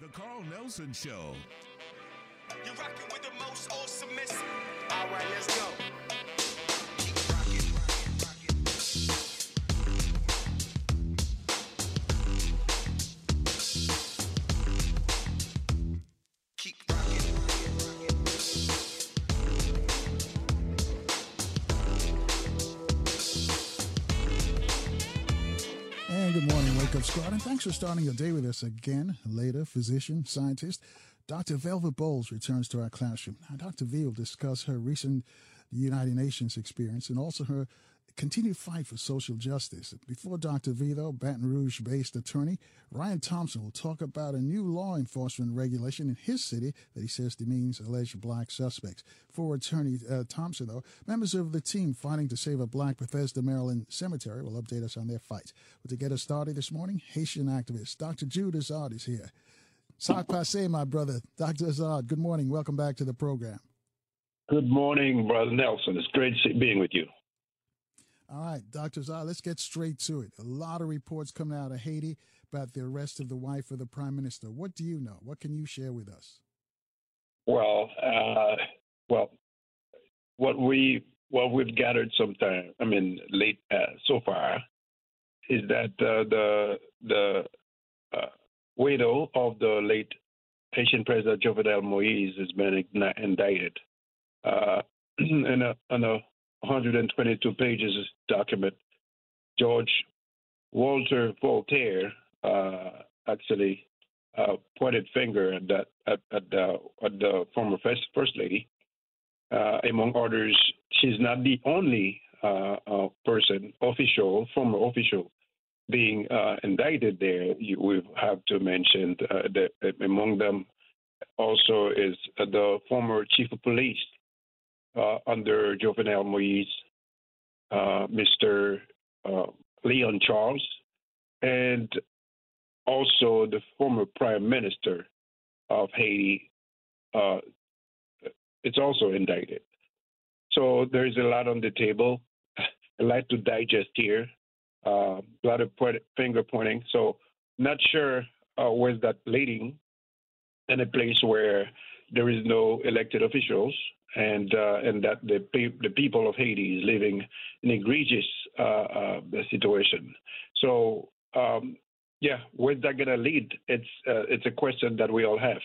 The Carl Nelson Show. You're rocking with the most. All right, let's go. Squad, and thanks for starting your day with us again. Later, physician, scientist, Dr. Velva Boles returns to our classroom. Now, Dr. V will discuss her recent United Nations experience and also her continued fight for social justice. Before Dr. Vito, Baton Rouge based attorney Ryan Thompson will talk about a new law enforcement regulation in his city that he says demeans alleged black suspects. For attorney uh, Thompson, though, members of the team fighting to save a black Bethesda, Maryland cemetery will update us on their fight. But to get us started this morning, Haitian activist Dr. Jude Azard is here. Sac passe, my brother. Dr. Azard, good morning. Welcome back to the program. Good morning, Brother Nelson. It's great being with you. All right, Dr. Zah, let's get straight to it. A lot of reports coming out of Haiti about the arrest of the wife of the prime minister. What do you know? What can you share with us? Well, uh, well, what we what we've gathered sometime, I mean, late uh, so far, is that uh, the the uh, widow of the late Haitian President Jovenel Moise has been indicted in a, in a 122 pages document, George Walter Voltaire uh, actually uh, pointed finger at that at, at, the, at the former first, first lady. Uh, among others, she's not the only uh, uh, person, official, former official, being uh, indicted there. You, we have to mention that among them also is the former chief of police uh, under Jovenel Moise, uh, Mr. Uh, Leon Charles, and also the former Prime Minister of Haiti. Uh, it's also indicted. So there is a lot on the table, a lot to digest here, uh, a lot of point, finger pointing. So not sure where's that leading in a place where there is no elected officials and uh, and that the the people of Haiti is living an egregious uh, uh, situation. So um, yeah, where's that going to lead? It's uh, it's a question that we all have.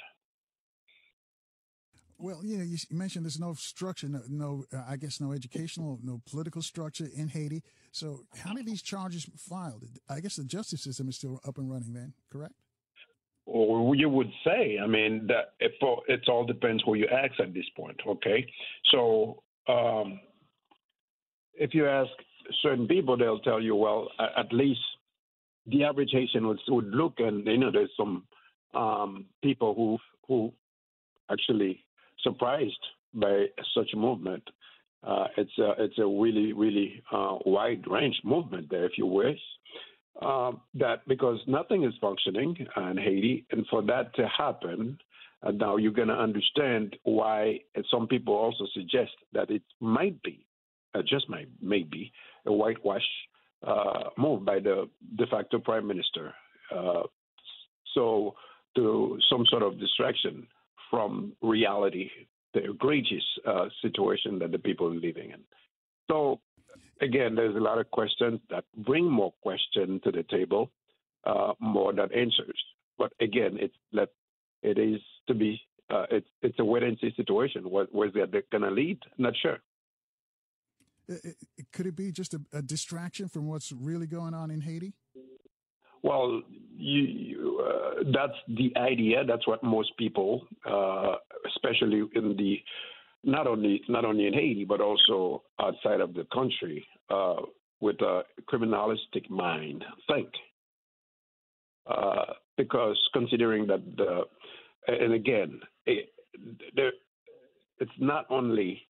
Well, yeah, you mentioned there's no structure, no, no uh, I guess, no educational, no political structure in Haiti. So, how did these charges filed? I guess the justice system is still up and running. Then, correct? Or you would say, I mean, that it, it all depends who you ask at this point, okay? So um, if you ask certain people, they'll tell you, well, at least the average Haitian would, would look, and you know, there's some um, people who who actually surprised by such a movement. Uh, it's a it's a really really uh, wide range movement there, if you wish. Um, that because nothing is functioning in Haiti, and for that to happen, uh, now you're going to understand why some people also suggest that it might be, uh, just might, maybe, a whitewash uh, move by the de facto prime minister. Uh, so, to some sort of distraction from reality, the egregious uh, situation that the people are living in. So, again, there's a lot of questions that bring more questions to the table, uh, more than answers. But again, it's that it is to be uh, it's it's a wait and see situation. What where's that going to lead? Not sure. It, it, could it be just a, a, distraction from what's really going on in Haiti? Well, you, you, uh, that's the idea. That's what most people, uh, especially in the not only not only in Haiti but also outside of the country uh, with a criminalistic mind think. Uh, because considering that the and again it, there, it's not only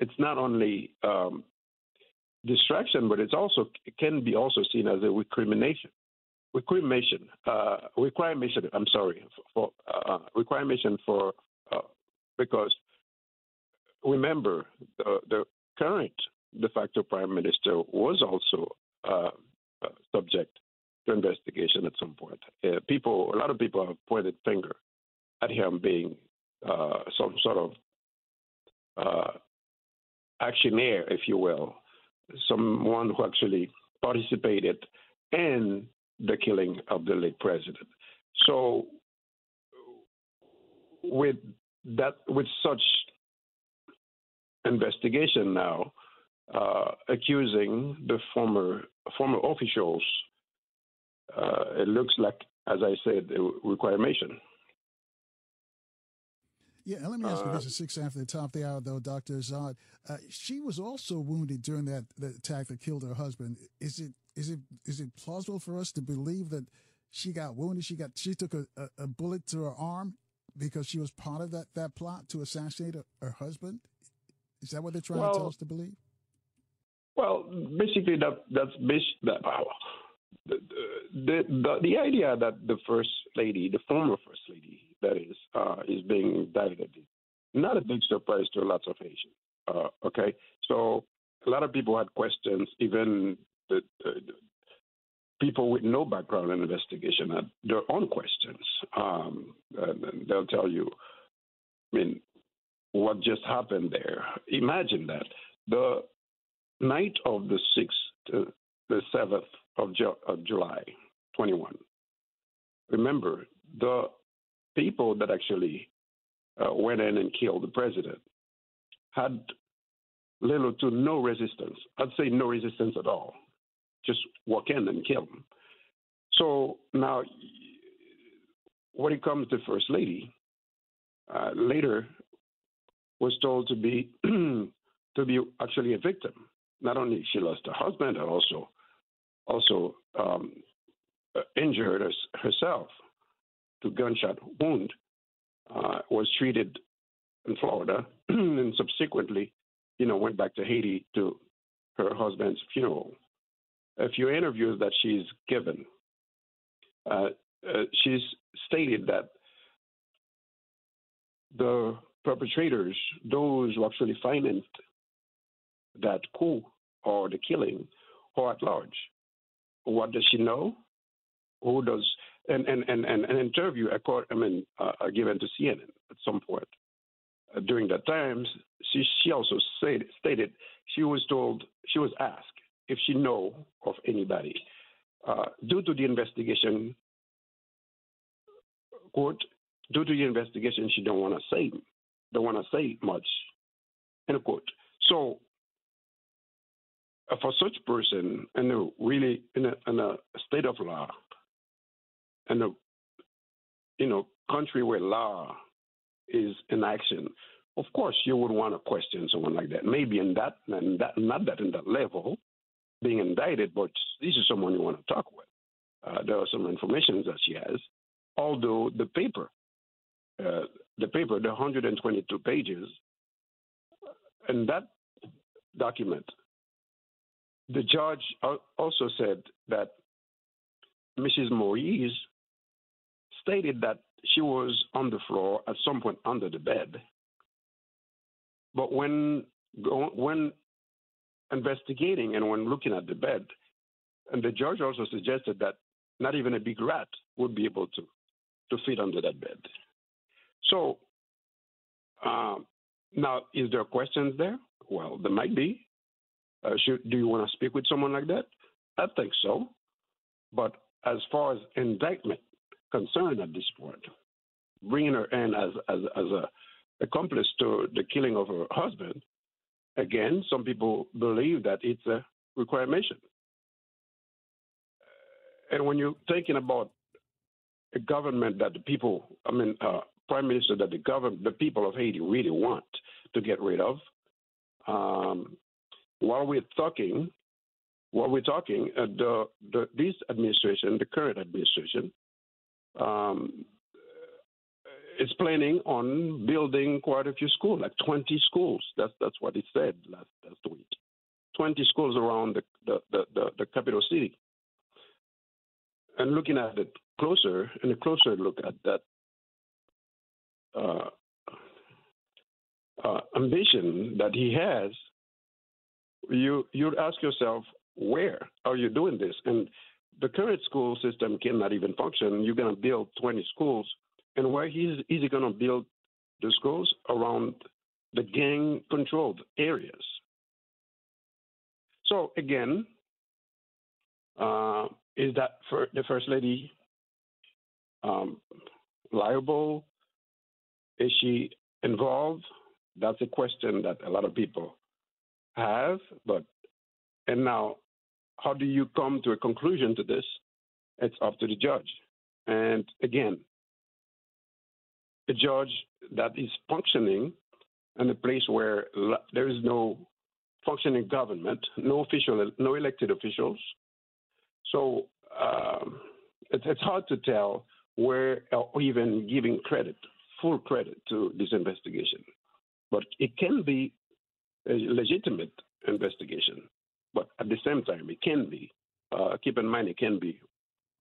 it's not only um, distraction, but it's also it can be also seen as a recrimination. Recrimination, uh, recrimination. I'm sorry for uh, recrimination for uh, because remember, the, the current de facto prime minister was also uh, uh, subject to investigation at some point. Uh, people, a lot of people have pointed finger at him being uh, some sort of uh, actionnaire, if you will, someone who actually participated in the killing of the late president. So, with that, with such investigation now, uh, accusing the former former officials, uh, it looks like, as I said, a requirement. Yeah, and let me ask you this at six after the top of the hour, though, Dr. Azard. Uh, she was also wounded during that, that attack that killed her husband. Is it is it is it plausible for us to believe that she got wounded? She got she took a, a, a bullet to her arm because she was part of that, that plot to assassinate her, her husband? Is that what they're trying well, to tell us to believe? Well, basically, that that's that, the, the, the, the idea that the first lady, the former first lady, that is, uh, is being indicted, not a big surprise to lots of Haitians. Uh, okay, so a lot of people had questions, even the, the, people with no background in investigation had their own questions. Um, they'll tell you, I mean, what just happened there? Imagine that the night of the 6th to the 7th of, Ju- of July 21. Remember, the people that actually uh, went in and killed the president had little to no resistance. I'd say no resistance at all. Just walk in and kill them. So now, when it comes to First Lady, uh, later was told to be to be actually a victim not only she lost her husband, but also also um, uh, injured herself to gunshot wound. Uh, was treated in Florida, and subsequently, you know, went back to Haiti to her husband's funeral. A few interviews that she's given, uh, uh, she's stated that the perpetrators, those who actually financed that coup or the killing or at large. What does she know? Who does and and and, and an interview I mean uh, uh, given to CNN at some point uh, during that time she she also said stated she was told she was asked if she know of anybody uh, due to the investigation quote due to the investigation she don't want to say don't want to say much end quote so uh, for such person in a really in a, in a state of law, in a you know country where law is in action, of course you would want to question someone like that. Maybe in that, and that not that in that level, being indicted, but this is someone you want to talk with. Uh, there are some information that she has, although the paper, uh, the paper, the 122 pages, and that document the judge also said that Mrs. Moise stated that she was on the floor at some point under the bed. But when when investigating and when looking at the bed, and the judge also suggested that not even a big rat would be able to to fit under that bed. So uh, now, is there questions there? Well, there might be. Uh, should, do you want to speak with someone like that? I think so. But as far as indictment concerned at this point, bringing her in as as, as a accomplice to the killing of her husband, again, some people believe that it's a requirement. And when you're thinking about a government that the people, I mean, uh, prime minister that the government, the people of Haiti really want to get rid of, um, while we're talking, while we're talking, uh, the, the, this administration, the current administration, um, is planning on building quite a few schools, like 20 schools. That's that's what it said last last week. 20 schools around the the, the, the, the capital city. And looking at it closer, and a closer look at that uh, uh, ambition that he has you you'd ask yourself, where are you doing this? And the current school system cannot even function. You're going to build 20 schools, and where is, is he going to build the schools around the gang-controlled areas? So again, uh, is that the first lady um, liable? Is she involved? That's a question that a lot of people have. But and now, how do you come to a conclusion to this? It's up to the judge. And again, a judge that is functioning in a place where there is no functioning government, no official, no elected officials. So um, it, it's hard to tell where, or even giving credit, full credit to this investigation. But it can be a legitimate investigation. But at the same time, it can be. Uh, keep in mind, it can be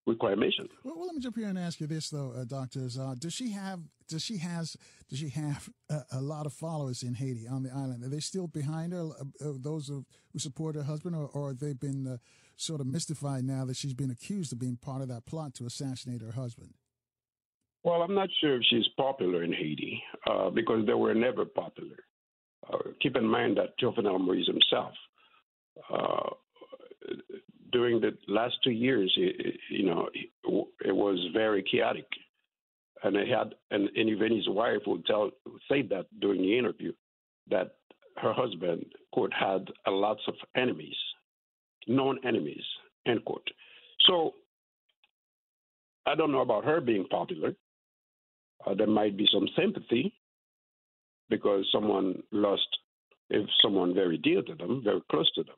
requirement. Well, well, let me jump here and ask you this, though, uh, Doctor. Does she have? Does she has? Does she have a, a, lot of followers in Haiti on the island? Are they still behind her? Uh, uh those who support her husband, or, or have they been uh, sort of mystified now that she's been accused of being part of that plot to assassinate her husband? Well, I'm not sure if she's popular in Haiti uh, because they were never popular. Uh, keep in mind that Jovenel Moise himself during the last two years, you know, it was very chaotic, and it had, and, and even his wife would tell, say that during the interview, that her husband quote had a lots of enemies, known enemies, end quote. So I don't know about her being popular. Uh, there might be some sympathy because someone lost, if someone very dear to them, very close to them.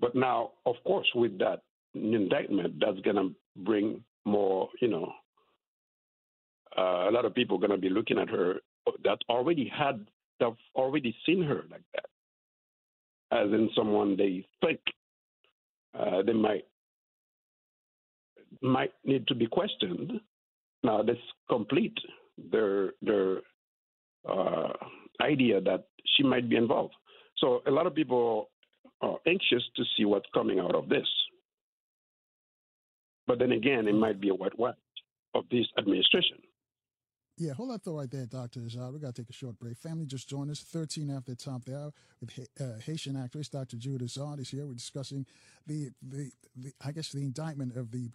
But now, of course, with that indictment, that's going to bring more, you know, uh, a lot of people are going to be looking at her that already had, that have already seen her like that, as in someone they think uh, they might might need to be questioned. Now, this complete their their uh, idea that she might be involved. So a lot of people are anxious to see what's coming out of this. But then again, it might be a wet wipe of this administration. Yeah, hold that thought right there, Dr. Azard. we got to take a short break. Family just joined us, 13 after the top there, with uh, Haitian actress Dr. Jude Azard is here. We're discussing the, the, the I guess, the indictment of the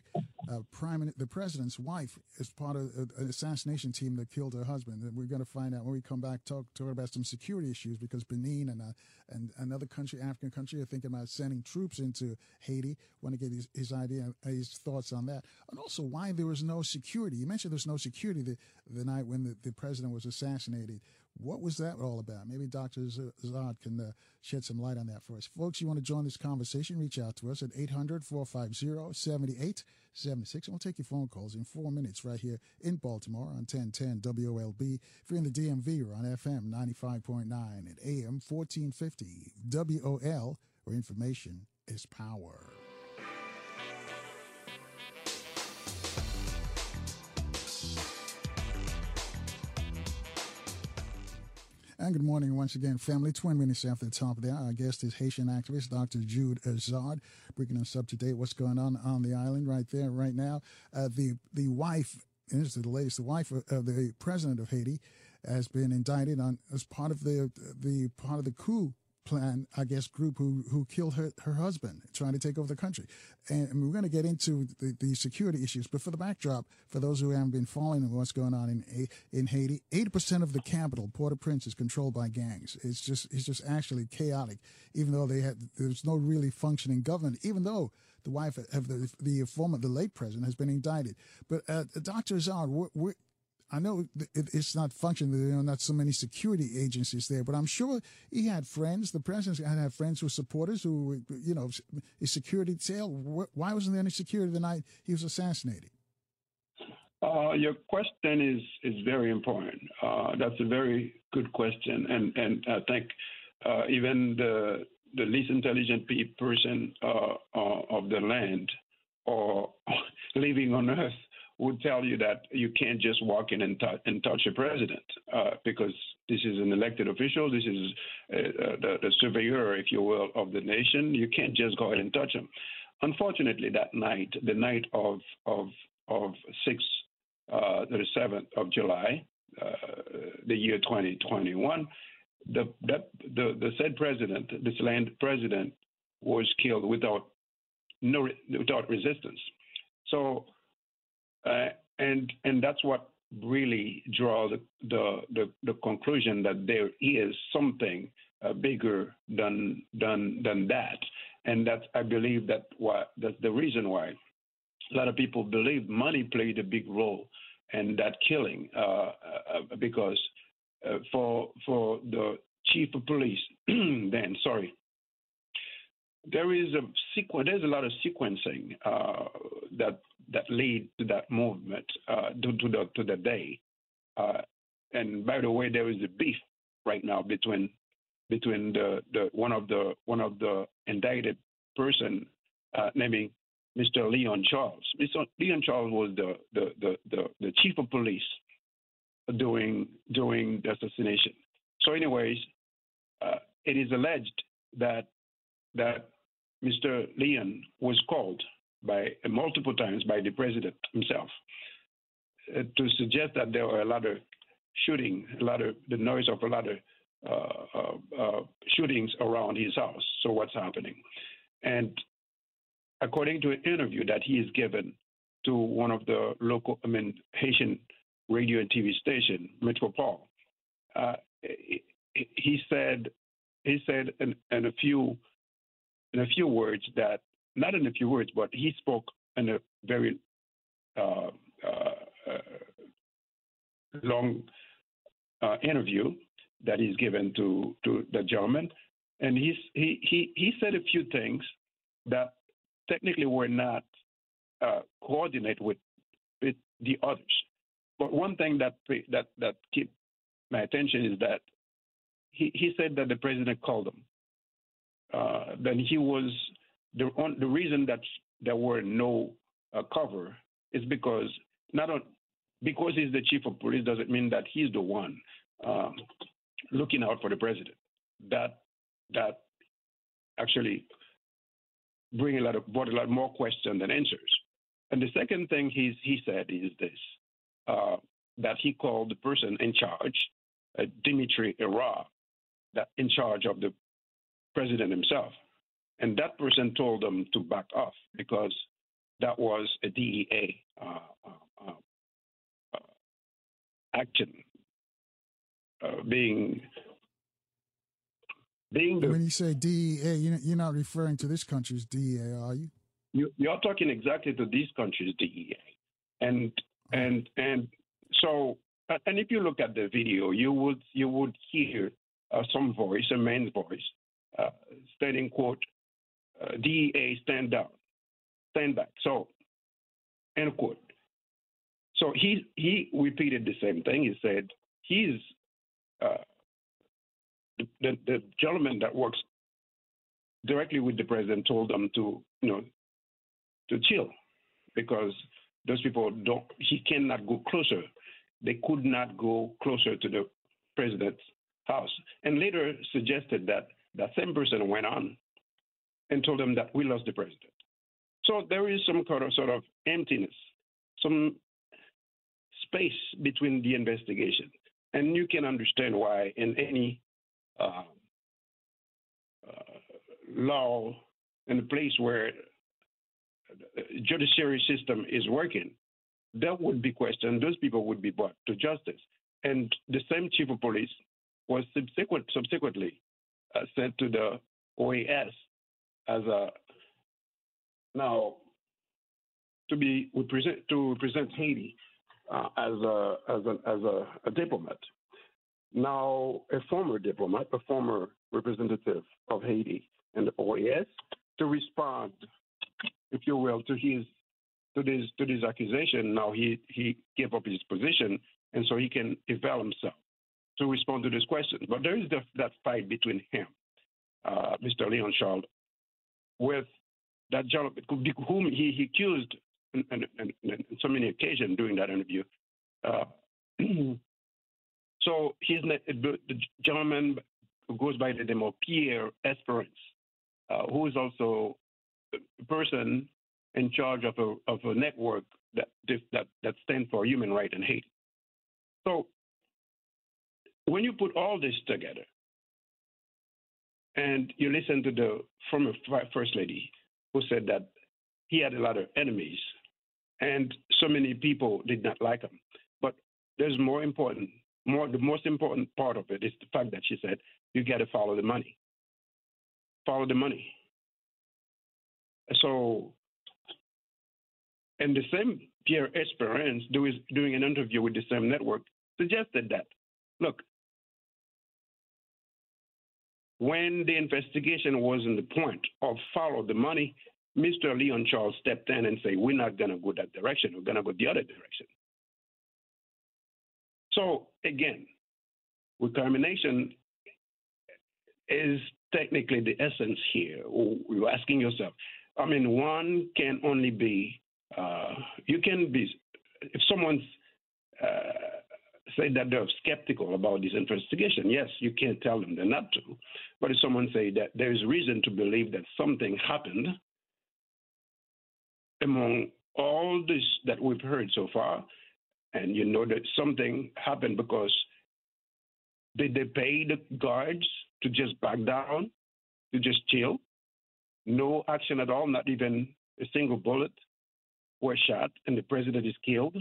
uh, prime, the president's wife as part of an assassination team that killed her husband. And we're going to find out when we come back, talk, talk about some security issues because Benin and, uh, and another country, African country, are thinking about sending troops into Haiti. Want to get his, his idea, his thoughts on that. And also why there was no security. You mentioned there's no security. The, the night when the, the president was assassinated. What was that all about? Maybe Dr. Zod can uh, shed some light on that for us. Folks, you want to join this conversation, reach out to us at 800 450 7876. And we'll take your phone calls in four minutes right here in Baltimore on 1010 WOLB. If you're in the DMV, we're on FM 95.9 and AM 1450 WOL, where information is power. And good morning once again, family. Twin minutes after the top of the hour. Our guest is Haitian activist Dr. Jude Azard, bringing us up to date what's going on on the island right there, right now. Uh, the the wife, and this is the latest, the wife of, of the president of Haiti has been indicted on as part of the the part of the coup plan, I guess, group who who killed her, her husband, trying to take over the country. And we're going to get into the, the security issues. But for the backdrop, for those who haven't been following what's going on in in Haiti, eighty percent of the capital, Port-au-Prince, is controlled by gangs. It's just it's just actually chaotic. Even though they had there's no really functioning government. Even though the wife of the the former the late president has been indicted. But uh, Dr. Azard, I know it's not functioning. There are not so many security agencies there, but I'm sure he had friends. The president had had friends who were supporters who, you know, his security detail. Why wasn't there any security the night he was assassinated? Uh, your question is is very important. Uh, that's a very good question, and and I think uh, even the the least intelligent person uh, uh, of the land or living on Earth would tell you that you can't just walk in and, t- and touch a president uh, because this is an elected official. This is uh, uh, the, the, surveyor, if you will, of the nation. You can't just go ahead and touch him. unfortunately, that night, the night of of of six, uh, the seventh of July, uh, the year 2021, the, the the said president, this land president, was killed without no without resistance. So, uh, and and that's what really draw the, the the, the conclusion that there is something uh, bigger than than than that, and that I believe that why that's the reason why a lot of people believe money played a big role in that killing, uh, uh, because uh, for for the chief of police, then sorry, there is a sequence. There's a lot of sequencing uh, that that lead to that movement uh, to, to, the to the day. Uh, and by the way, there is a beef right now between between the, the one of the one of the indicted person uh, naming Mr. Leon Charles. Mr. Leon Charles was the the, the, the, the chief of police during during the assassination. So, anyways, uh, it is alleged that that Mr. Leon was called by multiple times by the president himself uh, to suggest that there were a lot of shooting, a lot of the noise of a lot of uh, uh, uh shootings around his house. So what's happening? And according to an interview that he has given to one of the local, I mean, Haitian radio and TV station, Metropole, uh, he said he said in, in a few in a few words that not in a few words, but he spoke in a very uh, uh, uh long uh, interview that he's given to to the gentleman, and he's, he he he said a few things that technically were not uh, coordinated with with the others. But one thing that that that keep my attention is that he, he said that the president called him uh, then he was the on, the reason that there were no uh, cover is because not on, because he's the chief of police doesn't mean that he's the one um, looking out for the president. That that actually bring a lot of brought a lot more questions than answers. And the second thing he's, he said is this: uh, that he called the person in charge, uh, Dimitri Hérard, that in charge of the president himself. And that person told them to back off because that was a DEA uh, uh, uh, action uh, being being. The, when you say DEA, you're not referring to this country's DEA, are you? you you're talking exactly to this country's DEA, and and and so and if you look at the video, you would you would hear uh, some voice, a man's voice, stating, quote, uh, DEA stand down, stand back. So, end quote. So he he repeated the same thing. He said he's uh, the, the, the gentleman that works directly with the president told them to you know to chill because those people don't he cannot go closer. They could not go closer to the president's house, and later suggested that that same person went on and told them that we lost the president. So there is some kind of sort of emptiness, some space between the investigation. And you can understand why in any uh, uh, law in a place where judiciary system is working, that would be questioned. Those people would be brought to justice. And the same chief of police was subsequent, subsequently uh, sent to the OAS as a now to be represent to represent Haiti uh, as a as a as a, a, diplomat. Now, a former diplomat, a former representative of Haiti and the OAS, to respond, if you will, to his to this to this accusation. Now he he gave up his position, and so he can avail himself to respond to this question. But there is the, that fight between him, uh, Mr. Leon Charles, with that gentleman whom he, he accused on, so many occasions during that interview. Uh, so he's the gentleman who goes by the name of Pierre Esperance, uh, who is also a person in charge of a of a network that that that stands for human rights in Haiti. So when you put all this together, and you listen to the former first lady who said that he had a lot of enemies, and so many people did not like him. But there's more important, more the most important part of it is the fact that she said you got to follow the money. Follow the money. So, and the same Pierre Esperance doing doing an interview with the same network suggested that look, when the investigation was in the point of follow the money, Mr. Leon Charles stepped in and said, We're not going to go that direction. We're going to go the other direction. So, again, recrimination is technically the essence here. You're asking yourself, I mean, one can only be, uh, you can be, if someone's uh, say that they're skeptical about this investigation, yes, you can't tell them they're not to. But if someone say that there is reason to believe that something happened among all this that we've heard so far, and you know that something happened because did they pay the guards to just back down, to just chill? No action at all, not even a single bullet was shot, and the president is killed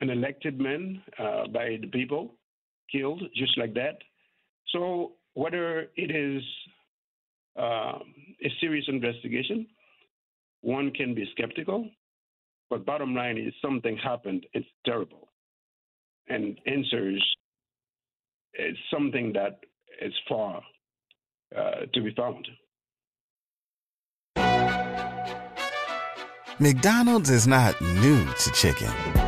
an elected man uh, by the people killed just like that. So whether it is uh, a serious investigation, one can be skeptical, but bottom line is something happened. It's terrible, and answers is something that is far uh, to be found. McDonald's is not new to chicken.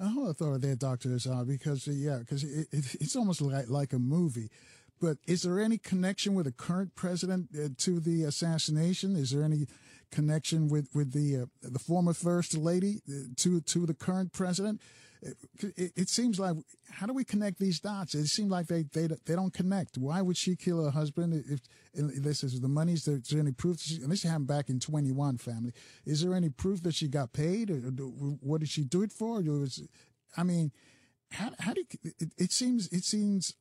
I thought there, Doctor uh, because uh, yeah, because it, it, it's almost like like a movie. But is there any connection with the current president uh, to the assassination? Is there any connection with with the uh, the former first lady uh, to to the current president? It, it, seems like how do we connect these dots? It seems like they they they don't connect. Why would she kill her husband if, this is the money's there? Is there any proof? She, and this happened back in twenty one. Family, is there any proof that she got paid? Or, what did she do it for? Was, I mean, how how do you, it, it seems it seems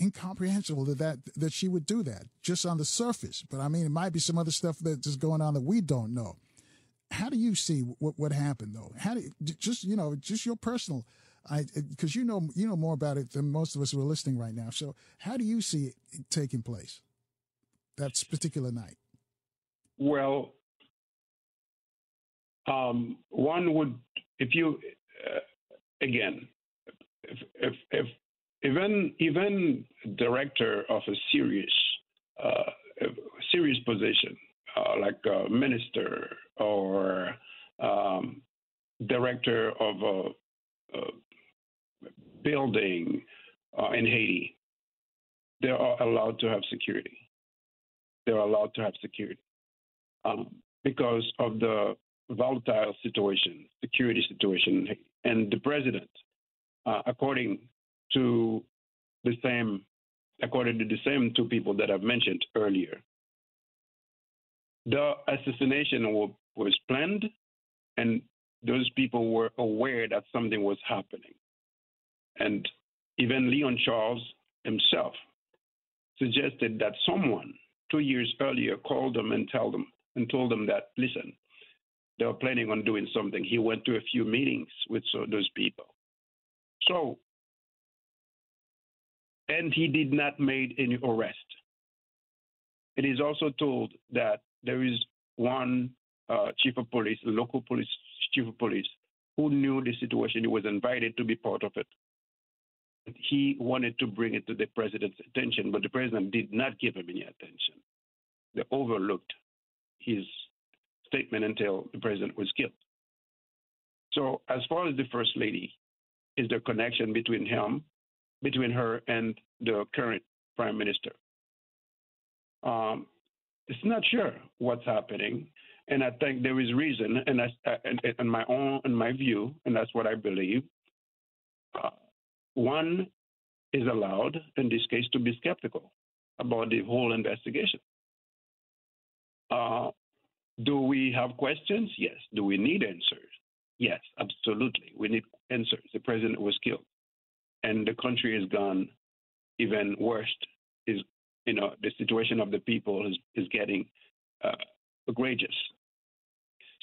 incomprehensible that, that that she would do that just on the surface. But I mean, it might be some other stuff that's just going on that we don't know how do you see what what happened though? How do you, just you know just your personal, I because you know you know more about it than most of us who are listening right now. So how do you see it taking place? That particular night. Well, um, one would if you uh, again if, if if even even director of a serious uh, serious position uh, like a minister or um, director of a, a building uh, in Haiti, they are allowed to have security. They're allowed to have security um, because of the volatile situation, security situation, and the president, uh, according to the same, according to the same two people that I've mentioned earlier, the assassination was planned, and those people were aware that something was happening. And even Leon Charles himself suggested that someone two years earlier called them and told them and told them that listen, they were planning on doing something. He went to a few meetings with those people. So, and he did not make any arrest. It is also told that there is one uh, chief of police, local police chief of police, who knew the situation. He was invited to be part of it. He wanted to bring it to the president's attention, but the president did not give him any attention. They overlooked his statement until the president was killed. So as far as the first lady, is the connection between him, between her and the current prime minister. Um, it's not sure what's happening, and I think there is reason, and that's and, and my own, in my view, and that's what I believe. Uh, one is allowed in this case to be skeptical about the whole investigation. Uh, do we have questions? Yes. Do we need answers? Yes, absolutely. We need answers. The president was killed, and the country has gone even worse. Is you know the situation of the people is is getting uh, egregious.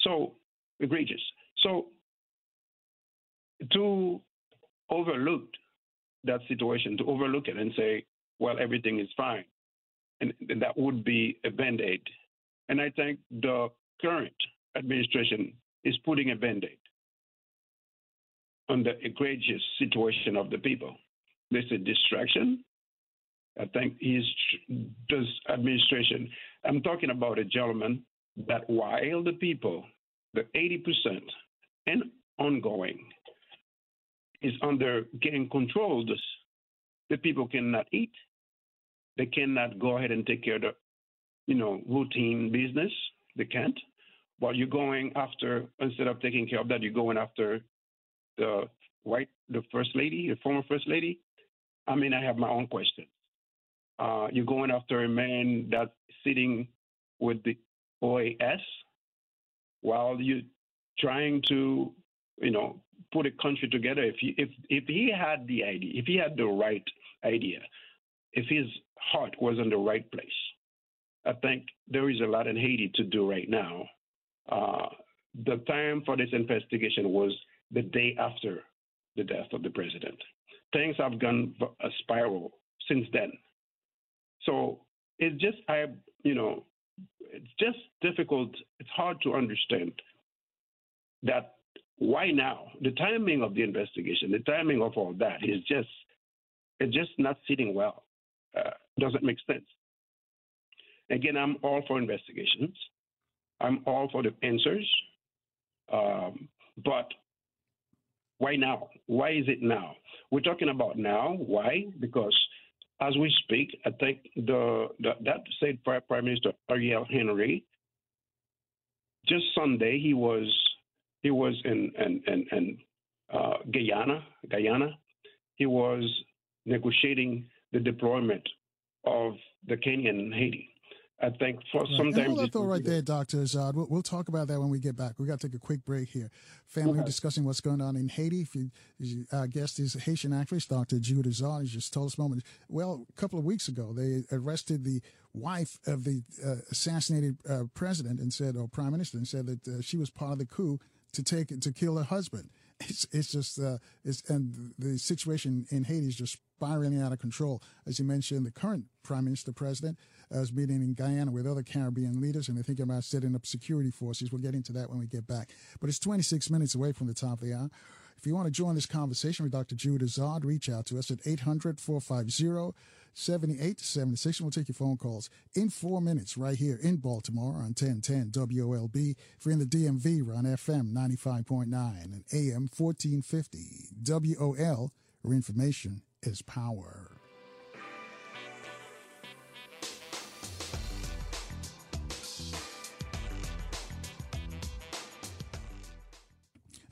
So egregious. So to overlook that situation, to overlook it and say, well, everything is fine, and that would be a band aid. And I think the current administration is putting a band aid on the egregious situation of the people. There's a distraction. I think he's this administration. I'm talking about a gentleman that while the people, the 80% and ongoing, is under getting controlled, the people cannot eat. They cannot go ahead and take care of the, you know, routine business. They can't. But you're going after instead of taking care of that, you're going after the white, the first lady, the former first lady, I mean, I have my own questions. Uh, you're going after a man that's sitting with the OAS while you're trying to, you know, put a country together. If he, if if he had the idea, if he had the right idea, if his heart was in the right place, I think there is a lot in Haiti to do right now. Uh, the time for this investigation was the day after the death of the president. Things have gone a spiral since then. So it's just I you know it's just difficult. It's hard to understand that why now the timing of the investigation, the timing of all that is just it's just not sitting well. Uh, doesn't make sense. Again, I'm all for investigations. I'm all for the answers. Um, but why now? Why is it now? We're talking about now. Why? Because as we speak, I think the, the that said Prime Minister Ariel Henry just Sunday he was he was in in in, in uh, Guyana Guyana. He was negotiating the deployment of the Kenyan Haiti. I think for right. sometimes. And thought right there, Dr. Azard. We'll, we'll, talk about that when we get back. We've got to take a quick break here. Family okay. discussing what's going on in Haiti. If you, our guest is Haitian actress, Dr. Jude Azad. He just told us a moment. Well, a couple of weeks ago, they arrested the wife of the uh, assassinated uh, president and said, or prime minister, and said that uh, she was part of the coup to take to kill her husband. It's it's just uh, it's and the situation in Haiti is just spiraling out of control. As you mentioned, the current prime minister president is meeting in Guyana with other Caribbean leaders, and they're thinking about setting up security forces. We'll get into that when we get back. But it's 26 minutes away from the top of the hour. If you want to join this conversation with Dr. Jude Azard, reach out to us at 800 450 7876. We'll take your phone calls in four minutes right here in Baltimore on 1010 WOLB. If you're in the DMV, we're on FM 95.9 and AM 1450. WOL, where information is power.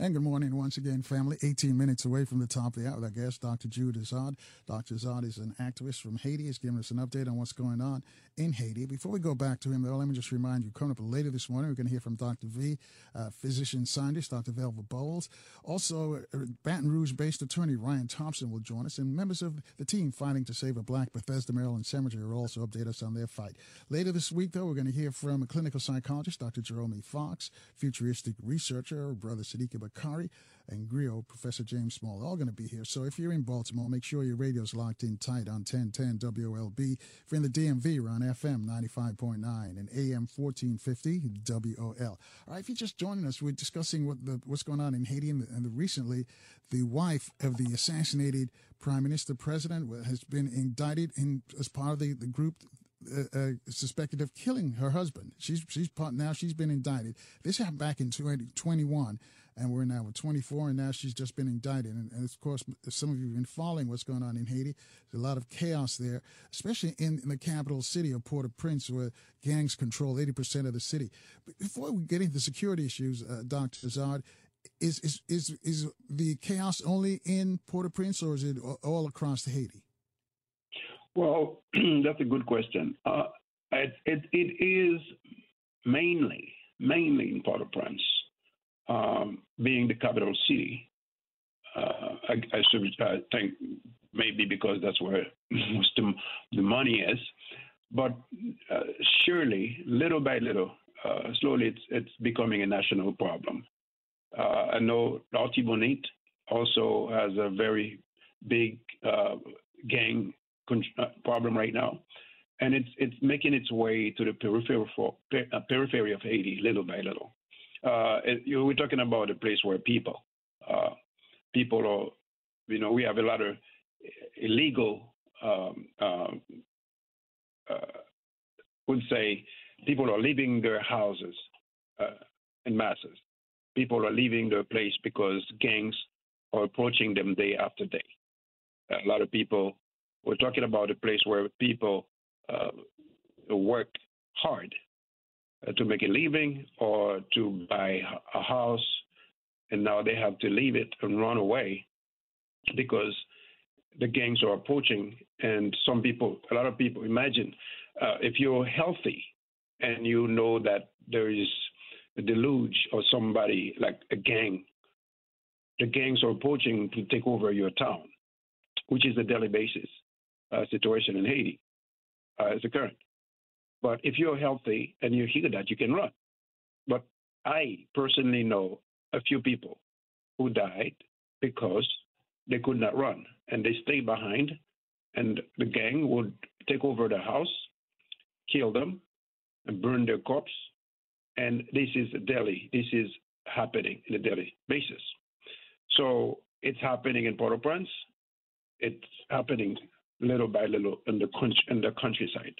And good morning once again, family. 18 minutes away from the top of the hour our guest, Dr. Jude Azard. Dr. Azard is an activist from Haiti. He's giving us an update on what's going on in Haiti. Before we go back to him, though, let me just remind you, coming up later this morning, we're going to hear from Dr. V, uh, physician scientist, Dr. Velva Boles. Also, uh, Baton Rouge-based attorney Ryan Thompson will join us, and members of the team fighting to save a black Bethesda, Maryland cemetery will also update us on their fight. Later this week, though, we're going to hear from a clinical psychologist, Dr. Jerome Fox, futuristic researcher, Brother Sadiki Bakari, and Griot, Professor James Small, are all going to be here. So if you're in Baltimore, make sure your radio's locked in tight on 1010 WOLB. If you're in the DMV, we're on FM 95.9 and AM 1450 WOL. All right, if you're just joining us, we're discussing what the, what's going on in Haiti and, the, and the recently the wife of the assassinated prime minister president has been indicted in as part of the, the group uh, uh, suspected of killing her husband. She's she's part, now she's been indicted. This happened back in 2021 and we're now at 24, and now she's just been indicted. And, and of course, some of you have been following what's going on in Haiti. There's a lot of chaos there, especially in, in the capital city of Port-au-Prince, where gangs control 80% of the city. But before we get into the security issues, uh, Dr. Azard, is, is is is the chaos only in Port-au-Prince, or is it all across Haiti? Well, that's a good question. Uh, it, it, it is mainly mainly in Port-au-Prince um, being the capital city. Uh, I, I, should think maybe because that's where most of the money is, but uh, surely, little by little, uh, slowly, it's it's becoming a national problem. Uh, I know Artibonite also has a very big uh, gang con- problem right now, and it's it's making its way to the for, periphery of Haiti, little by little uh, you, we're talking about a place where people, uh, people are, you know, we have a lot of illegal, um, um, uh, would say, people are leaving their houses uh, in masses. People are leaving their place because gangs are approaching them day after day. A lot of people, we're talking about a place where people uh, work hard to make a living or to buy a house, and now they have to leave it and run away because the gangs are approaching. And some people, a lot of people, imagine uh, if you're healthy and you know that there is a deluge or somebody like a gang, the gangs are approaching to take over your town, which is a daily basis uh, situation in Haiti uh, as a current. But if you're healthy and you hear that, you can run. But I personally know a few people who died because they could not run and they stayed behind, and the gang would take over the house, kill them, and burn their corpse. And this is daily. This is happening in a daily basis. So it's happening in Port-au-Prince. It's happening little by little in the, in the countryside.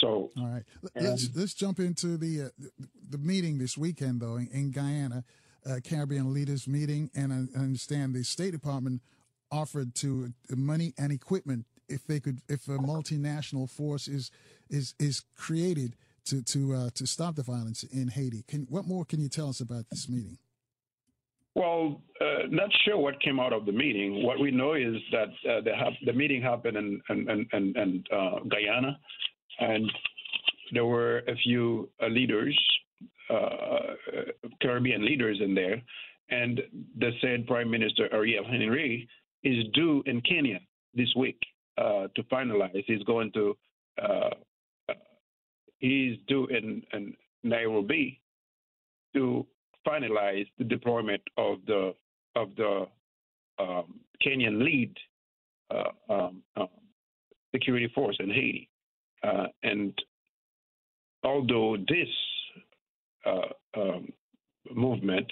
So, all right, let's let's jump into the uh, the meeting this weekend though in, in Guyana, uh, Caribbean leaders meeting, and I understand the State Department offered to uh, money and equipment if they could if a multinational force is is is created to to uh, to stop the violence in Haiti. Can what more can you tell us about this meeting? Well, uh, not sure what came out of the meeting. What we know is that uh, the, the, meeting happened in, in, in, in uh, Guyana, and there were a few uh, leaders, uh, Caribbean leaders in there, and the said Prime Minister Ariel Henry is due in Kenya this week uh, to finalize. He's going to uh, he's due in, in Nairobi to finalize the deployment of the of the um, Kenyan lead uh, um, um, security force in Haiti. Uh, and although this uh, um, movement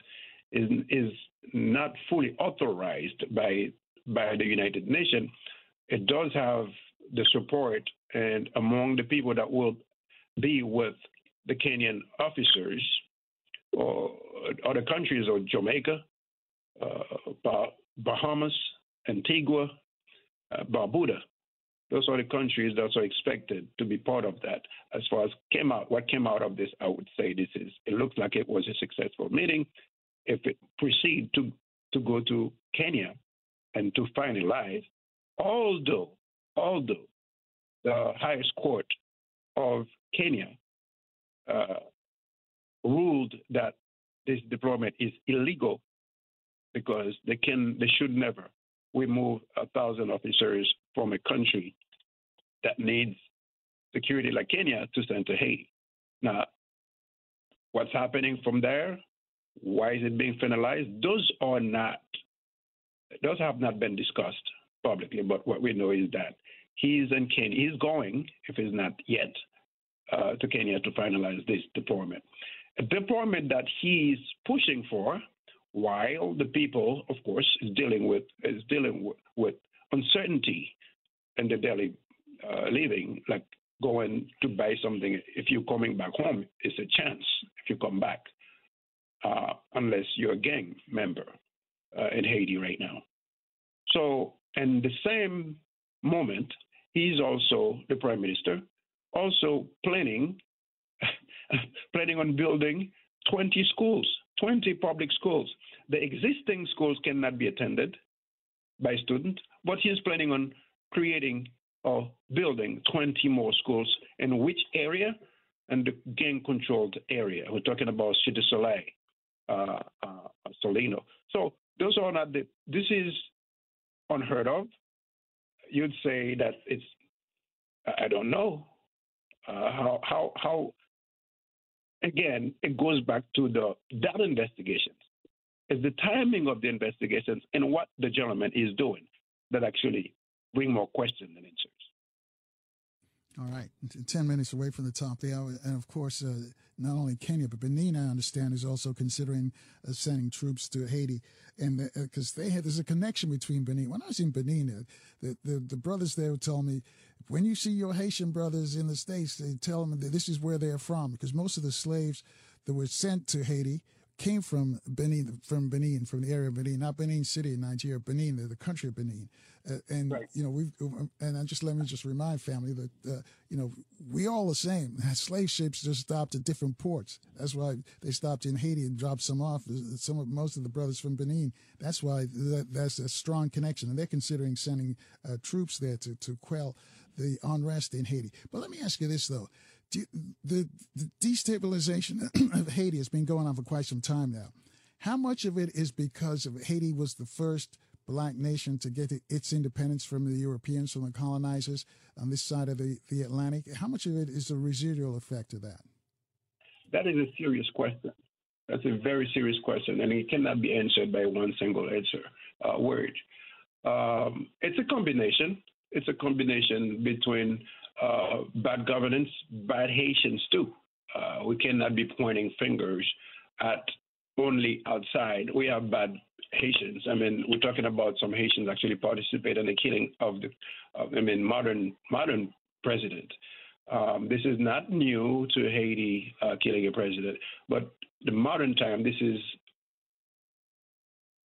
is, is not fully authorized by by the United Nations, it does have the support and among the people that will be with the Kenyan officers or other countries or Jamaica, uh, Bahamas, Antigua, uh, Barbuda, those are the countries that are expected to be part of that. As far as came out, what came out of this, I would say this is it looks like it was a successful meeting. If it proceed to to go to Kenya and to finalize, although although the highest court of Kenya uh, ruled that this deployment is illegal because they can they should never remove a thousand officers from a country that needs security like Kenya to send to Haiti. Now, what's happening from there? Why is it being finalized? Those are not, those have not been discussed publicly, but what we know is that he's in Kenya. He's going, if he's not yet, uh, to Kenya to finalize this deployment. A deployment that he's pushing for, while the people, of course, is dealing with is dealing with, with uncertainty in the daily uh, living, like going to buy something. If you're coming back home, it's a chance if you come back. uh, unless you're a gang member uh, in Haiti right now. So, in the same moment, he's also the prime minister, also planning planning on building 20 schools, 20 public schools. The existing schools cannot be attended by students, but he's planning on creating or building 20 more schools in which area? In the gang controlled area. We're talking about Cité Soleil, uh, uh, Solino. So those are not the, this is unheard of. You'd say that it's, I don't know uh, how, how, how, again, it goes back to the that investigations. It's the timing of the investigations and what the gentleman is doing that actually bring more questions than answers. All right, 10 minutes away from the top of the hour. And of course, uh, not only Kenya, but Benin, I understand, is also considering uh, sending troops to Haiti. And because uh, they have, there's a connection between Benin. When I was in Benin, uh, the, the, the, brothers there tell me, when you see your Haitian brothers in the States, they tell them that this is where they're from. Because most of the slaves that were sent to Haiti came from Benin, from Benin, from the area of Benin, not Benin City in Nigeria, Benin, the, the country of Benin. Uh, and right. you know, we've, and I just let me just remind family that uh, you know we all the same. Slave ships just stopped at different ports. That's why they stopped in Haiti and dropped some off. Some of most of the brothers from Benin. That's why that, that's a strong connection, and they're considering sending uh, troops there to to quell the unrest in Haiti. But let me ask you this though the, the destabilization of Haiti has been going on for quite some time now. How much of it is because of Haiti was the first black nation to get its independence from the Europeans, from the colonizers on this side of the, the Atlantic? How much of it is a residual effect of that? That is a serious question. That's a very serious question, and it cannot be answered by one single answer uh, word. Um, it's a combination. It's a combination between uh, bad governance, bad Haitians too. Uh, we cannot be pointing fingers at only outside. We have bad Haitians. I mean, we're talking about some Haitians actually participate in the killing of the, of, I mean, modern modern president. Um, this is not new to Haiti uh, killing a president, but the modern time, this is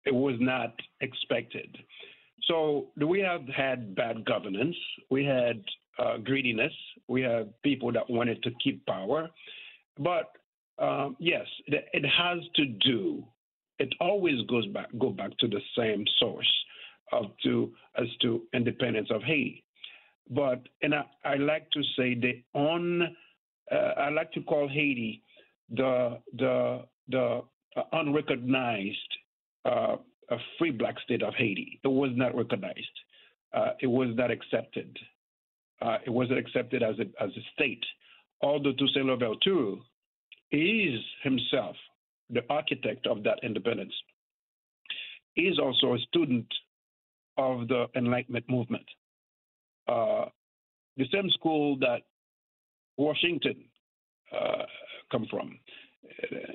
it was not expected. So we have had bad governance. We had uh, greediness. We have people that wanted to keep power. But um, yes, it has to do. It always goes back go back to the same source of to as to independence of Haiti. But and I, I like to say the on uh, I like to call Haiti the the the unrecognized uh, free black state of Haiti. It was not recognized. Uh, it was not accepted uh, it wasn't accepted as a, as a state. Although Toussaint Louverture is himself the architect of that independence, is also a student of the Enlightenment movement. Uh, the same school that Washington uh, come from,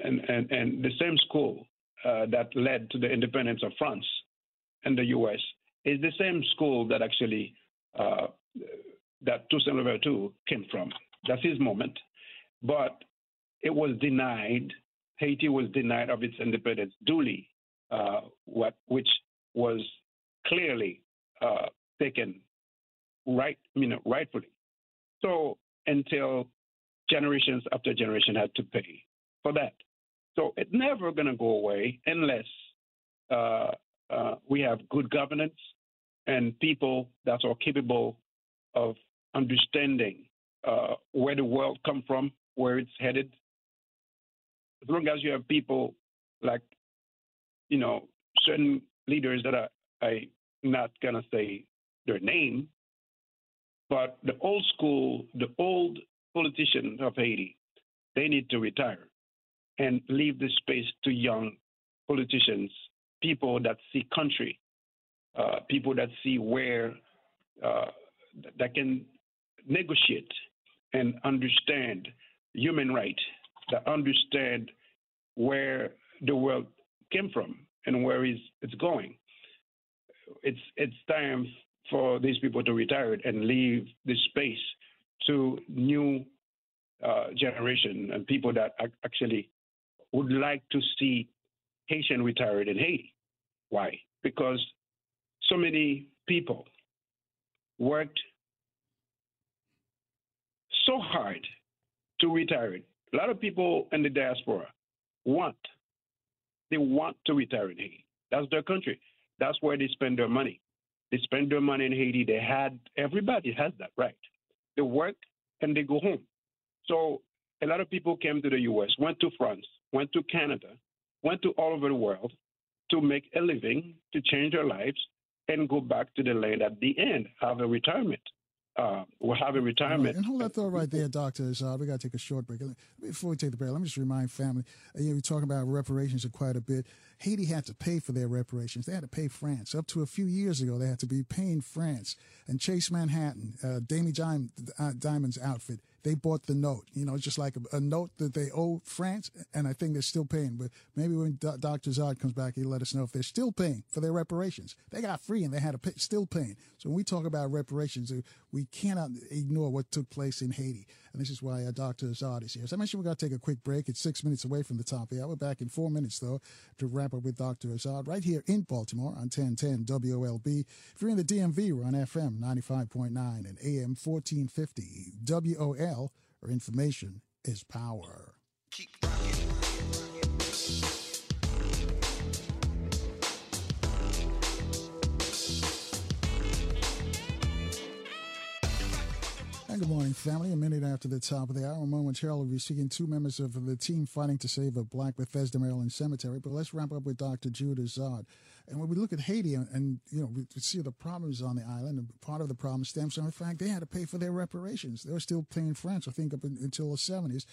and, and, and the same school uh, that led to the independence of France and the U.S. is the same school that actually uh, that Toussaint Louverture came from. That's his moment. But it was denied, Haiti was denied of its independence duly, uh, what, which was clearly uh, taken right, you know, rightfully. So until generations after generation had to pay for that. So it's never going to go away unless uh, uh, we have good governance and people that are capable of understanding uh, where the world come from, where it's headed. As long as you have people like, you know, certain leaders that are, I not gonna say their name, but the old school, the old politicians of Haiti, they need to retire and leave the space to young politicians, people that see country, uh, people that see where uh, that can negotiate and understand human rights, that understand where the world came from and where it's going. It's it's time for these people to retire and leave this space to new uh, generation and people that actually would like to see Haitian retired in Haiti. Why? Because so many people worked hard to retire. A lot of people in the diaspora want, they want to retire in Haiti. That's their country. That's where they spend their money. They spend their money in Haiti. They had, everybody has that right. They work and they go home. So a lot of people came to the US, went to France, went to Canada, went to all over the world to make a living, to change their lives, and go back to the land at the end, have a retirement uh, will have a retirement. Right. And hold that thought right there, Doctor Azard. We got to take a short break. Before we take the break, let me just remind family. Uh, you know, we talk about reparations quite a bit. Haiti had to pay for their reparations. They had to pay France. Up to a few years ago, they had to be paying France. And Chase Manhattan, uh, Damie uh, Dimon's outfit, they bought the note. You know, just like a, a, note that they owe France, and I think they're still paying. But maybe when Do- Dr. Zod comes back, he'll let us know if they're still paying for their reparations. They got free and they had to pay, still paying. So when we talk about reparations, uh, we cannot ignore what took place in Haiti. And this is why Dr. Azard is here. As I mentioned, we're going to take a quick break. It's six minutes away from the top of the hour. We're back in four minutes, though, to wrap up with Dr. Azard right here in Baltimore on 1010 WOLB. If you're in the DMV, we're on FM 95.9 and AM 1450 WOL, or information is power. Keep And good morning, family. A minute after the top of the hour, momentarily we'll be two members of the team fighting to save a black Bethesda, Maryland cemetery. But let's wrap up with Dr. Jude Azard. And when we look at Haiti and, and, you know, we see the problems on the island, and part of the problem stems from the fact they had to pay for their reparations. They were still paying France, I think, up in, until the 70s.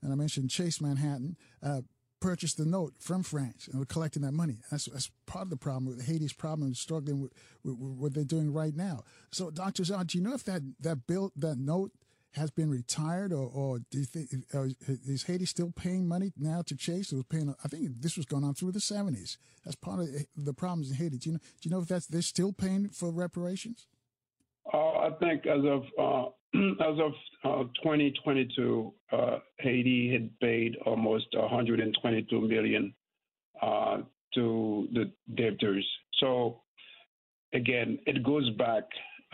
And I mentioned Chase Manhattan. Uh, purchased the note from France and we're collecting that money. That's, that's part of the problem with Haiti's problem and struggling with, with, with, what they're doing right now. So, Dr. Zod, do you know if that, that bill, that note has been retired or, or do you think, uh, is Haiti still paying money now to Chase? It was paying, I think this was going on through the 70s. That's part of the problems in Haiti. Do you know, do you know if that's, they're still paying for reparations? Uh, I think as of uh, as of uh, 2022, uh, Haiti had paid almost 122 million uh, to the debtors. So again, it goes back.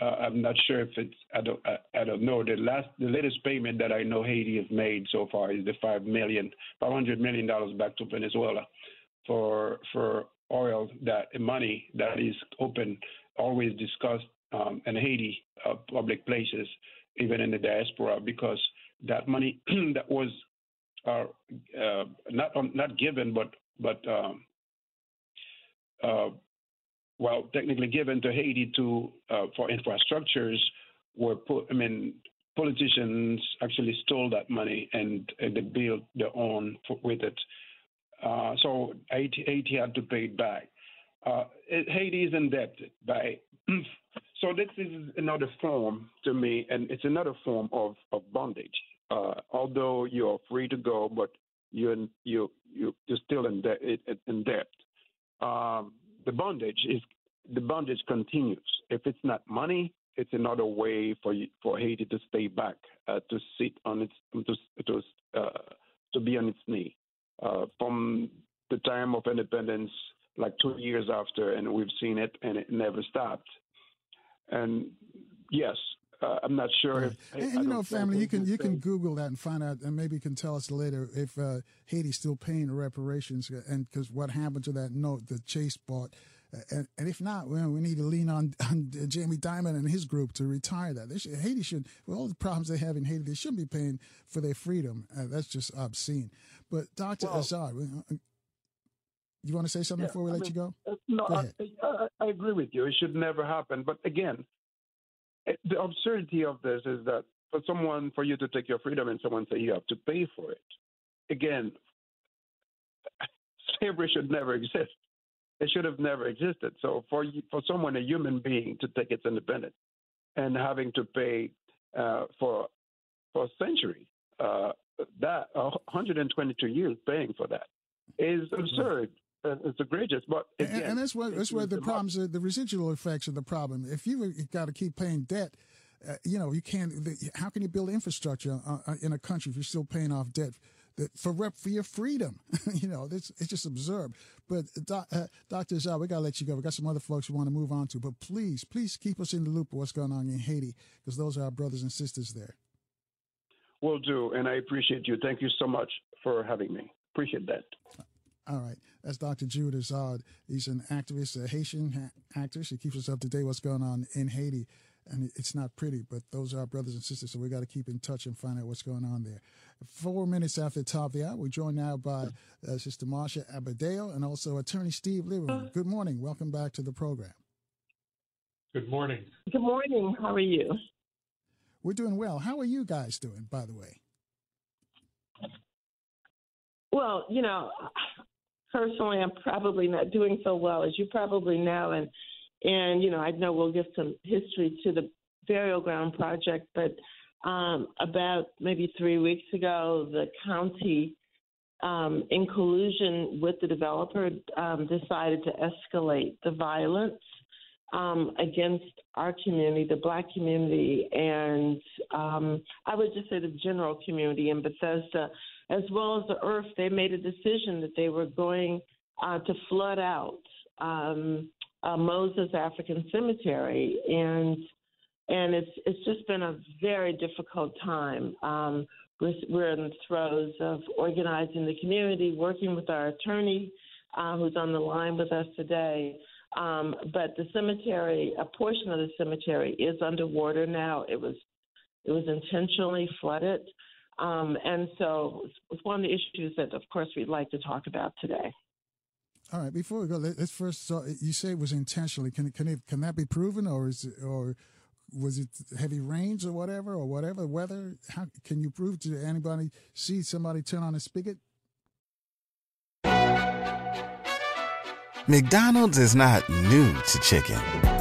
Uh, I'm not sure if it's. I don't. I, I, don't know. The last, the latest payment that I know Haiti has made so far is the five million, five hundred million dollars back to Venezuela for for oil that money that is open, always discussed um, in Haiti uh, public places even in the diaspora, because that money that was uh, uh, not um, not given, but but um, uh, well, technically given to Haiti to uh, for infrastructures were put. I mean, politicians actually stole that money and, and they built their own with it. Uh, so Haiti, Haiti, had to pay it back. It, Haiti is indebted by So this is another form to me, and it's another form of, of bondage. Uh, although you're free to go, but you're you you you're still in debt. In debt. Um, the bondage is the bondage continues. If it's not money, it's another way for you, for Haiti to stay back, uh, to sit on its to to uh, to be on its knee. Uh, from the time of independence, like two years after, and we've seen it, and it never stopped. And yes, uh, I'm not sure right. if. And, and you know, family, you can you can Google that and find out, and maybe you can tell us later if uh, Haiti's still paying reparations, uh, and because what happened to that note that Chase bought. Uh, and, and, if not, well, we need to lean on, on Jamie Dimon and his group to retire that. They Should, Haiti should, with all the problems they have in Haiti, they shouldn't be paying for their freedom. Uh, that's just obscene. But Dr. Well, Azard, you want to say something yeah, before we I let mean, you go? Uh, no, go I, I, I, agree with you. It should never happen. But again, the absurdity of this is that for someone, for you to take your freedom and someone say you have to pay for it, again, slavery should never exist. It should have never existed. So for for someone, a human being, to take its independence and having to pay uh, for for a century, uh, that 122 years paying for that is absurd it's egregious. But again, and, and that's what that's where the problems are, the residual effects of the problem. If you got to keep paying debt, uh, you know you can't. The, how can you build infrastructure uh, uh, in a country if you're still paying off debt? that for rep for your freedom. you know, it's, it's just absurd. But doc, uh, Dr. Zhao, we got to let you go. We got some other folks we want to move on to, but please, please keep us in the loop of what's going on in Haiti because those are our brothers and sisters there. Will do, and I appreciate you. Thank you so much for having me. Appreciate that. All right. That's Dr. Jude Azard. He's an activist, a Haitian ha- actor. He keeps us up to date what's going on in Haiti. And it's not pretty, but those are our brothers and sisters. So we got to keep in touch and find out what's going on there. Four minutes after the top of the hour, we're joined now by uh, Sister Marsha Adebayo and also Attorney Steve Lieberman. Good morning. Welcome back to the program. Good morning. Good morning. How are you? We're doing well. How are you guys doing, by the way? Well, you know, personally, I'm probably not doing so well as you probably know, and and you know, I know we'll give some history to the burial ground project, but um, about maybe three weeks ago, the county, um, in collusion with the developer, um, decided to escalate the violence um, against our community, the black community, and um, I would just say the general community in Bethesda, as well as the earth. They made a decision that they were going uh, to flood out um, uh, Moses African Cemetery, and and it's it's just been a very difficult time. Um, we're, we're in the throes of organizing the community, working with our attorney, uh, who's on the line with us today. Um, but the cemetery, a portion of the cemetery is underwater now. It was it was intentionally flooded. Um, and so it's one of the issues that, of course, we'd like to talk about today. All right. Before we go, let's first. So you say it was intentionally. Can can it can that be proven, or is it, or was it heavy rains or whatever, or whatever weather? How can you prove to anybody see somebody turn on a spigot? McDonald's is not new to chicken,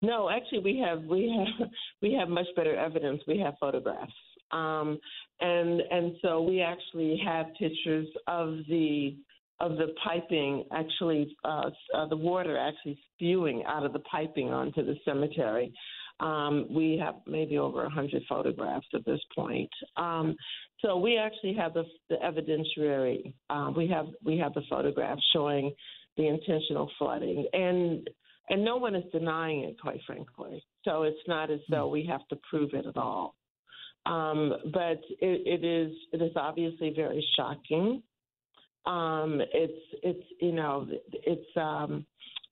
No, actually, we have we have we have much better evidence. We have photographs, um, and and so we actually have pictures of the of the piping actually uh, uh, the water actually spewing out of the piping onto the cemetery. Um, we have maybe over a hundred photographs at this point. Um, so we actually have the, the evidentiary. Uh, we have we have the photographs showing the intentional flooding and and no one is denying it, quite frankly. So it's not as though we have to prove it at all. Um, but it, it is it is obviously very shocking. Um, it's it's you know it's um,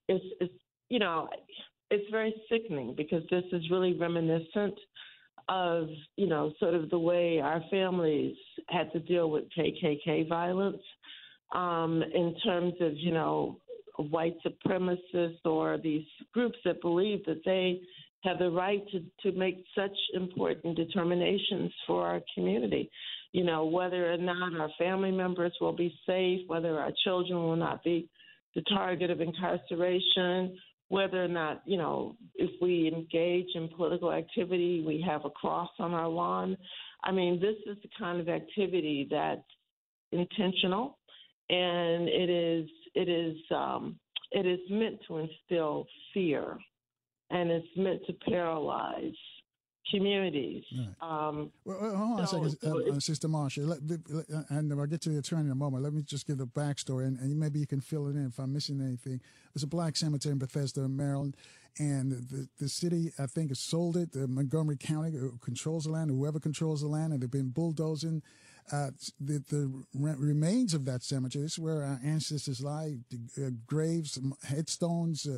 it's it's you know it's very sickening because this is really reminiscent of you know sort of the way our families had to deal with KKK violence um, in terms of you know white supremacists or these groups that believe that they have the right to, to make such important determinations for our community. You know, whether or not our family members will be safe, whether our children will not be the target of incarceration, whether or not, you know, if we engage in political activity, we have a cross on our lawn. I mean, this is the kind of activity that's intentional and it is it is um, it is meant to instill fear, and it's meant to paralyze communities. Right. Um, Well, well, hold on so- a second, so uh, uh, Sister Marsha, let, let- uh, and I'll get to the attorney in a moment. Let me just give the backstory, and, and maybe you can fill it in if I'm missing anything. There's a black cemetery in Bethesda, Maryland, and the, the city, I think, has sold it. The Montgomery County uh, controls the land, whoever controls the land, and they've been bulldozing uh, the, the re- remains of that cemetery. This is where our ancestors lie, uh, graves, headstones, uh,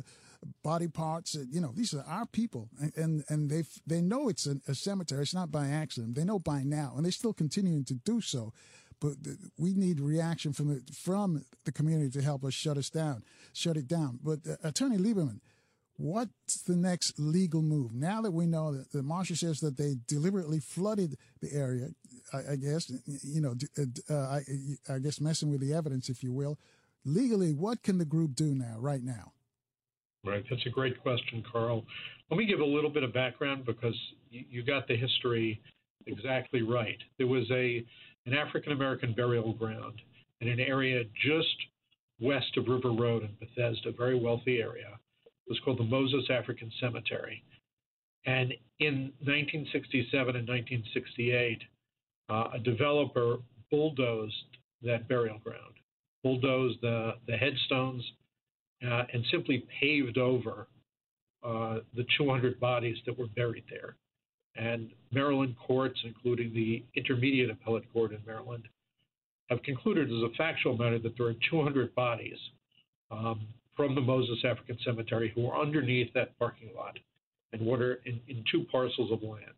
body parts. Uh, you know, these are our people, and and, and they they know it's a, cemetery. It's not by accident. They know by now, and they're still continuing to do so. But we need reaction from the from the community to help us shut us down, shut it down. But uh, Attorney Lieberman, what's the next legal move now that we know that the marshal says that they deliberately flooded the area? I, I guess you know, uh, I, I guess messing with the evidence, if you will. legally, what can the group do now, right now? Right, that's a great question, Carl. Let me give a little bit of background because you, you got the history exactly right. There was a an African American burial ground in an area just west of River Road in Bethesda, a very wealthy area. Was called the Moses African Cemetery. And in 1967 and 1968, uh, a developer bulldozed that burial ground, bulldozed the, the headstones, uh, and simply paved over uh, the 200 bodies that were buried there. And Maryland courts, including the Intermediate Appellate Court in Maryland, have concluded as a factual matter that there are 200 bodies um, from the Moses African Cemetery who are underneath that parking lot and water in, in two parcels of land.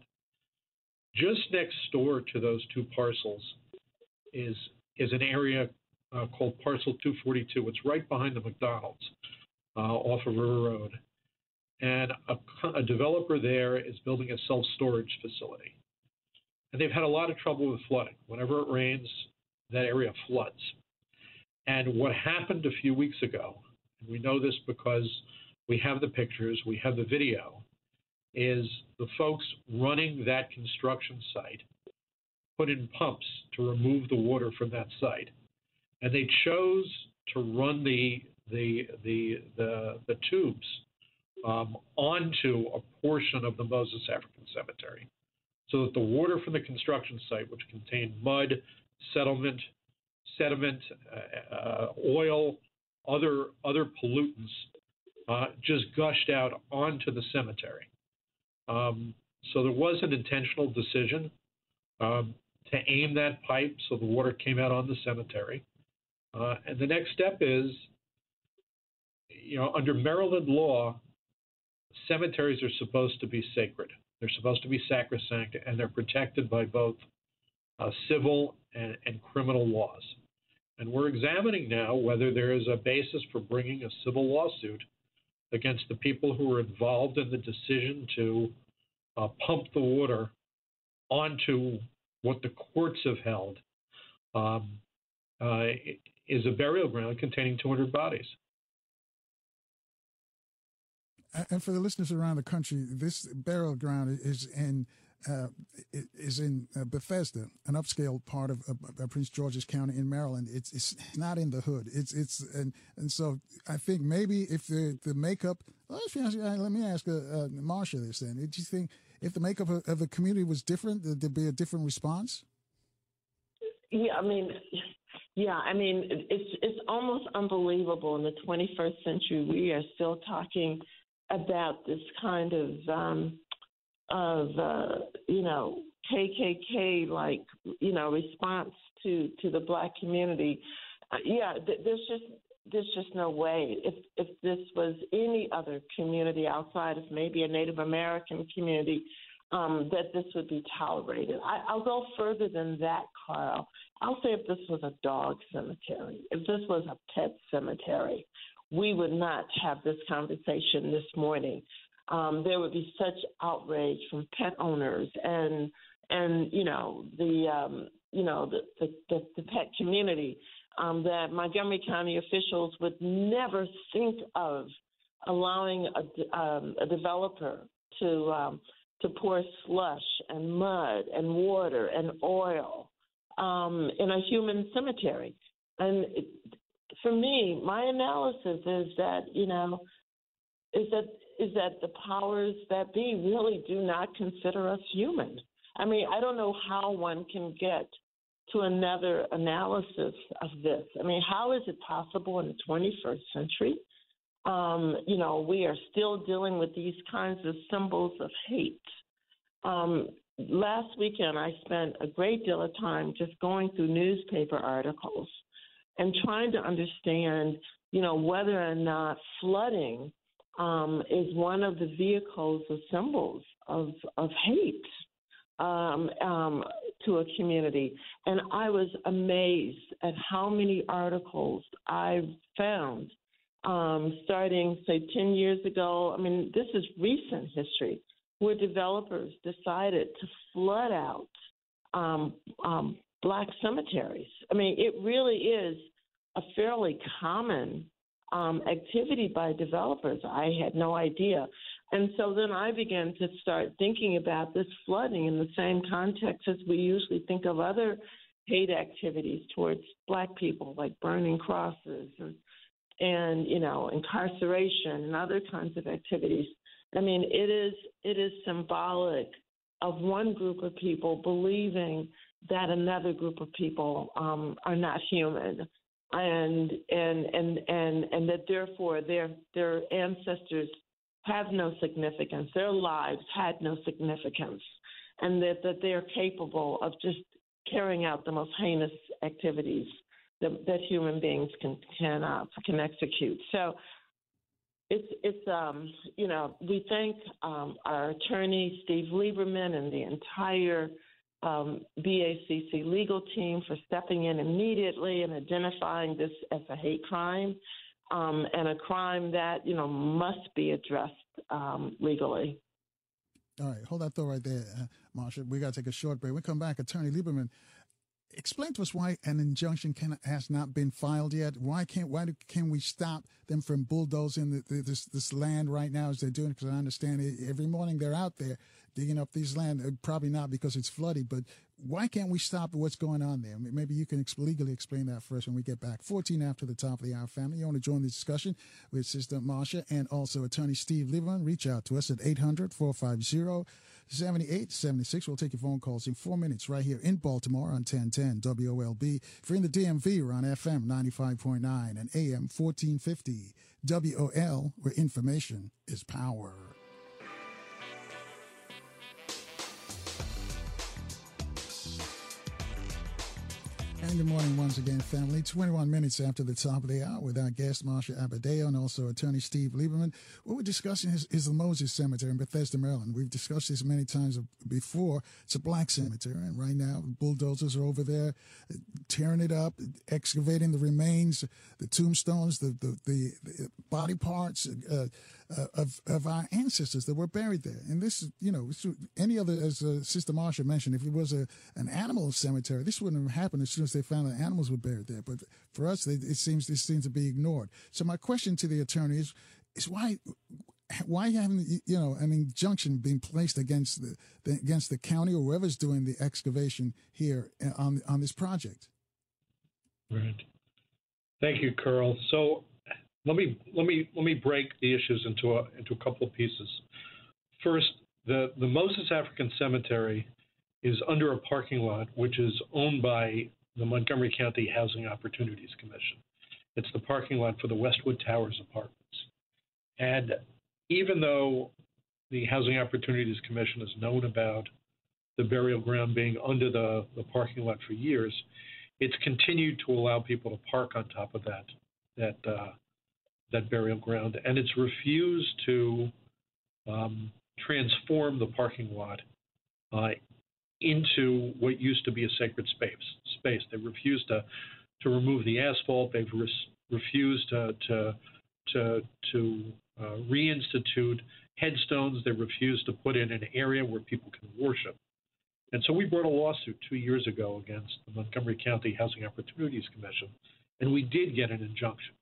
Just next door to those two parcels is is an area uh, called Parcel 242. It's right behind the McDonald's uh, off of River Road, and a, a developer there is building a self storage facility. And they've had a lot of trouble with flooding. Whenever it rains, that area floods. And what happened a few weeks ago, we know this because we have the pictures, we have the video, is the folks running that construction site put in pumps to remove the water from that site. And they chose to run the the the the, the tubes um, onto a portion of the Moses African Cemetery, so that the water from the construction site, which contained mud, settlement, sediment, uh, uh, oil, other other pollutants, uh, just gushed out onto the cemetery. Um, so there was an intentional decision um, to aim that pipe so the water came out on the cemetery. Uh, and the next step is, you know, under Maryland law, cemeteries are supposed to be sacred. They're supposed to be sacrosanct, and they're protected by both uh, civil and, and criminal laws. And we're examining now whether there is a basis for bringing a civil lawsuit against the people who were involved in the decision to uh, pump the water onto what the courts have held um, uh, is a burial ground containing 200 bodies. And for the listeners around the country, this burial ground is in uh, is in uh, Bethesda, an upscale part of uh, Prince George's County in Maryland. It's it's not in the hood. It's it's and and so I think maybe if the the makeup. let me ask uh, uh, Marsha this then. Did you think if the makeup of, of the community was different, there'd be a different response? Yeah, I mean, yeah, I mean, it's it's almost unbelievable. In the 21st century, we are still talking about this kind of um, of uh, you know KKK like you know response to to the black community. Uh, yeah, th- there's just there's just no way. If if this was any other community outside of maybe a Native American community, um, that this would be tolerated. I, I'll go further than that, Carl. I'll say if this was a dog cemetery, if this was a pet cemetery, we would not have this conversation this morning um, there would be such outrage from pet owners and and you know the um, you know the, the, the, the pet community um, that Montgomery County officials would never think of allowing a, um, a developer to um, to pour slush and mud and water and oil um, in a human cemetery. And it, for me, my analysis is that you know is that is that the powers that be really do not consider us human. I mean, I don't know how one can get to another analysis of this. I mean, how is it possible in the 21st century? Um, you know, we are still dealing with these kinds of symbols of hate. Um, last weekend, I spent a great deal of time just going through newspaper articles and trying to understand, you know, whether or not flooding um, is one of the vehicles or symbols of, of hate um, um, to a community. And I was amazed at how many articles I found um, starting, say, 10 years ago. I mean, this is recent history where developers decided to flood out um, um, black cemeteries. I mean, it really is a fairly common um, activity by developers. I had no idea. And so then I began to start thinking about this flooding in the same context as we usually think of other hate activities towards black people, like burning crosses and, and you know incarceration and other kinds of activities. I mean, it is it is symbolic of one group of people believing that another group of people um, are not human, and and and and and that therefore their their ancestors have no significance, their lives had no significance, and that that they are capable of just carrying out the most heinous activities that, that human beings can can uh, can execute. So it's it's um you know we thank um, our attorney Steve Lieberman and the entire um, BACC legal team for stepping in immediately and identifying this as a hate crime um, and a crime that you know must be addressed um, legally. All right, hold that thought right there, uh, Marsha. We got to take a short break. We come back. Attorney Lieberman, explain to us why an injunction can, has not been filed yet. Why can't why do, can we stop them from bulldozing the, the, this this land right now as they're doing? Because I understand it, every morning they're out there digging up these land. Uh, probably not because it's flooded, but why can't we stop what's going on there? Maybe you can legally explain that for us when we get back. 14 after the top of the hour, family. You want to join the discussion with Sister Marsha and also Attorney Steve Lieberman? Reach out to us at 800 450 7876. We'll take your phone calls in four minutes right here in Baltimore on 1010 WOLB. If you're in the DMV, we're on FM 95.9 and AM 1450 WOL, where information is power. And good morning once again, family. 21 minutes after the top of the hour with our guest, Marsha Adebayo, and also attorney Steve Lieberman. What we're discussing is, is, the Moses Cemetery in Bethesda, Maryland. We've discussed this many times before. It's a black cemetery, and right now, bulldozers are over there tearing it up, excavating the remains, the tombstones, the, the, the, the body parts. Uh, uh, of of our ancestors that were buried there. And this, you know, any other, as uh, Sister Marsha mentioned, if it was a an animal cemetery, this wouldn't have happened as soon as they found that animals were buried there. But for us, they, it seems this seems to be ignored. So my question to the attorney is, is why why haven't you know an injunction being placed against the, the, against the county or whoever's doing the excavation here uh, on on this project? Right. Thank you, Carl. So let me let me let me break the issues into a into a couple of pieces. First, the the Moses African Cemetery is under a parking lot which is owned by the Montgomery County Housing Opportunities Commission. It's the parking lot for the Westwood Towers apartments. And even though the Housing Opportunities Commission has known about the burial ground being under the, the parking lot for years, it's continued to allow people to park on top of that that uh, that burial ground, and it's refused to um, transform the parking lot uh, into what used to be a sacred space. Space. They refused to to remove the asphalt. They've refused to to to, to uh, reinstitute headstones. They refused to put in an area where people can worship. And so we brought a lawsuit two years ago against the Montgomery County Housing Opportunities Commission, and we did get an injunction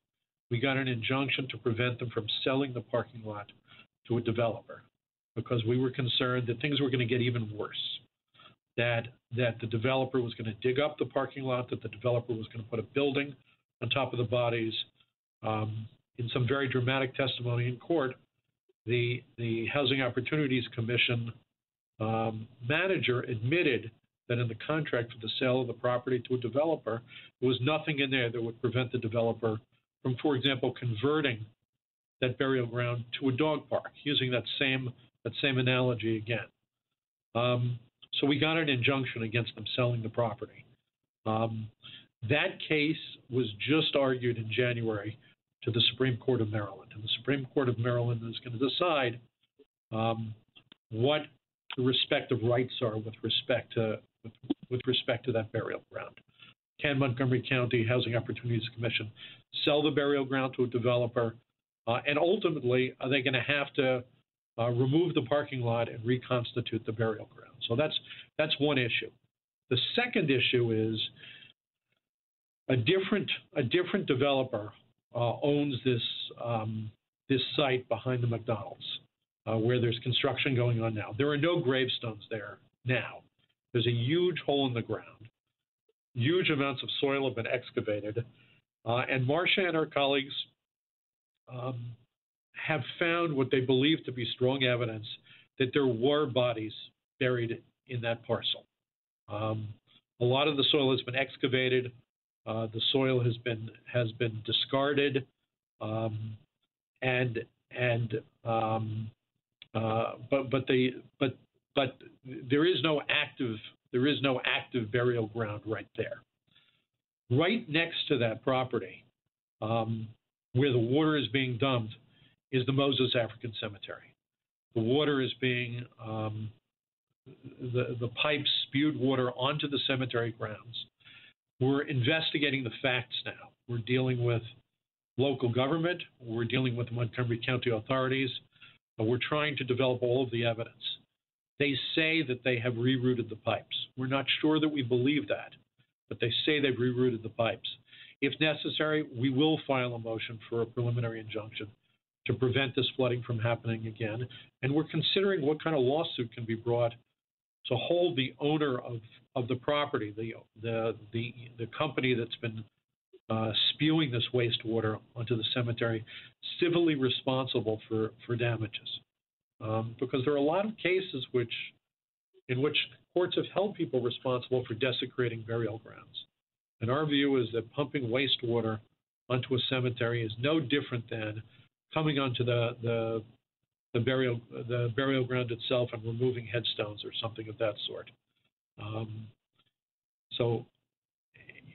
we got an injunction to prevent them from selling the parking lot to a developer because we were concerned that things were going to get even worse. That that the developer was going to dig up the parking lot, that the developer was going to put a building on top of the bodies. Um, in some very dramatic testimony in court, the the Housing Opportunities Commission um, manager admitted that in the contract for the sale of the property to a developer, there was nothing in there that would prevent the developer from, for example, converting that burial ground to a dog park, using that same that same analogy again. Um, so we got an injunction against them selling the property. Um, that case was just argued in January to the Supreme Court of Maryland, and the Supreme Court of Maryland is going to decide um, what the respective rights are with respect to with, with respect to that burial ground. Can Montgomery County Housing Opportunities Commission sell the burial ground to a developer? Uh, and ultimately, are they going to have to uh, remove the parking lot and reconstitute the burial ground? So that's that's one issue. The second issue is a different a different developer uh, owns this um, this site behind the McDonald's, uh, where there's construction going on now. There are no gravestones there now. There's a huge hole in the ground. Huge amounts of soil have been excavated, uh, and Marsha and her colleagues um, have found what they believe to be strong evidence that there were bodies buried in that parcel. Um, a lot of the soil has been excavated. Uh, the soil has been has been discarded, um, and and um, uh, but but the but but there is no active there is no active burial ground right there. Right next to that property, um, where the water is being dumped, is the Moses African Cemetery. The water is being um, the the pipes spewed water onto the cemetery grounds. We're investigating the facts now. We're dealing with local government. We're dealing with Montgomery County authorities. We're trying to develop all of the evidence. They say that they have rerouted the pipes. We're not sure that we believe that, but they say they've rerouted the pipes. If necessary, we will file a motion for a preliminary injunction to prevent this flooding from happening again. And we're considering what kind of lawsuit can be brought to hold the owner of, of the property, the, the, the, the company that's been uh, spewing this wastewater onto the cemetery, civilly responsible for, for damages. Um, because there are a lot of cases which, in which courts have held people responsible for desecrating burial grounds. And our view is that pumping wastewater onto a cemetery is no different than coming onto the, the the burial the burial ground itself and removing headstones or something of that sort. Um, so,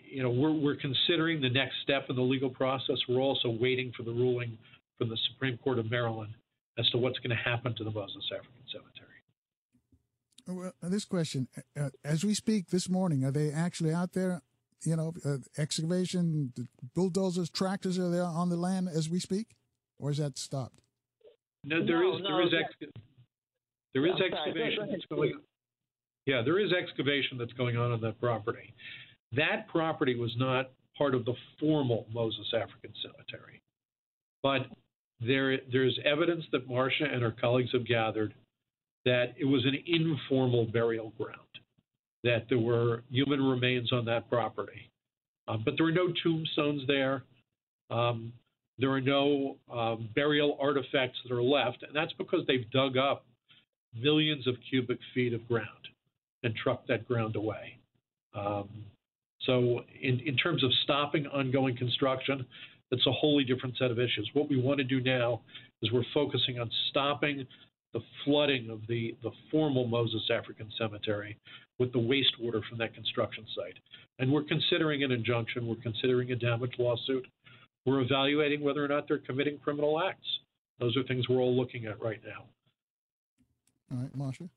you know, we're we're considering the next step in the legal process. We're also waiting for the ruling from the Supreme Court of Maryland as to what's going to happen to the Moses African Cemetery. Well, this question, uh, as we speak this morning, are they actually out there? You know, uh, excavation, bulldozers, tractors are there on the land as we speak, or is that stopped? No, there No, is no, there is that- ex- there is I'm sorry, go- go excavation ahead, that's going. On. Yeah, there is excavation that's going on on that property. That property was not part of the formal Moses African Cemetery, but there there's evidence that Marsha and her colleagues have gathered that it was an informal burial ground, that there were human remains on that property, uh, but there are no tombstones there. Um, there are no um, burial artifacts that are left, and that's because they've dug up millions of cubic feet of ground and trucked that ground away. Um, so, in, in terms of stopping ongoing construction, that's a wholly different set of issues. What we want to do now is we're focusing on stopping the flooding of the, the formal Moses African Cemetery with the wastewater from that construction site. And we're considering an injunction, we're considering a damage lawsuit, we're evaluating whether or not they're committing criminal acts. Those are things we're all looking at right now. All right, Marsha.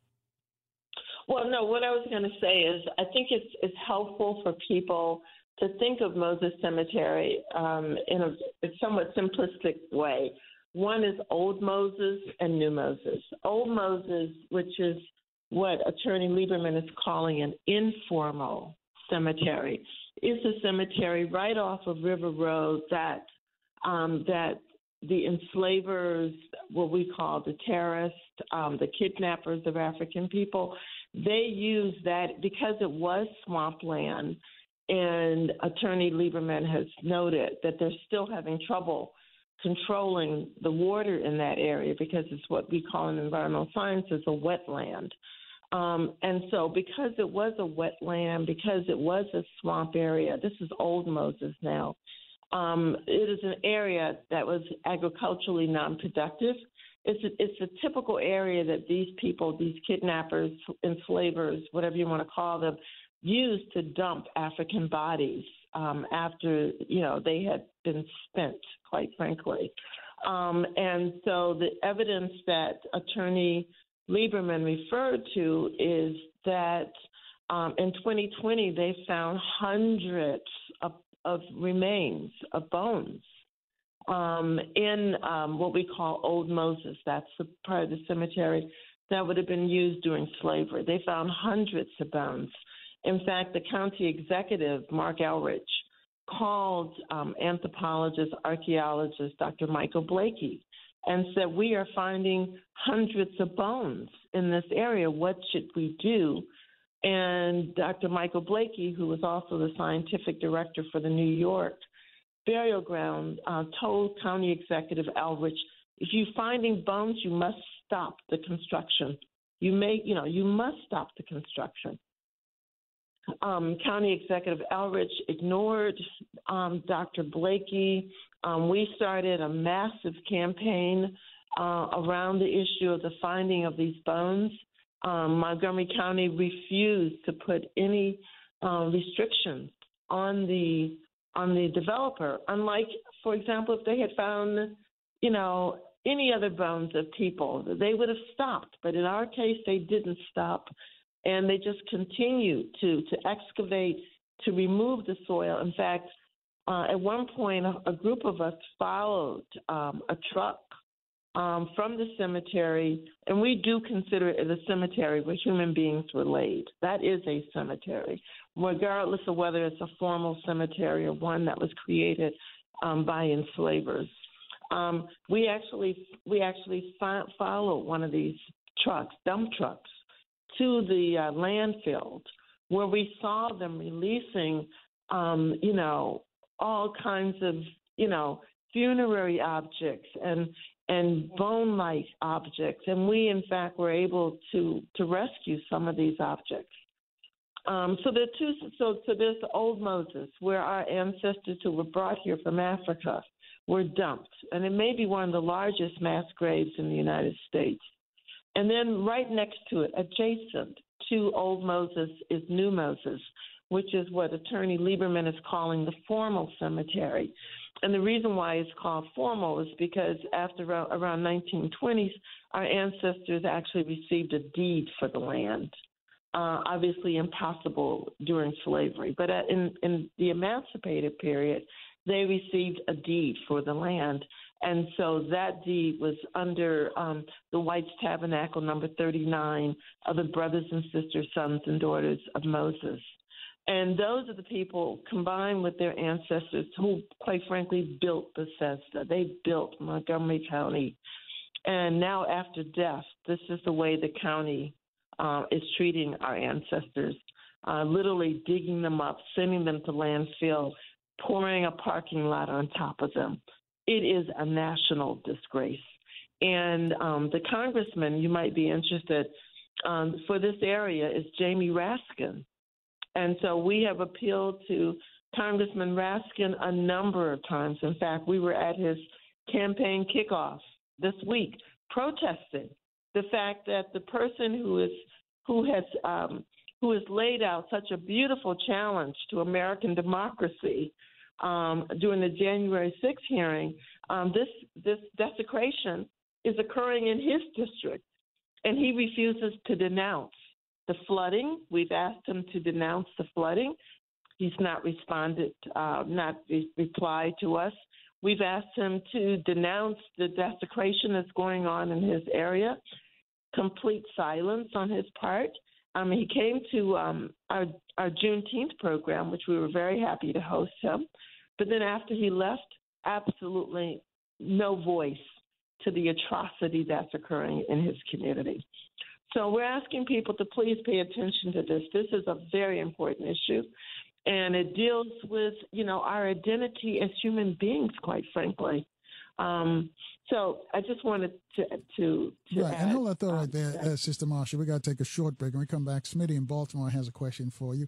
Well, no, what I was going to say is I think it's it's helpful for people to think of Moses Cemetery um, in a, somewhat simplistic way. One is Old Moses and New Moses. Old Moses, which is what Attorney Lieberman is calling an informal cemetery, is a cemetery right off of River Road that um, that the enslavers, what we call the terrorists, um, the kidnappers of African people, they used that because it was swampland. And Attorney Lieberman has noted that they're still having trouble controlling the water in that area because it's what we call in environmental sciences a wetland. Um, and so, because it was a wetland, because it was a swamp area, this is Old Moses now. Um, it is an area that was agriculturally non-productive. It's a, it's a typical area that these people, these kidnappers, enslavers, whatever you want to call them, used to dump African bodies um, after you know they had been spent, quite frankly. Um, and so the evidence that Attorney Lieberman referred to is that um, in 2020 they found hundreds of, of remains of bones um, in um, what we call Old Moses. That's the part of the cemetery that would have been used during slavery. They found hundreds of bones. In fact, the county executive, Marc Elrich, called um, anthropologist, archaeologist Dr. Michael Blakey and said, We are finding hundreds of bones in this area. What should we do? And Dr. Michael Blakey, who was also the scientific director for the New York burial ground, uh, told County Executive Elrich, if you're finding bones, you must stop the construction. You may, you know, you must stop the construction. Um, County Executive Elrich ignored um, Dr. Blakey. Um, we started a massive campaign uh, around the issue of the finding of these bones. Um, Montgomery County refused to put any uh, restrictions on the on the developer. Unlike, for example, if they had found, you know, any other bones of people, they would have stopped. But in our case, they didn't stop, and they just continue to to excavate to remove the soil. In fact, uh, at one point, a, a, group of us followed um, a truck um, from the cemetery, and we do consider it a cemetery where human beings were laid. That is a cemetery, regardless of whether it's a formal cemetery or one that was created um, by enslavers. Um, we actually we actually fo- followed one of these trucks, dump trucks, to the uh, landfill, where we saw them releasing, um, you know, all kinds of, you know, funerary objects and and bone-like objects, and we in fact were able to to rescue some of these objects. Um, so there are two. So so there's the old Moses, where our ancestors who were brought here from Africa were dumped, and it may be one of the largest mass graves in the United States. And then right next to it, adjacent to Old Moses, is New Moses, which is what Attorney Lieberman is calling the formal cemetery. And the reason why it's called formal is because after around 1920s, our ancestors actually received a deed for the land. Uh, obviously, impossible during slavery, but in, in the emancipated period, they received a deed for the land. And so that deed was under um, the White's Tabernacle number 39 of the brothers and sisters, sons and daughters of Moses. And those are the people combined with their ancestors who, quite frankly, built Bethesda. They built Montgomery County. And now, after death, this is the way the county uh, is treating our ancestors uh, literally digging them up, sending them to landfill, pouring a parking lot on top of them. It is a national disgrace. And um, the congressman, you might be interested, um, for this area is Jamie Raskin. And so we have appealed to Congressman Raskin a number of times. In fact, we were at his campaign kickoff this week protesting the fact that the person who is who has um, who has laid out such a beautiful challenge to American democracy um, during the January 6th hearing, um, this this desecration is occurring in his district, and he refuses to denounce the flooding. We've asked him to denounce the flooding. He's not responded, uh, not re- replied to us. We've asked him to denounce the desecration that's going on in his area. Complete silence on his part. Um, he came to um, our our Juneteenth program, which we were very happy to host him. But then after he left, absolutely no voice to the atrocity that's occurring in his community. So we're asking people to please pay attention to this. This is a very important issue, and it deals with you know our identity as human beings, quite frankly. Um, so I just wanted to to, to right, add, and hold that thought right there, uh, Sister Marsha. We got to take a short break, and we come back. Smitty in Baltimore has a question for you.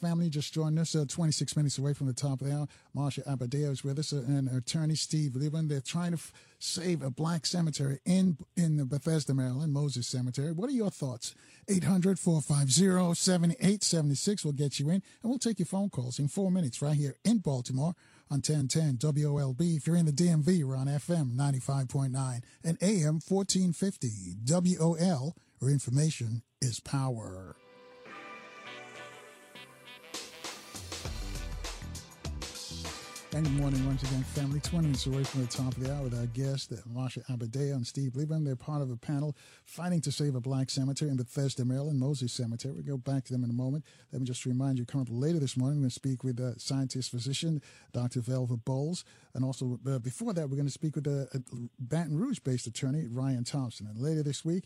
Family just joined us, uh, 26 minutes away from the top of the hour. Marsha Adebayo is with us, uh, and attorney Steve Lieberman. They're trying to f- save a black cemetery in in the Bethesda, Maryland, Moses Cemetery. What are your thoughts? 800 450 7876 will get you in, and we'll take your phone calls in four minutes right here in Baltimore on 1010 WOLB. If you're in the DMV, we're on FM 95.9 and AM 1450 WOL, where information is power. And good morning once again, family. 20 minutes away from the top of the hour with our guests, Marsha Adebayo and Steve Lieberman. They're part of a panel fighting to save a black cemetery in Bethesda, Maryland, Moses Cemetery. We'll go back to them in a moment. Let me just remind you, coming up later this morning, we're going to speak with uh, scientist physician Dr. Velva Boles. And also, uh, before that, we're going to speak with a, a Baton Rouge based attorney, Ryan Thompson. And later this week,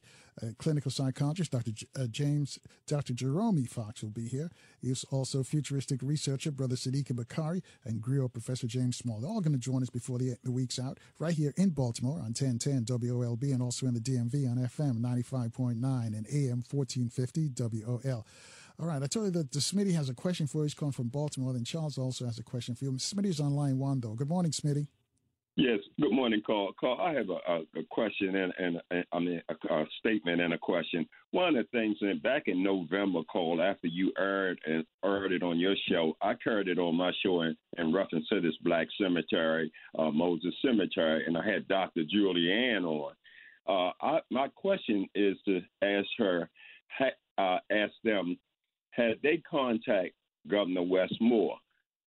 clinical psychologist, Dr. J- uh, James, Dr. Jerome Fox will be here. He's also futuristic researcher, Brother Sadiki Bakari, and griot Professor James Small. They're all going to join us before the, the week's out, right here in Baltimore on 1010 WOLB and also in the DMV on FM 95.9 and AM 1450 WOL. All right, I told you that the Smitty has a question for you. He's calling from Baltimore. Then Charles also has a question for you. Smitty's on line one, though. Good morning, Smitty. Yes. Good morning, Carl. Carl, I have a, a, question and, and, and, I mean a, a, statement and a question. One of the things that back in November, Carl, after you aired and aired it on your show, I carried it on my show in, in reference to this black cemetery, uh, Moses Cemetery, and I had Dr. Julianne on. Uh, I, my question is to ask her, ha, uh, ask them, had they contact Governor Westmore Moore?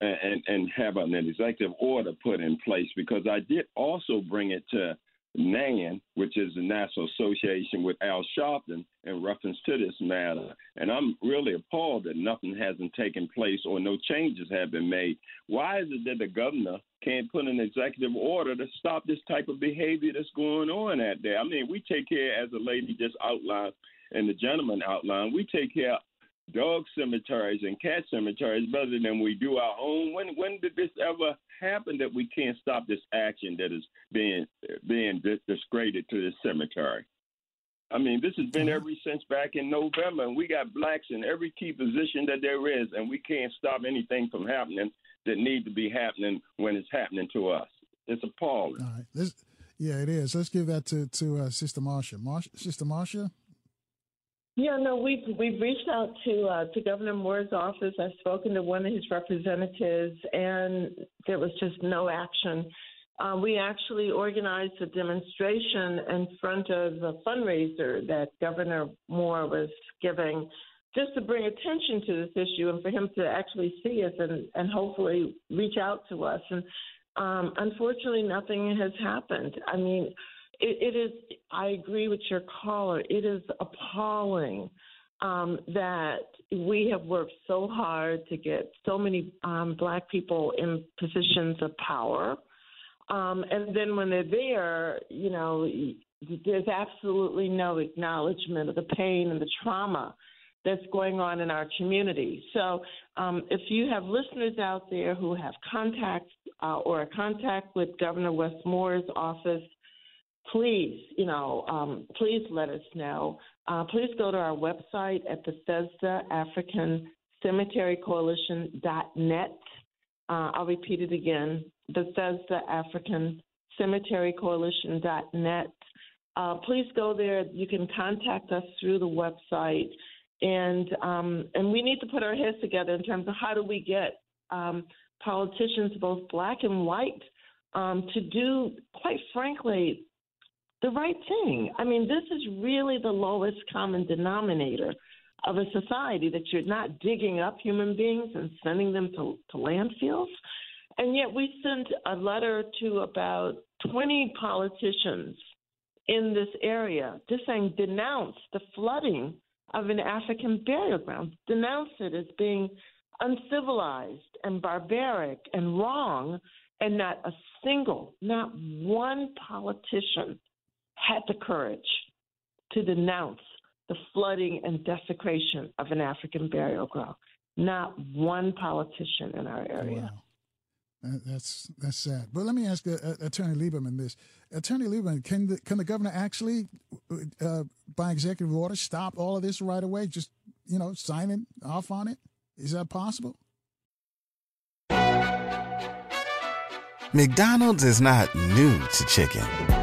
and, and have an executive order put in place because I did also bring it to NAN, which is the National Association with Al Sharpton, in reference to this matter. And I'm really appalled that nothing hasn't taken place or no changes have been made. Why is it that the governor can't put an executive order to stop this type of behavior that's going on out there? I mean, we take care, as the lady just outlined and the gentleman outlined, we take care dog cemeteries and cat cemeteries better than we do our own. When when did this ever happen that we can't stop this action that is being being disgraded to this cemetery? I mean, this has been ever since back in November, and we got blacks in every key position that there is, and we can't stop anything from happening that need to be happening when it's happening to us. It's appalling. All right, this, yeah, it is. Let's give that to to uh, Sister Marsha. Marsha, Sister Marsha. Yeah, no, we've we've reached out to uh, to Governor Moore's office. I've spoken to one of his representatives, and there was just no action. Um, we actually organized a demonstration in front of a fundraiser that Governor Moore was giving, just to bring attention to this issue and for him to actually see us and and hopefully reach out to us. And um, unfortunately, nothing has happened. I mean it, it is, I agree with your caller, it is appalling um, that we have worked so hard to get so many um, black people in positions of power. Um, and then when they're there, you know, there's absolutely no acknowledgement of the pain and the trauma that's going on in our community. So, um, if you have listeners out there who have contacts uh, or a contact with Governor Wes Moore's office, please, you know, um, please let us know. Uh, please go to our website at Bethesda African Cemetery. Uh, I'll repeat it again Bethesda African Cemetery Coalition.net. Uh, please go there. You can contact us through the website. And, um, and we need to put our heads together in terms of how do we get um, politicians, both black and white, um, to do, quite frankly, the right thing. I mean, this is really the lowest common denominator of a society that you're not digging up human beings and sending them to, to landfills. And yet we sent a letter to about 20 politicians in this area just saying denounce the flooding of an African burial ground, denounce it as being uncivilized and barbaric and wrong, and not a single, not one politician had the courage to denounce the flooding and desecration of an African burial ground. Not one politician in our area. Wow. That's that's sad. But let me ask uh, uh, Attorney Lieberman this: Attorney Lieberman, can the can the governor actually, uh, by executive order, stop all of this right away? Just you know, sign it off on it. Is that possible? McDonald's is not new to chicken.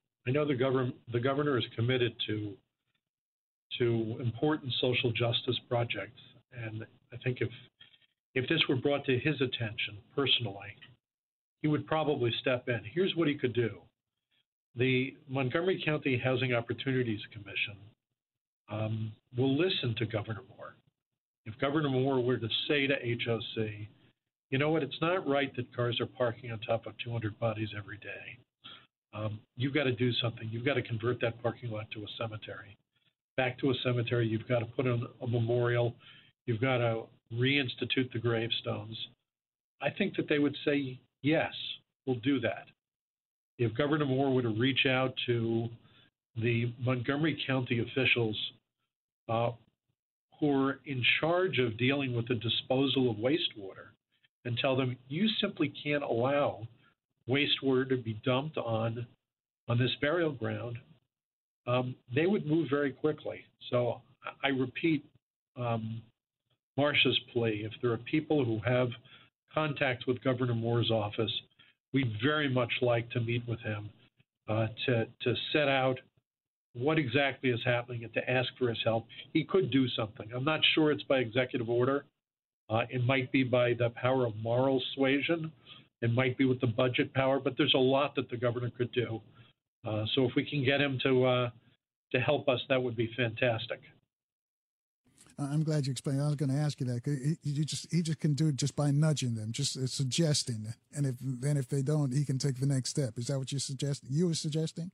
I know the governor the governor is committed to to important social justice projects, and I think if if this were brought to his attention personally, he would probably step in. Here's what he could do: the Montgomery County Housing Opportunities Commission um, will listen to Governor Moore. If Governor Moore were to say to HOC, you know what, it's not right that cars are parking on top of 200 bodies every day. Um, you've got to do something. You've got to convert that parking lot to a cemetery. Back to a cemetery, you've got to put in a memorial. You've got to reinstitute the gravestones. I think that they would say, yes, we'll do that. If Governor Moore were to reach out to the Montgomery County officials uh, who are in charge of dealing with the disposal of wastewater and tell them you simply can't allow wastewater to be dumped on on this burial ground, um, they would move very quickly. So I repeat um, Marsha's plea. If there are people who have contact with Governor Moore's office, we'd very much like to meet with him uh, to to set out what exactly is happening and to ask for his help. He could do something. I'm not sure it's by executive order. Uh, it might be by the power of moral suasion. It might be with the budget power, but there's a lot that the governor could do. Uh, so if we can get him to uh, to help us, that would be fantastic. I'm glad you explained. I was going to ask you that. He, you just he just can do it just by nudging them, just uh, suggesting, and if then if they don't, he can take the next step. Is that what you suggest? You were suggesting?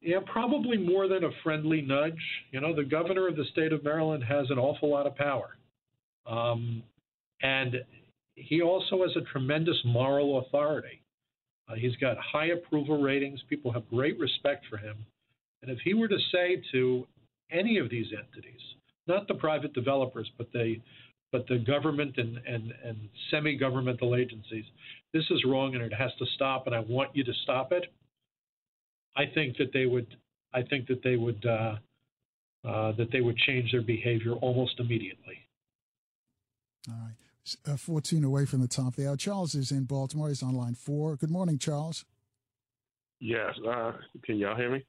Yeah, probably more than a friendly nudge. You know, the governor of the state of Maryland has an awful lot of power. Um, and he also has a tremendous moral authority. Uh, he's got high approval ratings. People have great respect for him. And if he were to say to any of these entities, not the private developers, but the but the government and, and, and semi-governmental agencies, this is wrong and it has to stop, and I want you to stop it. I think that they would. I think that they would. Uh, uh, that they would change their behavior almost immediately. All right. Uh, 14 away from the top there. Charles is in Baltimore. He's on line four. Good morning, Charles. Yes. Uh, can y'all hear me?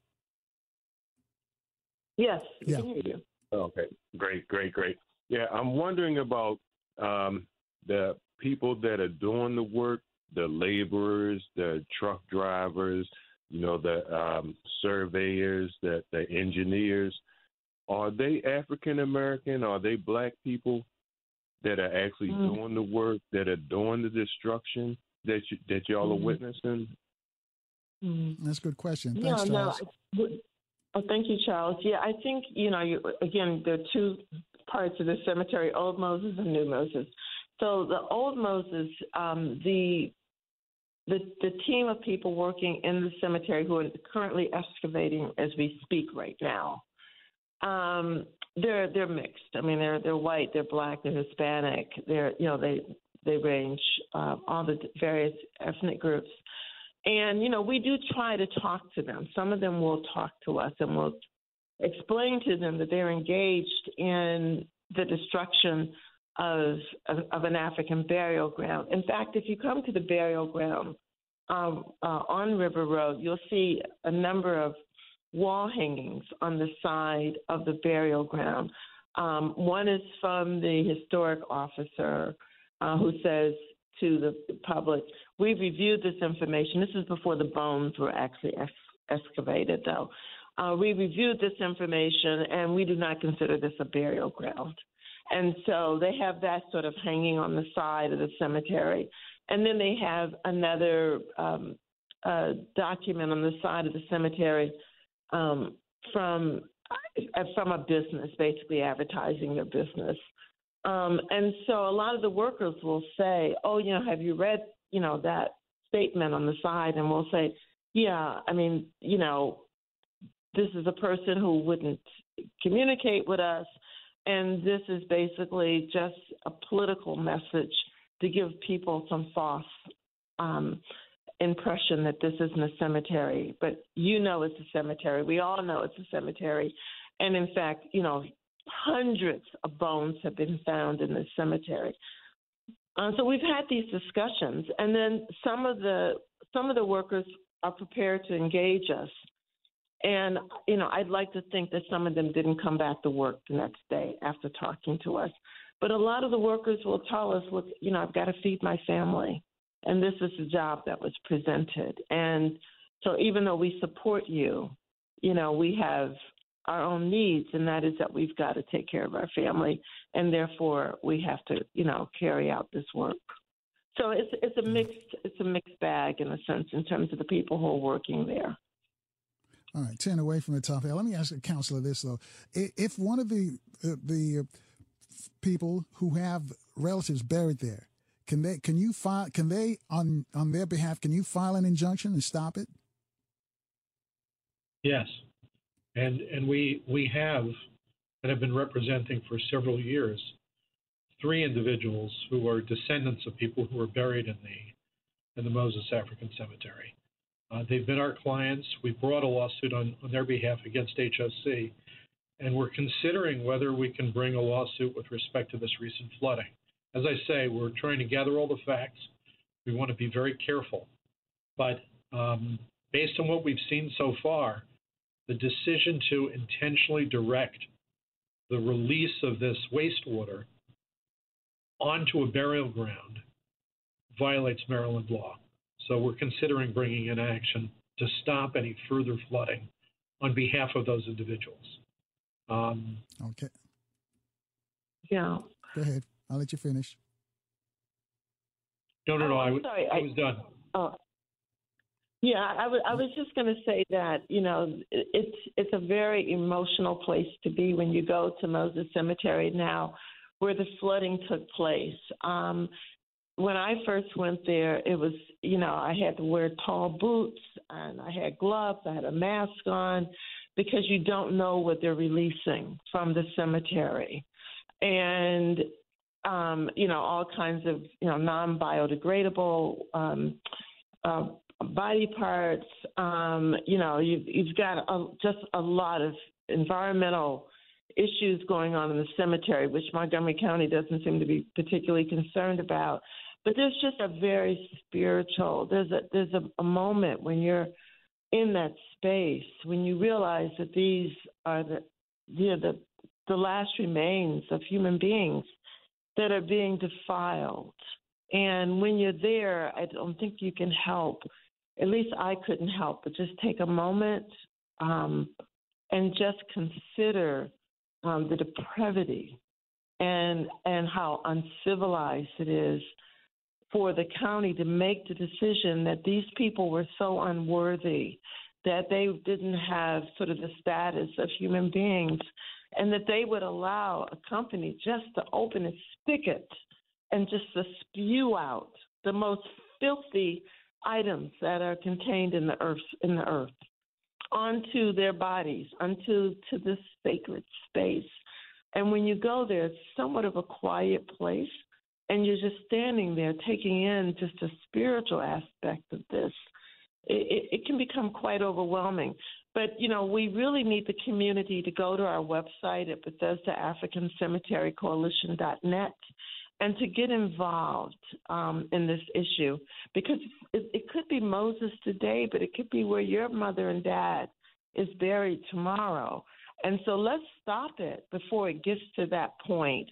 Yes, yeah. can hear you. Okay. Great, great, great. Yeah, I'm wondering about um, the people that are doing the work, the laborers, the truck drivers, you know, the um, surveyors, the, the engineers. Are they African American? Are they black people? That are actually mm. doing the work, that are doing the destruction that you, that y'all mm. are witnessing? Mm. That's a good question. Thanks, yeah, Charles. No, oh, thank you, Charles. Yeah, I think you know, you, again, there are two parts of the cemetery: Old Moses and New Moses. So the Old Moses, um, the the, the team of people working in the cemetery who are currently excavating as we speak right now. Um, they're they're mixed. I mean, they're they're white, they're black, they're Hispanic. They're you know they they range uh, all the various ethnic groups. And you know, we do try to talk to them. Some of them will talk to us and we'll explain to them that they're engaged in the destruction of, of, of an African burial ground. In fact, if you come to the burial ground um, uh, on River Road, you'll see a number of wall hangings on the side of the burial ground. Um, one is from the historic officer uh, who says to the public, We've reviewed this information. This is before the bones were actually ex- excavated, though. Uh, we reviewed this information and we do not consider this a burial ground. And so they have that sort of hanging on the side of the cemetery. And then they have another um, uh, document on the side of the cemetery um, from uh, from a business, basically advertising their business. Um, and so a lot of the workers will say, "Oh, you know, have you read, you know, that statement on the side?" And we'll say, "Yeah, I mean, you know, this is a person who wouldn't communicate with us, and this is basically just a political message to give people some false um, impression that this isn't a cemetery, but you know it's a cemetery. We all know it's a cemetery. And in fact, you know, hundreds of bones have been found in this cemetery. Uh, so we've had these discussions, and then some of the some of the workers are prepared to engage us. And you know, I'd like to think that some of them didn't come back to work the next day after talking to us. But a lot of the workers will tell us, "Look, you know, I've got to feed my family, and this is the job that was presented." And so, even though we support you, you know, we have our own needs, and that is that we've got to take care of our family, and therefore we have to, you know, carry out this work. So it's it's a mixed it's a mixed bag in a sense in terms of the people who are working there. All right, ten away from the topic. Let me ask the counselor this though: if one of the uh, the people who have relatives buried there, can they can you file can they on on their behalf can you file an injunction and stop it? Yes, and and we we have and have been representing for several years three individuals who are descendants of people who were buried in the in the Moses African Cemetery. Uh, they've been our clients. We brought a lawsuit on, on their behalf against HOC, and we're considering whether we can bring a lawsuit with respect to this recent flooding. As I say, we're trying to gather all the facts. We want to be very careful. But um, based on what we've seen so far, the decision to intentionally direct the release of this wastewater onto a burial ground violates Maryland law. So we're considering bringing an action to stop any further flooding on behalf of those individuals. Um, okay. Yeah. Go ahead. I'll let you finish. No, no, no. Oh, I, I'm sorry. I was done. Oh, yeah, I was I was just going to say that you know it's it's a very emotional place to be when you go to Moses Cemetery now, where the flooding took place. Um, when I first went there, it was you know I had to wear tall boots and I had gloves, I had a mask on, because you don't know what they're releasing from the cemetery, and um, you know all kinds of you know non biodegradable. Um, uh, body parts. Um, you know, you've, you've got a, just a lot of environmental issues going on in the cemetery, which Montgomery County doesn't seem to be particularly concerned about. But there's just a very spiritual. There's a there's a, a moment when you're in that space when you realize that these are the you know, the the last remains of human beings that are being defiled. And when you're there, I don't think you can help at least I couldn't help but just take a moment um, and just consider um, the depravity and and how uncivilized it is for the county to make the decision that these people were so unworthy that they didn't have sort of the status of human beings and that they would allow a company just to open its spigot and just to spew out the most filthy items that are contained in the earth in the earth onto their bodies, onto to this sacred space. And when you go there, it's somewhat of a quiet place, and you're just standing there taking in just a spiritual aspect of this. It, it, it can become quite overwhelming. But you know, we really need the community to go to our website at Bethesda African Cemetery Coalition.net and to get involved um, in this issue because it, it could be Moses today, but it could be where your mother and dad is buried tomorrow. And so let's stop it before it gets to that point.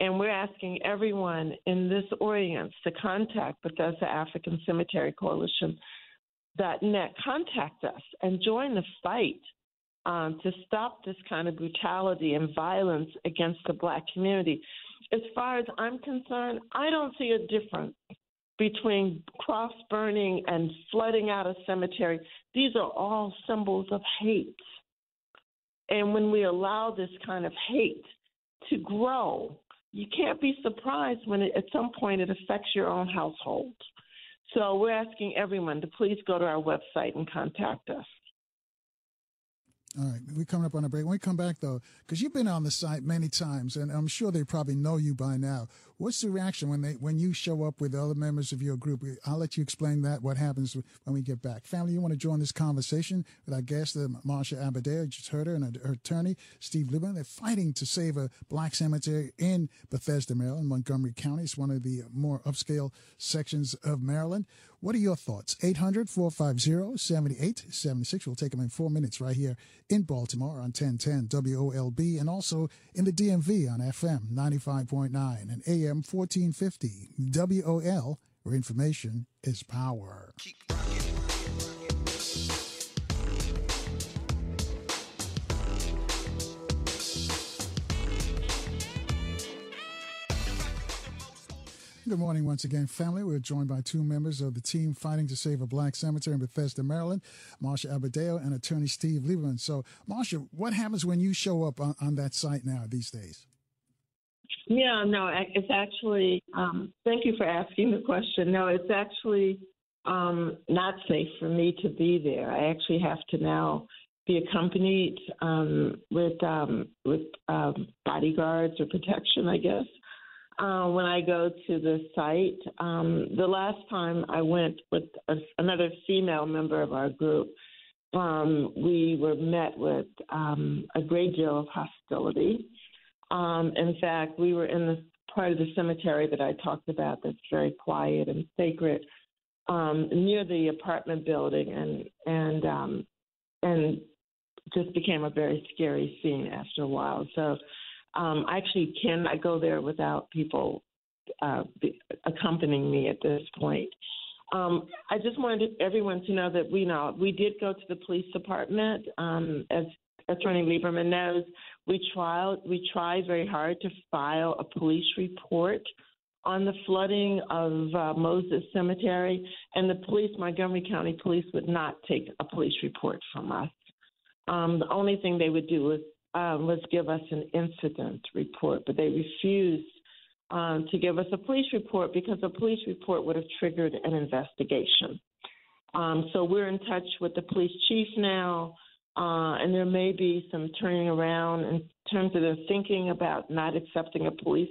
And we're asking everyone in this audience to contact Bethesda African Cemetery Coalition. That net, contact us and join the fight um, to stop this kind of brutality and violence against the black community as far as I'm concerned, I don't see a difference between cross burning and flooding out a cemetery. These are all symbols of hate. And when we allow this kind of hate to grow, you can't be surprised when it, at some point it affects your own household. So we're asking everyone to please go to our website and contact us. All right, we're coming up on a break. When we come back, though, because you've been on the site many times, and I'm sure they probably know you by now. What's the reaction when they when you show up with other members of your group? I'll let you explain that. What happens when we get back? Family, you want to join this conversation with our guest, uh, Marsha Adebayo, just heard her, and her attorney Steve Lieberman. They're fighting to save a black cemetery in Bethesda, Maryland, Montgomery County. It's one of the more upscale sections of Maryland. What are your thoughts? 800 450 7876. We'll take them in four minutes right here in Baltimore on 1010 WOLB and also in the DMV on FM 95.9 and AM 1450 WOL, where information is power. Good morning once again, family. We're joined by two members of the team fighting to save a black cemetery in Bethesda, Maryland, Marsha Adebayo and attorney Steve Lieberman. So, Marsha, what happens when you show up on, on that site now these days? Yeah, no, it's actually, um, thank you for asking the question. No, it's actually um, not safe for me to be there. I actually have to now be accompanied um, with um, with um, bodyguards or protection, I guess uh, when I go to the site. Um, the last time I went with a, another female member of our group, um, we were met with um, a great deal of hostility. Um, in fact, we were in the part of the cemetery that I talked about that's very quiet and sacred um, near the apartment building, and and um, and just became a very scary scene after a while. So um, I actually cannot go there without people uh, accompanying me at this point. Um, I just wanted everyone to know that we know we did go to the police department. Um, as Attorney Lieberman knows, we tried we tried very hard to file a police report on the flooding of uh, Moses Cemetery, and the police, Montgomery County Police, would not take a police report from us. Um, the only thing they would do was um, was give us an incident report, but they refused um, to give us a police report because a police report would have triggered an investigation. Um, so we're in touch with the police chief now, uh, and there may be some turning around in terms of their thinking about not accepting a police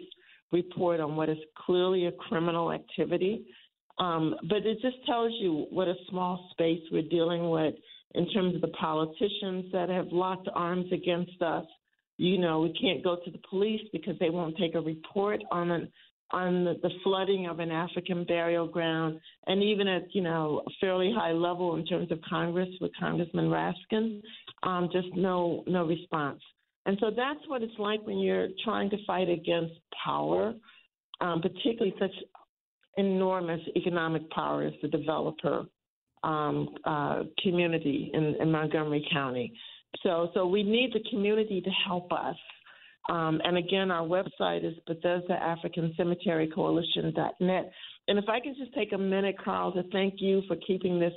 report on what is clearly a criminal activity. Um, but it just tells you what a small space we're dealing with in terms of the politicians that have locked arms against us. You know, we can't go to the police because they won't take a report on an on the, the flooding of an African burial ground, and even at you know a fairly high level in terms of Congress with Congressman Raskin, um, just no no response. And so that's what it's like when you're trying to fight against power, um, particularly such enormous economic power as the developer um, uh, community in, in, Montgomery County. So, so we need the community to help us. Um, and again, our website is Bethesda African Cemetery Coalition.net. And if I can just take a minute, Carl, to thank you for keeping this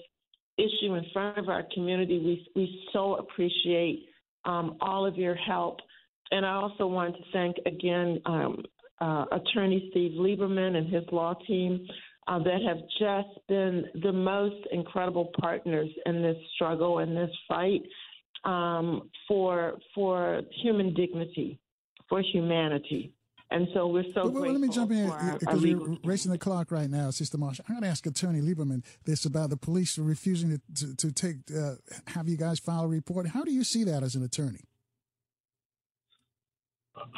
issue in front of our community. We, we so appreciate um, all of your help. And I also want to thank again um, uh, Attorney Steve Lieberman and his law team uh, that have just been the most incredible partners in this struggle and this fight um, for for human dignity, for humanity. And so we're so well, well, let me jump in because we're racing the clock right now, Sister Marsha. I'm going to ask Attorney Lieberman this about the police refusing to, to, to take uh, have you guys file a report. How do you see that as an attorney?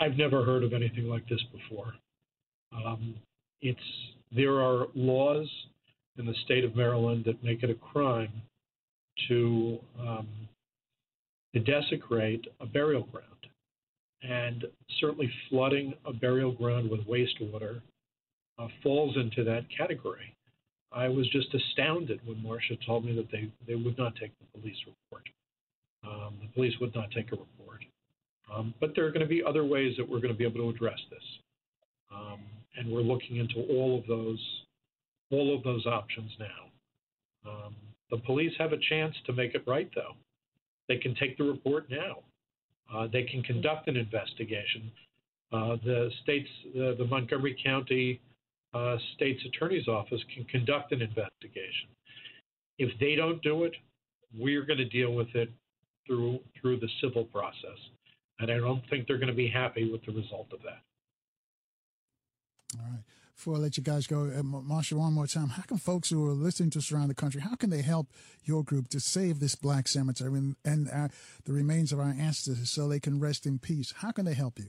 I've never heard of anything like this before. Um, it's there are laws in the state of Maryland that make it a crime to, um, to desecrate a burial ground. And certainly flooding a burial ground with wastewater uh, falls into that category. I was just astounded when Marsha told me that they, they would not take the police report. Um, the police would not take a report. Um, but there are going to be other ways that we're going to be able to address this. Um, and we're looking into all of those all of those options now. Um, the police have a chance to make it right, though. They can take the report now. Uh, they can conduct an investigation. Uh, the state's uh, the Montgomery County uh, State's Attorney's Office can conduct an investigation. If they don't do it, we're going to deal with it through through the civil process, and I don't think they're going to be happy with the result of that. All right. Before I let you guys go, uh, Marsha, one more time, how can folks who are listening to us around the country, how can they help your group to save this black cemetery and, and uh, the remains of our ancestors so they can rest in peace? How can they help you?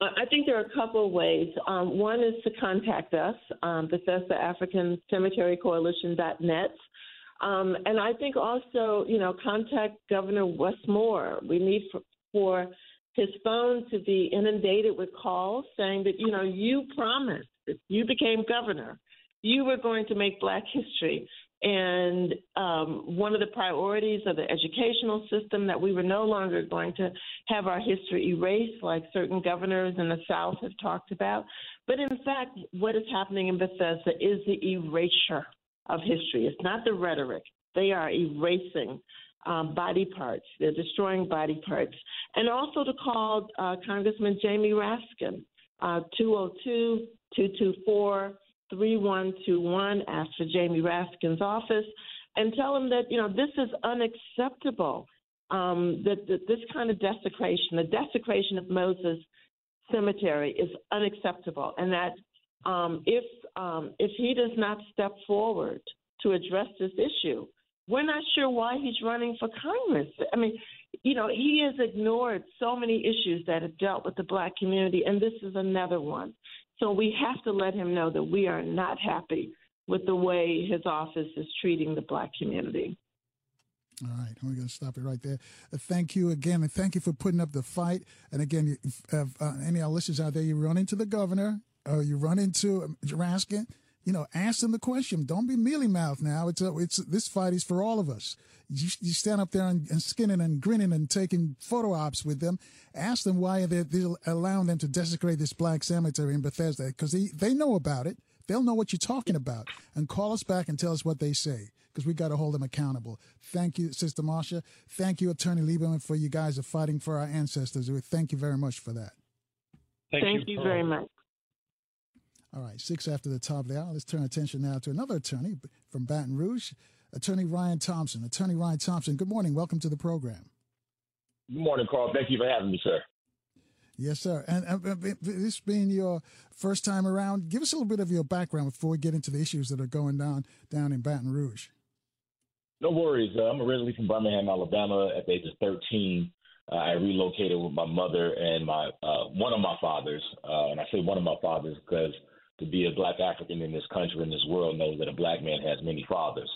I think there are a couple of ways. Um, one is to contact us, um, Bethesda African Cemetery Coalition.net. Um, and I think also, you know, contact Governor Wes Moore. We need for, for his phone to be inundated with calls saying that, you know, you promised if you became governor, you were going to make black history. And um, one of the priorities of the educational system that we were no longer going to have our history erased, like certain governors in the South have talked about. But in fact, what is happening in Bethesda is the erasure of history. It's not the rhetoric. They are erasing um, body parts. They're destroying body parts. And also to call uh, Congressman Jamie Raskin, uh, 202 224 3121. Ask for Jamie Raskin's office and tell him that, you know, this is unacceptable. Um, that, that this kind of desecration, the desecration of Moses Cemetery, is unacceptable, and that um, if um, if he does not step forward to address this issue, we're not sure why he's running for Congress. I mean, you know, he has ignored so many issues that have dealt with the black community, and this is another one. So we have to let him know that we are not happy with the way his office is treating the black community. All right, we're going to stop it right there. Uh, thank you again, and thank you for putting up the fight. And again, if, if uh, any of our listeners out there, you run into the governor, or you run into um, Raskin, you know, ask them the question. Don't be mealy mouthed now. It's a, it's this fight is for all of us. You, you stand up there and, and, skinning and grinning and taking photo ops with them. Ask them why they're, they're allowing them to desecrate this black cemetery in Bethesda because they, they know about it. They'll know what you're talking about. And call us back and tell us what they say because we got to hold them accountable. Thank you, Sister Marsha. Thank you, Attorney Lieberman, for you guys are fighting for our ancestors. We thank you very much for that. Thank, Thank you, you very much. All right, six after the top of the hour. Let's turn attention now to another attorney from Baton Rouge, Attorney Ryan Thompson. Attorney Ryan Thompson, good morning. Welcome to the program. Good morning, Carl. Thank you for having me, sir. Yes, sir. And uh, this being your first time around, give us a little bit of your background before we get into the issues that are going down down in Baton Rouge. No worries. Uh, I'm originally from Birmingham, Alabama. At the age of 13, uh, I relocated with my mother and my uh, one of my fathers. Uh, and I say one of my fathers because to be a black African in this country, in this world, knows that a black man has many fathers.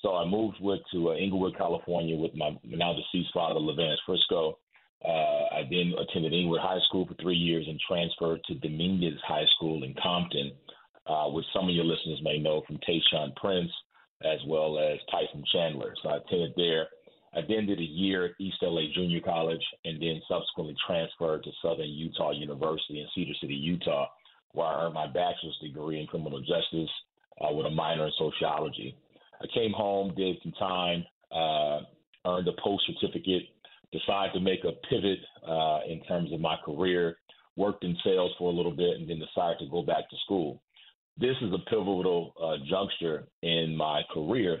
So I moved with to uh, Inglewood, California, with my now deceased father, Levance Frisco. Uh, I then attended Inglewood High School for three years and transferred to Dominguez High School in Compton, uh, which some of your listeners may know from Tayshaun Prince as well as Tyson Chandler. So I attended there. I then did a year at East LA Junior College and then subsequently transferred to Southern Utah University in Cedar City, Utah, where I earned my bachelor's degree in criminal justice uh, with a minor in sociology. I came home, did some time, uh, earned a post certificate, decided to make a pivot uh, in terms of my career, worked in sales for a little bit, and then decided to go back to school. This is a pivotal uh, juncture in my career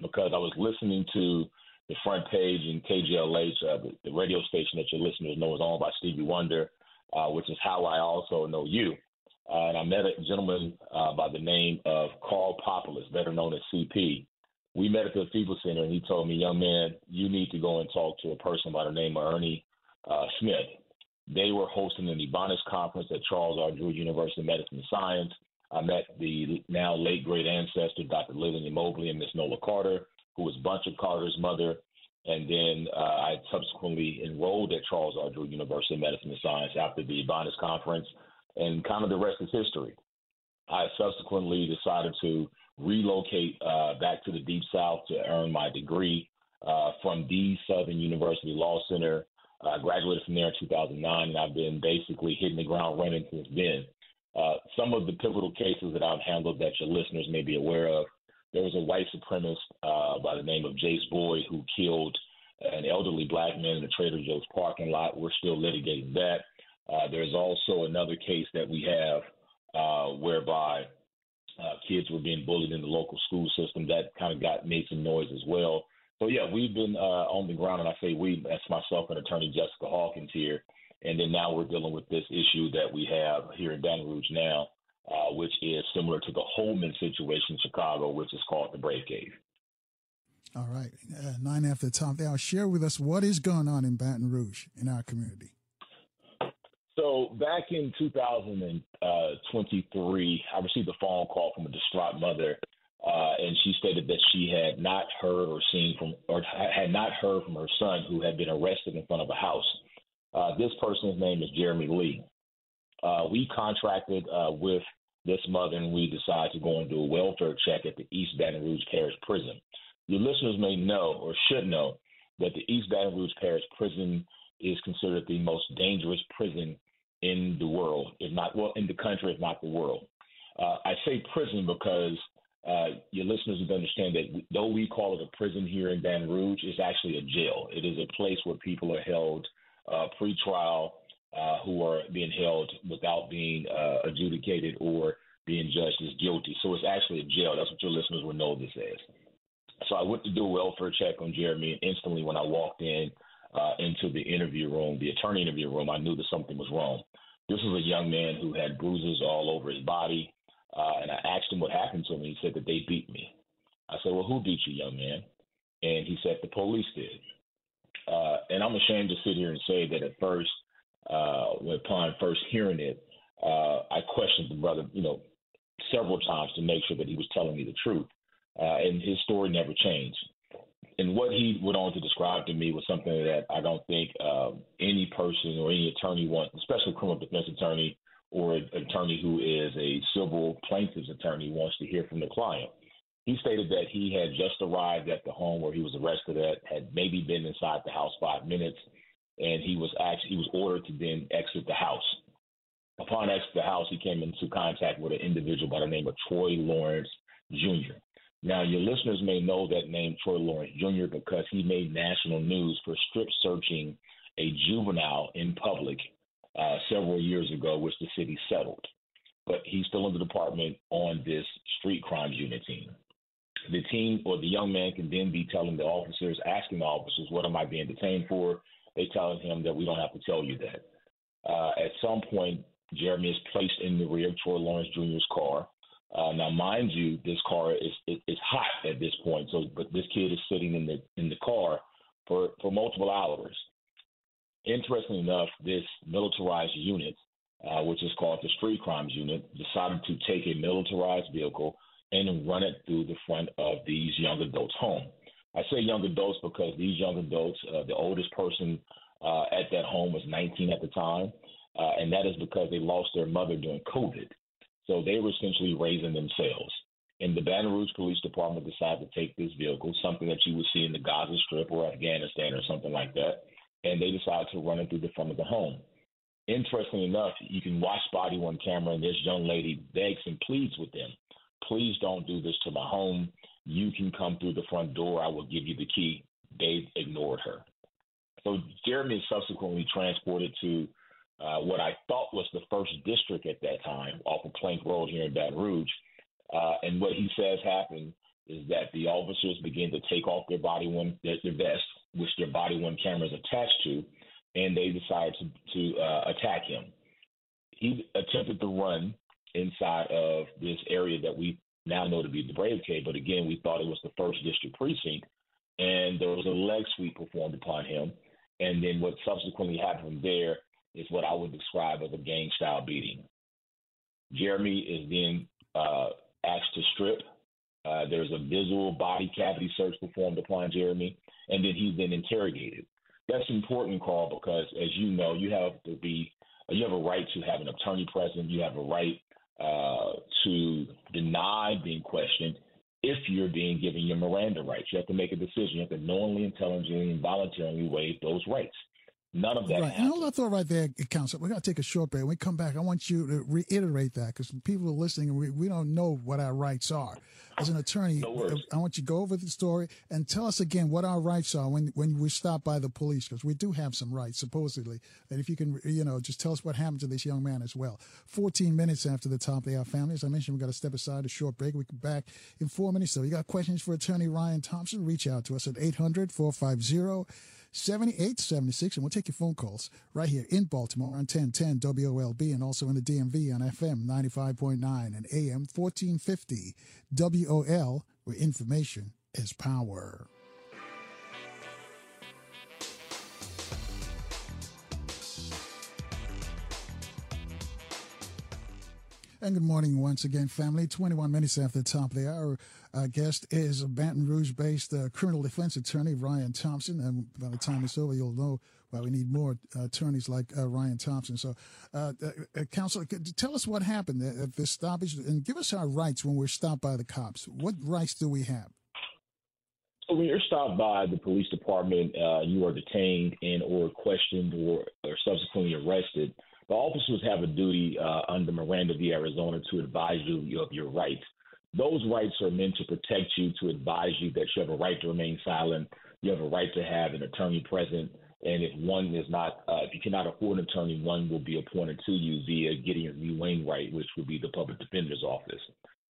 because I was listening to the front page in KJLH, uh, the, radio station that your listeners know is owned by Stevie Wonder, uh, which is how I also know you. Uh, and I met a gentleman uh, by the name of Carl Populus, better known as CP. We met at the Cathedral Center, and he told me, young man, you need to go and talk to a person by the name of Ernie uh, Smith. They were hosting an Ebonics conference at Charles R. Drew University of Medicine and Science. I met the now late great ancestor, Dr. Lillian Mobley, and Miss Nola Carter, who was Bunchy Carter's mother. And then uh, I subsequently enrolled at Charles R. Drew University of Medicine and Science after the Ebonics conference and kind of the rest is history. I subsequently decided to relocate uh, back to the Deep South to earn my degree uh, from the Southern University Law Center. I graduated from there in 2009, and I've been basically hitting the ground running since then. Uh, some of the pivotal cases that I've handled that your listeners may be aware of. There was a white supremacist uh, by the name of Jace Boyd who killed an elderly black man in the Trader Joe's parking lot. We're still litigating that. Uh, there's also another case that we have uh, whereby uh, kids were being bullied in the local school system. That kind of got made some noise as well. So yeah, we've been uh, on the ground, and I say we, that's myself and attorney Jessica Hawkins here, And then now we're dealing with this issue that we have here in Baton Rouge now, uh, which is similar to the Homan situation in Chicago, which is called the Brave Cave. All right. Nine after the top there. Share with us what is going on in Baton Rouge in our community. So back in 2023, I received a phone call from a distraught mother, uh, and she stated that she had not heard or seen from, or had not heard from her son who had been arrested in front of a house. Uh, this person's name is Jeremy Lee. Uh, we contracted uh, with this mother, and we decided to go and do a welfare check at the East Baton Rouge Parish Prison. Your listeners may know or should know that the East Baton Rouge Parish Prison is considered the most dangerous prison in the world, if not well in the country, if not the world. Uh, I say prison because uh, your listeners would understand that though we call it a prison here in Baton Rouge, it's actually a jail. It is a place where people are held uh, pre-trial, uh, who are being held without being uh, adjudicated or being judged as guilty. So it's actually a jail. That's what your listeners would know this as. So I went to do a welfare check on Jeremy, and instantly when I walked in uh, into the interview room, the attorney interview room, I knew that something was wrong. This was a young man who had bruises all over his body, uh, and I asked him what happened to him. He said that they beat me. I said, "Well, who beat you, young man?" And he said the police did. Uh, and I'm ashamed to sit here and say that at first, uh, upon first hearing it, uh, I questioned the brother, you know, several times to make sure that he was telling me the truth. Uh, and his story never changed. And what he went on to describe to me was something that I don't think uh, any person or any attorney wants, especially criminal defense attorney or an attorney who is a civil plaintiff's attorney, wants to hear from the client. He stated that he had just arrived at the home where he was arrested at, had maybe been inside the house five minutes, and he was actually he was ordered to then exit the house. Upon exit the house, he came into contact with an individual by the name of Troy Lawrence Jr. Now, your listeners may know that name, Troy Lawrence Jr., because he made national news for strip searching a juvenile in public uh, several years ago, which the city settled. But he's still in the department on this street crimes unit team. The team or the young man can then be telling the officers, asking the officers, What am I being detained for? They telling him that we don't have to tell you that. Uh, at some point, Jeremy is placed in the rear of Troy Lawrence Jr.'s car. Uh, now, mind you, this car is, is is hot at this point. So, but this kid is sitting in the in the car for for multiple hours. Interestingly enough, this militarized unit, uh, which is called the Street Crimes Unit, decided to take a militarized vehicle and run it through the front of these young adults' home. I say young adults because these young adults, uh, the oldest person uh, at that home was 19 at the time, uh, and that is because they lost their mother during COVID. So they were essentially raising themselves. And the Baton Rouge Police Department decided to take this vehicle, something that you would see in the Gaza Strip or Afghanistan or something like that, and they decided to run it through the front of the home. Interestingly enough, you can watch body one camera, and this young lady begs and pleads with them, please don't do this to my home. You can come through the front door. I will give you the key. They ignored her. So Jeremy is subsequently transported to uh, what I thought was the first district at that time off of Plank Road here in Baton Rouge. Uh, and what he says happened is that the officers began to take off their body one their, their vests, which their body one cameras attached to, and they decided to, to uh, attack him. He attempted to run inside of this area that we now know to be the Brave Cave, but again, we thought it was the first district precinct, and there was a leg sweep performed upon him. And then what subsequently happened there is what I would describe as a gang style beating. Jeremy is then uh, asked to strip. Uh, there's a visual body cavity search performed upon Jeremy, and then he's then interrogated. That's important, Carl, because as you know, you have to be you have a right to have an attorney present. You have a right uh, to deny being questioned if you're being given your Miranda rights. You have to make a decision. You have to knowingly, intelligently, and voluntarily waive those rights. None of that. Right. And hold that thought right there, Counsel. We're going to take a short break. When we come back, I want you to reiterate that because people are listening and we, we don't know what our rights are. As an attorney, no I want you to go over the story and tell us again what our rights are when, when we stop by the police because we do have some rights, supposedly. And if you can, you know, just tell us what happened to this young man as well. 14 minutes after the top of our family. As I mentioned, we've got to step aside a short break. We come back in four minutes. So you got questions for attorney Ryan Thompson, reach out to us at 800 450 7876. And we'll take your phone calls right here in Baltimore on 1010 WOLB and also in the DMV on FM 95.9 and AM 1450 WOL, where information is power. And good morning once again, family. 21 minutes after the top of the hour. Our guest is a Baton Rouge based uh, criminal defense attorney, Ryan Thompson. And by the time it's over, you'll know why we need more uh, attorneys like uh, Ryan Thompson. So, uh, uh Counsel, tell us what happened at this stoppage and give us our rights when we're stopped by the cops. What rights do we have? So when you're stopped by the police department, uh, you are detained and or questioned or, or subsequently arrested the officers have a duty uh, under Miranda v. Arizona to advise you of your rights. Those rights are meant to protect you, to advise you that you have a right to remain silent. You have a right to have an attorney present. And if one is not, uh, if you cannot afford an attorney, one will be appointed to you via Gideon V. Wainwright, which would be the public defender's office.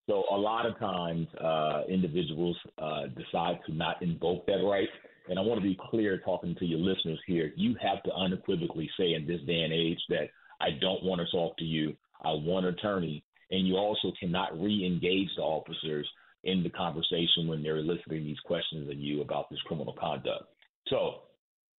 So a lot of times, uh, individuals uh, decide to not invoke that right. And I want to be clear talking to your listeners here. You have to unequivocally say in this day and age that I don't want to talk to you. I want an attorney. And you also cannot re engage the officers in the conversation when they're eliciting these questions of you about this criminal conduct. So,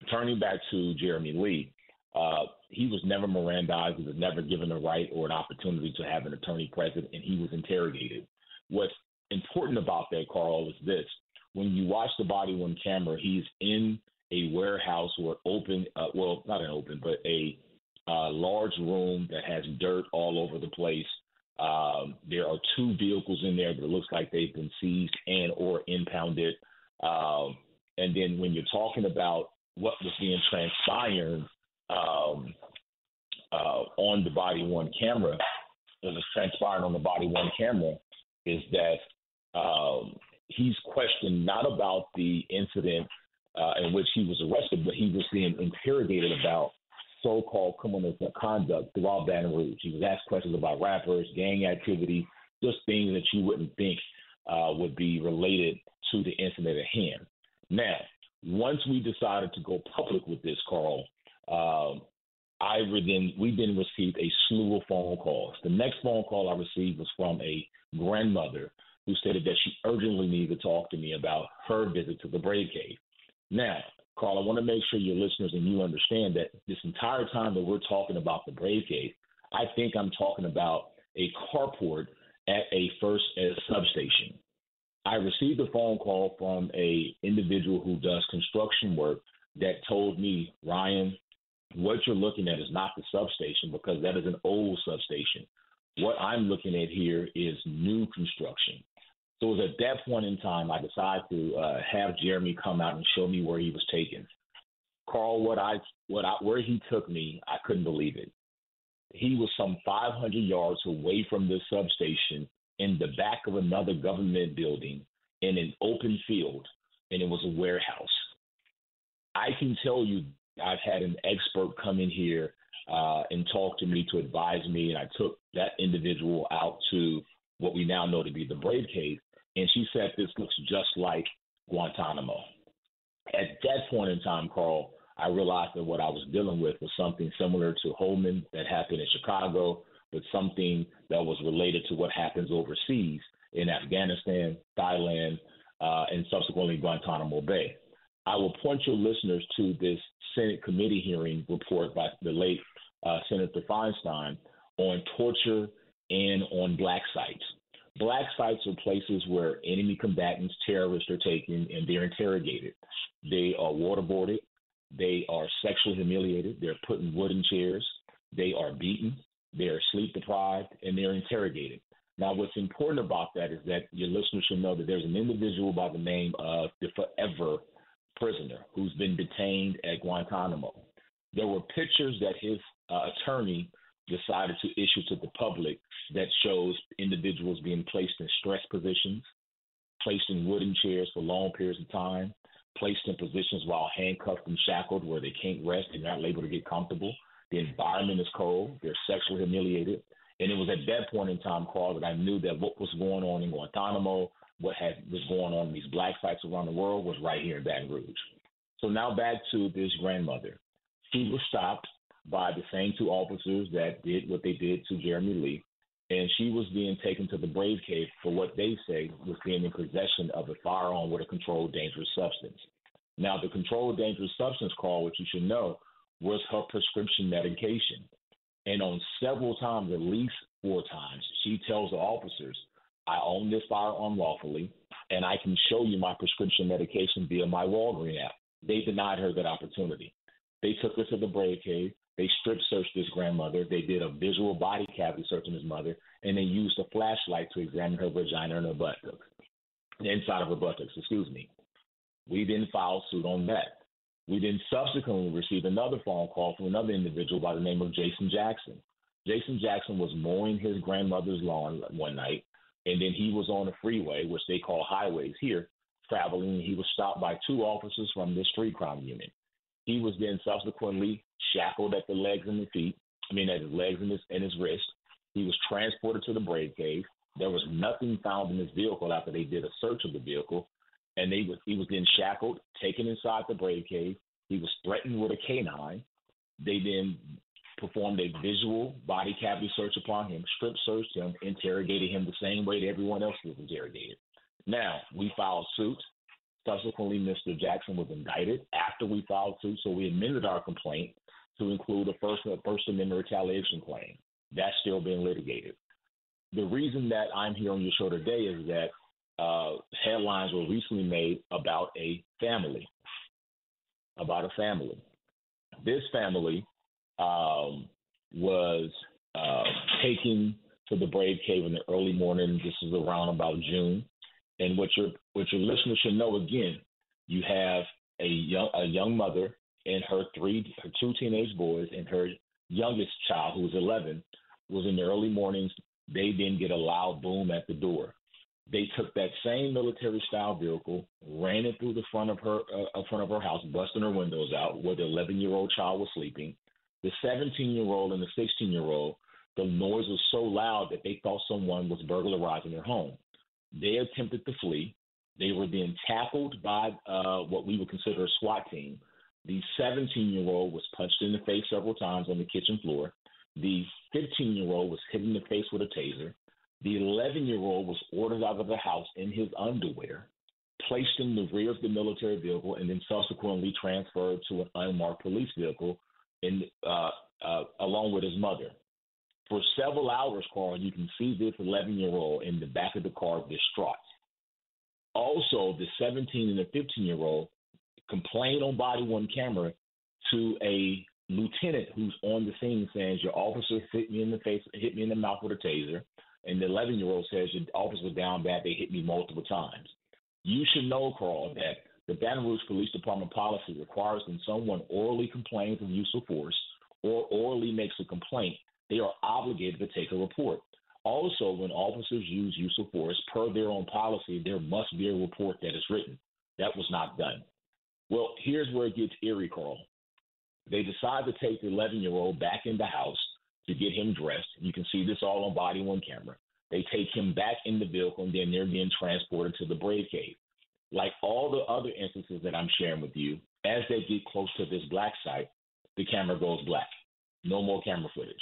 turning back to Jeremy Lee, uh, he was never Mirandized. He was never given a right or an opportunity to have an attorney present, and he was interrogated. What's important about that, Carl, is this. When you watch the body one camera, he's in a warehouse or open, uh, well, not an open, but a uh, large room that has dirt all over the place. Um, there are two vehicles in there that looks like they've been seized and or impounded. Um, and then when you're talking about what was being transpired um, uh, on the body one camera, that was transpired on the body one camera, is that um, he's questioned not about the incident uh, in which he was arrested, but he was being interrogated about so-called criminal conduct throughout Baton Rouge. He was asked questions about rappers, gang activity, just things that you wouldn't think uh, would be related to the incident at hand. Now, once we decided to go public with this, Carl, um, I then we then received a slew of phone calls. The next phone call I received was from a grandmother who stated that she urgently needed to talk to me about her visit to the Brave Cave. Now, Carl, I want to make sure your listeners and you understand that this entire time that we're talking about the Brave Cave, I think I'm talking about a carport at a first a substation. I received a phone call from a individual who does construction work that told me, Ryan, what you're looking at is not the substation because that is an old substation. What I'm looking at here is new construction. So it was at that point in time I decided to uh, have Jeremy come out and show me where he was taken. Carl, what I what I where he took me, I couldn't believe it. He was some 500 yards away from the substation in the back of another government building in an open field, and it was a warehouse. I can tell you, I've had an expert come in here uh, and talk to me to advise me, and I took that individual out to what we now know to be the Brave Cave, and she said this looks just like Guantanamo. At that point in time, Carl, I realized that what I was dealing with was something similar to Homan that happened in Chicago, but something that was related to what happens overseas in Afghanistan, Thailand, uh, and subsequently Guantanamo Bay. I will point your listeners to this Senate committee hearing report by the late uh, Senator Feinstein on torture and on black sites. Black sites are places where enemy combatants, terrorists are taken and they're interrogated. They are waterboarded. They are sexually humiliated. They're put in wooden chairs. They are beaten. They are sleep deprived and they're interrogated. Now, what's important about that is that your listeners should know that there's an individual by the name of the forever prisoner who's been detained at Guantanamo. There were pictures that his uh, attorney decided to issue to the public that shows individuals being placed in stress positions, placed in wooden chairs for long periods of time, placed in positions while handcuffed and shackled where they can't rest, they're not able to get comfortable. The environment is cold, they're sexually humiliated. And it was at that point in time, Carl, that I knew that what was going on in Guantanamo, what had was going on in these black sites around the world was right here in Baton Rouge. So now back to this grandmother. She was stopped by the same two officers that did what they did to Jeremy Lee, and she was being taken to the Brave Cave for what they say was being in possession of a firearm with a controlled dangerous substance. Now, the controlled dangerous substance call, which you should know, was her prescription medication. And on several times, at least four times, she tells the officers, I own this firearm lawfully, and I can show you my prescription medication via my Walgreens app. They denied her that opportunity. They took her to the Brave Cave. They strip searched this grandmother. They did a visual body cavity search on his mother, and they used a flashlight to examine her vagina and her buttocks, the inside of her buttocks, excuse me. We then filed suit on that. We then subsequently received another phone call from another individual by the name of Jason Jackson. Jason Jackson was mowing his grandmother's lawn one night, and then he was on a freeway, which they call highways here, traveling. He was stopped by two officers from the street crime unit. He was then subsequently shackled at the legs and the feet, I mean, at his legs and his, and his wrist. He was transported to the Brave Cave. There was nothing found in his vehicle after they did a search of the vehicle and they was he was then shackled, taken inside the Brave Cave. He was threatened with a canine. They then performed a visual body cavity search upon him, strip searched him, interrogated him the same way that everyone else was interrogated. Now we filed suit. Subsequently, Mr. Jackson was indicted after we filed suit, so we amended our complaint to include a First, a First Amendment retaliation claim. That's still being litigated. The reason that I'm here on your show today is that uh, headlines were recently made about a family. About a family. This family um, was uh, taken to the Brave Cave in the early morning. This is around about June. And what your what your listeners should know again, you have a young a young mother and her three her two teenage boys and her youngest child who was 11 was in the early mornings. They didn't get a loud boom at the door. They took that same military style vehicle, ran it through the front of her uh, front of her house, busting her windows out, where the 11 year old child was sleeping. The 17 year old and the 16 year old, the noise was so loud that they thought someone was burglarizing their home. They attempted to flee. They were then tackled by uh, what we would consider a SWAT team. The 17 year old was punched in the face several times on the kitchen floor. The 15 year old was hit in the face with a taser. The 11 year old was ordered out of the house in his underwear, placed in the rear of the military vehicle, and then subsequently transferred to an unmarked police vehicle in, uh, uh, along with his mother. For several hours, Carl, you can see this 11 year old in the back of the car distraught. Also, the 17 and the 15 year old complained on body one camera to a lieutenant who's on the scene saying, Your officer hit me in the face, hit me in the mouth with a taser and the 11 year old says the officer was down bad. They hit me multiple times. You should know, Carl, that the Baton Rouge Police Department policy requires when someone orally complains of use of force or orally makes a complaint, they are obligated to take a report. Also, when officers use use of force per their own policy, there must be a report that is written. That was not done. Well, here's where it gets eerie, Carl. They decide to take the 11 year old back in the house to get him dressed. You can see this all on body one camera. They take him back in the vehicle and then they're being transported to the Brave Cave. Like all the other instances that I'm sharing with you, as they get close to this black site, the camera goes black. No more camera footage.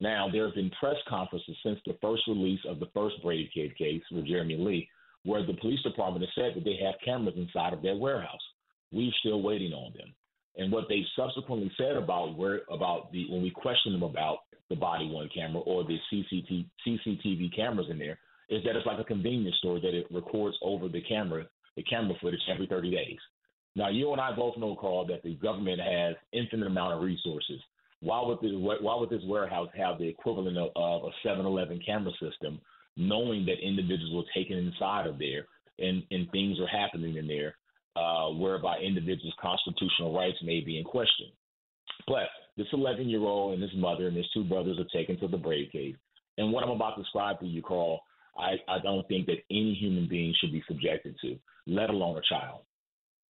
Now, there have been press conferences since the first release of the first Brave Cave case with Jeremy Lee, where the police department has said that they have cameras inside of their warehouse. We're still waiting on them. And what they subsequently said about where about the when we questioned them about the body one camera or the CCTV, CCTV cameras in there is that it's like a convenience store that it records over the camera, the camera footage every 30 days. Now, you and I both know, Carl, that the government has infinite amount of resources. Why would, this, why would this warehouse have the equivalent of, of a 7-Eleven camera system, knowing that individuals were taken inside of there and, and things are happening in there, uh, whereby individuals' constitutional rights may be in question? But this 11 year old and his mother and his two brothers are taken to the Brave Cave. And what I'm about to describe to you, Carl, I, I don't think that any human being should be subjected to, let alone a child.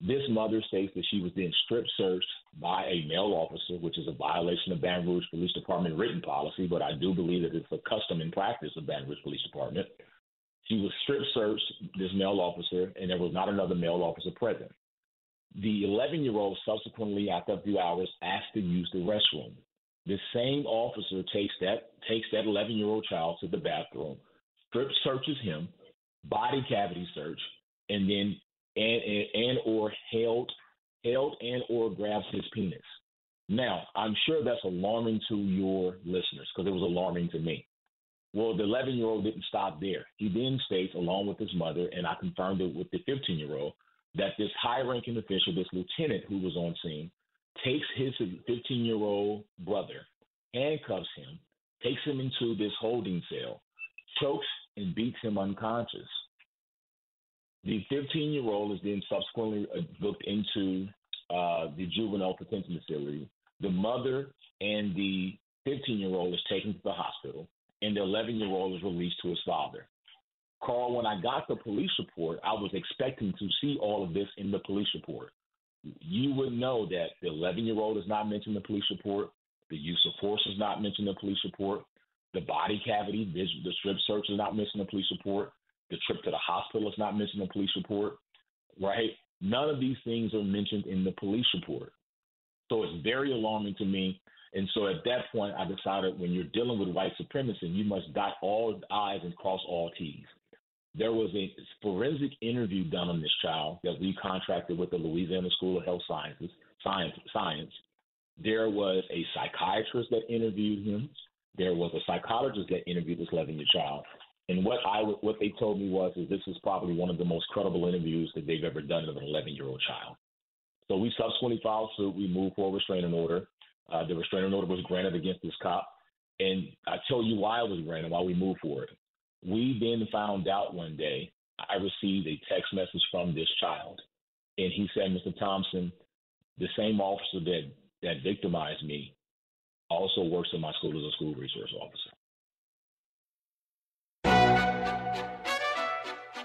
This mother states that she was then strip searched by a male officer, which is a violation of Baton Rouge Police Department written policy, but I do believe that it's a custom and practice of Baton Rouge Police Department. She was strip searched, this male officer, and there was not another male officer present. The 11 year old subsequently, after a few hours, asked to use the restroom. The same officer takes that takes that 11 year old child to the bathroom, strip searches him, body cavity search, and then and and, and or held held and or grabs his penis. Now, I'm sure that's alarming to your listeners because it was alarming to me. Well, the 11 year old didn't stop there. He then states, along with his mother, and I confirmed it with the 15 year old, that this high ranking official, this lieutenant who was on scene, takes his 15 year old brother, handcuffs him, takes him into this holding cell, chokes and beats him unconscious. The 15 year old is then subsequently uh, booked into uh, the juvenile detention facility. The mother and the 15 year old is taken to the hospital, and the 11 year old is released to his father. Carl, when I got the police report, I was expecting to see all of this in the police report. You would know that the 11 year old is not mentioned in the police report, the use of force is not mentioned in the police report, the body cavity, the strip search is not mentioned in the police report, the trip to the hospital is not mentioned in the police report, right? None of these things are mentioned in the police report. So it's very alarming to me. And so at that point, I decided when you're dealing with white supremacy, you must dot all I's and cross all T's. There was a forensic interview done on this child that we contracted with the Louisiana School of Health Sciences, Science. Science. There was a psychiatrist that interviewed him. There was a psychologist that interviewed this 11 year child. And what I what they told me was is this is probably one of the most credible interviews that they've ever done of an 11 year old child. So we subsequently filed suit. We moved for a restraining order. Uh, the restraining order was granted against this cop. And I tell you why it was granted, why we moved for it. We then found out one day, I received a text message from this child. And he said, Mr. Thompson, the same officer that, that victimized me also works in my school as a school resource officer.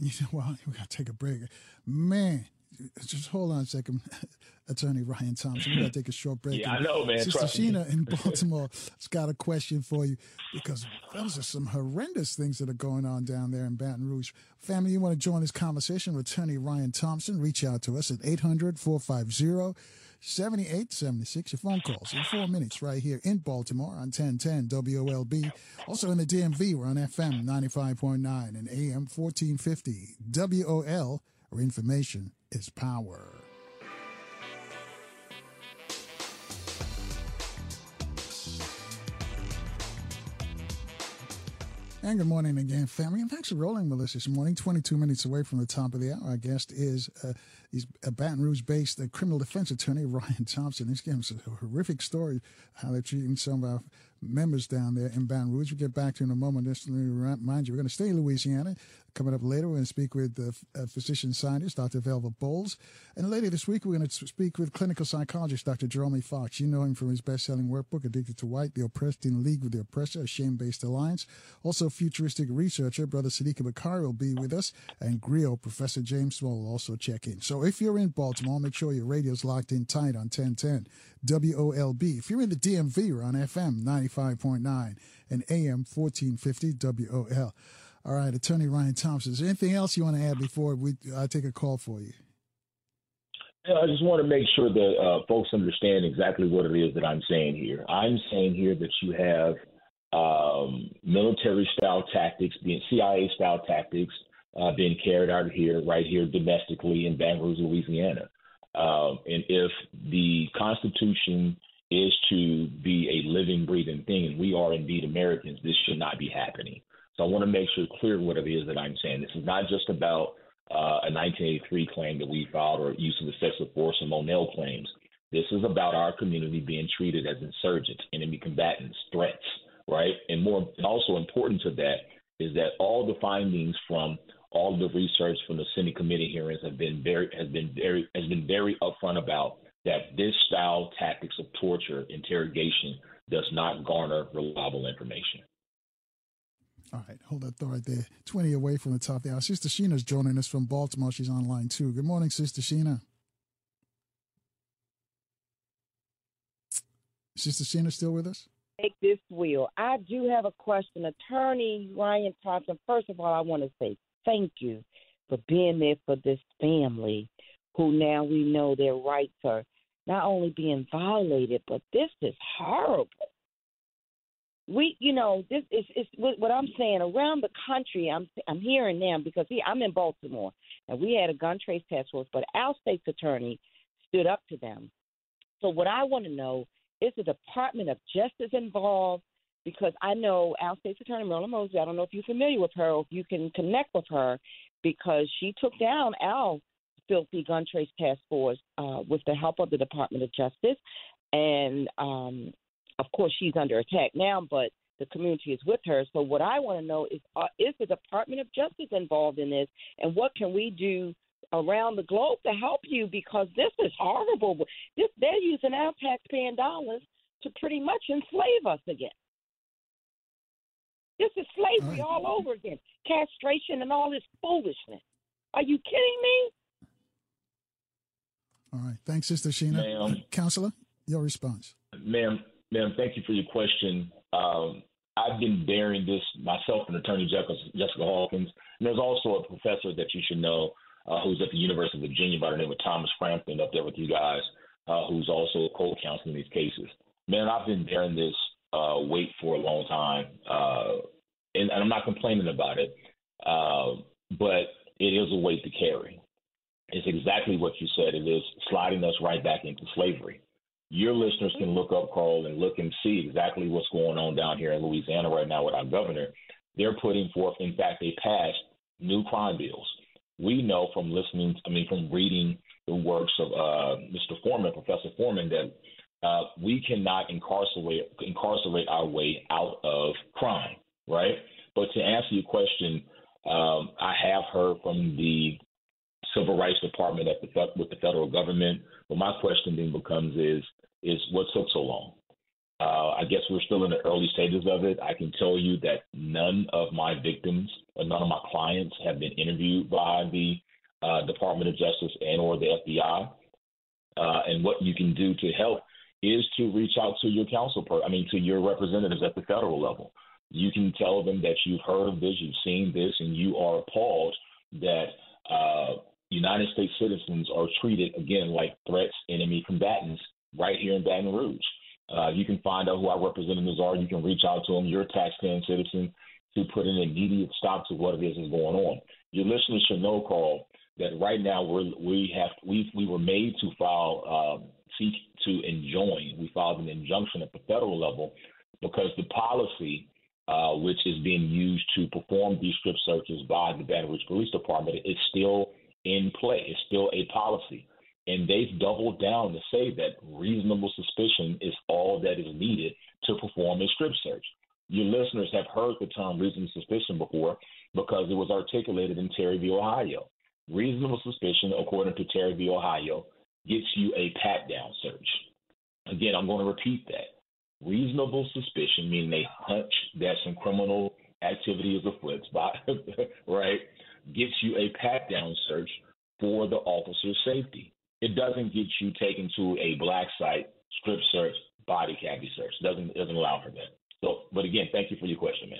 you know, well, we got to take a break. Man, just hold on a second, Attorney Ryan Thompson. We got to take a short break. yeah, I know, man. Sister Sheena in Baltimore has got a question for you because those are some horrendous things that are going on down there in Baton Rouge. Family, you want to join this conversation with Attorney Ryan Thompson? Reach out to us at 800 450 7876. Your phone calls in four minutes right here in Baltimore on 1010 WOLB. Also in the DMV, we're on FM 95.9 and AM 1450. WOL, where information is power. And good morning again, family. Thanks for rolling with us this morning. 22 minutes away from the top of the hour. Our guest is uh, he's a Baton Rouge based uh, criminal defense attorney, Ryan Thompson. He's giving us a horrific story how they're treating some of our members down there in Baton Rouge. We'll get back to in a moment. Just to remind you, we're going to stay in Louisiana. Coming up later, we're going to speak with the uh, physician scientist, Dr. Velva Boles. And later this week, we're going to speak with clinical psychologist, Dr. Jerome Fox. You know him from his best selling workbook, Addicted to White, The Oppressed in League with the Oppressor, a shame based alliance. Also, futuristic researcher, Brother Sadiki Bakari will be with us, and Griot, Professor James Small will also check in. So if you're in Baltimore, make sure your radio's locked in tight on 1010 WOLB. If you're in the DMV, we're on FM 95.9 and AM 1450 WOL. All right, Attorney Ryan Thompson. Is there anything else you want to add before we I take a call for you? Yeah, I just want to make sure that uh, folks understand exactly what it is that I'm saying here. I'm saying here that you have um, military style tactics, being CIA style tactics, uh, being carried out here, right here domestically in Baton Rouge, Louisiana. Um, and if the Constitution is to be a living, breathing thing, and we are indeed Americans, this should not be happening. So I want to make sure clear what it is that I'm saying. This is not just about uh, a 1983 claim that we filed or use of excessive force and Monell claims. This is about our community being treated as insurgents, enemy combatants, threats, right? And more, and also important to that is that all the findings from all the research from the Senate committee hearings have been very has been very has been very upfront about that this style tactics of torture interrogation does not garner reliable information. All right, hold that thought right there. 20 away from the top of the hour. Sister Sheena's joining us from Baltimore. She's online too. Good morning, Sister Sheena. Sister Sheena still with us? Take this wheel. I do have a question. Attorney Ryan Thompson, first of all, I want to say thank you for being there for this family who now we know their rights are not only being violated, but this is horrible. We, you know, this is, is what I'm saying around the country. I'm I'm hearing now because he, I'm in Baltimore and we had a gun trace task force, but our state's attorney stood up to them. So what I want to know is the Department of Justice involved? Because I know our state's attorney, Marilyn Mosby, I don't know if you're familiar with her or if you can connect with her, because she took down our filthy gun trace task force uh, with the help of the Department of Justice. And um, of course, she's under attack now, but the community is with her. So, what I want to know is uh, is the Department of Justice involved in this? And what can we do around the globe to help you because this is horrible. This they're using our taxpaying dollars to pretty much enslave us again. This is slavery all, right. all over again. Castration and all this foolishness. Are you kidding me? All right. Thanks, Sister Sheena. Ma'am. Uh, Counselor, your response. Ma'am, ma'am, thank you for your question. Um, I've been bearing this myself and Attorney Jessica, Hawkins. And there's also a professor that you should know uh, who's at the University of Virginia by the name of Thomas Frampton up there with you guys, uh, who's also a co-counseling these cases. Man, I've been bearing this uh, weight for a long time, uh, and, and, I'm not complaining about it, uh, but it is a weight to carry. It's exactly what you said. It is sliding us right back into slavery. Your listeners can look up, Carl, and look and see exactly what's going on down here in Louisiana right now with our governor. They're putting forth, in fact, they passed new crime bills we know from listening, I mean, from reading the works of uh, Mr. Foreman, Professor Foreman, that uh, we cannot incarcerate incarcerate our way out of crime, right? But to answer your question, um, I have heard from the Civil Rights Department at the with the federal government. But my question then becomes is is what took so long? Uh, I guess we're still in the early stages of it. I can tell you that none of my victims, or none of my clients, have been interviewed by the uh, Department of Justice and or the FBI. Uh, and what you can do to help is to reach out to your counsel, per- I mean, to your representatives at the federal level. You can tell them that you've heard of this, you've seen this, and you are appalled that uh, United States citizens are treated again like threats, enemy combatants right here in Baton Rouge. Uh, you can find out who our representatives are. You can reach out to them. You're a taxpaying citizen to put an immediate stop to what it is that's going on. Your listeners should know, Carl, that right now we're, we have we we were made to file um, seek to enjoin. We filed an injunction at the federal level because the policy uh, which is being used to perform these strip searches by the Baton Rouge Police Department is still in play. It's still a policy. And they've doubled down to say that reasonable suspicion is all that is needed to perform a strip search. Your listeners have heard the term reasonable suspicion before because it was articulated in Terry v. Ohio. Reasonable suspicion, according to Terry v. Ohio, gets you a pat down search. Again, I'm going to repeat that. Reasonable suspicion, meaning a hunch that some criminal activity is afoot, right, gets you a pat down search for the officer's safety. It doesn't get you taken to a black site, strip search, body cavity search. It doesn't doesn't allow for that. So, but again, thank you for your question, man.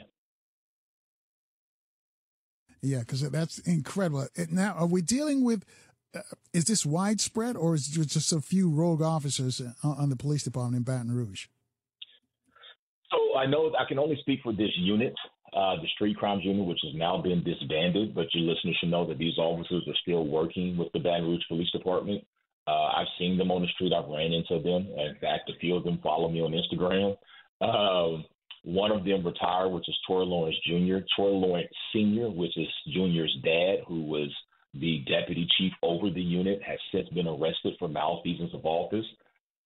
Yeah, because that's incredible. Now, are we dealing with? Uh, is this widespread, or is it just a few rogue officers on the police department in Baton Rouge? So I know I can only speak for this unit uh, the street crimes unit, which has now been disbanded. But your listeners should know that these officers are still working with the Baton Rouge Police Department. Uh, I've seen them on the street. I've ran into them. In fact, a few of them follow me on Instagram. Um, one of them retired, which is Troy Lawrence Jr. Troy Lawrence Sr., which is Junior's dad, who was the deputy chief over the unit, has since been arrested for malfeasance of office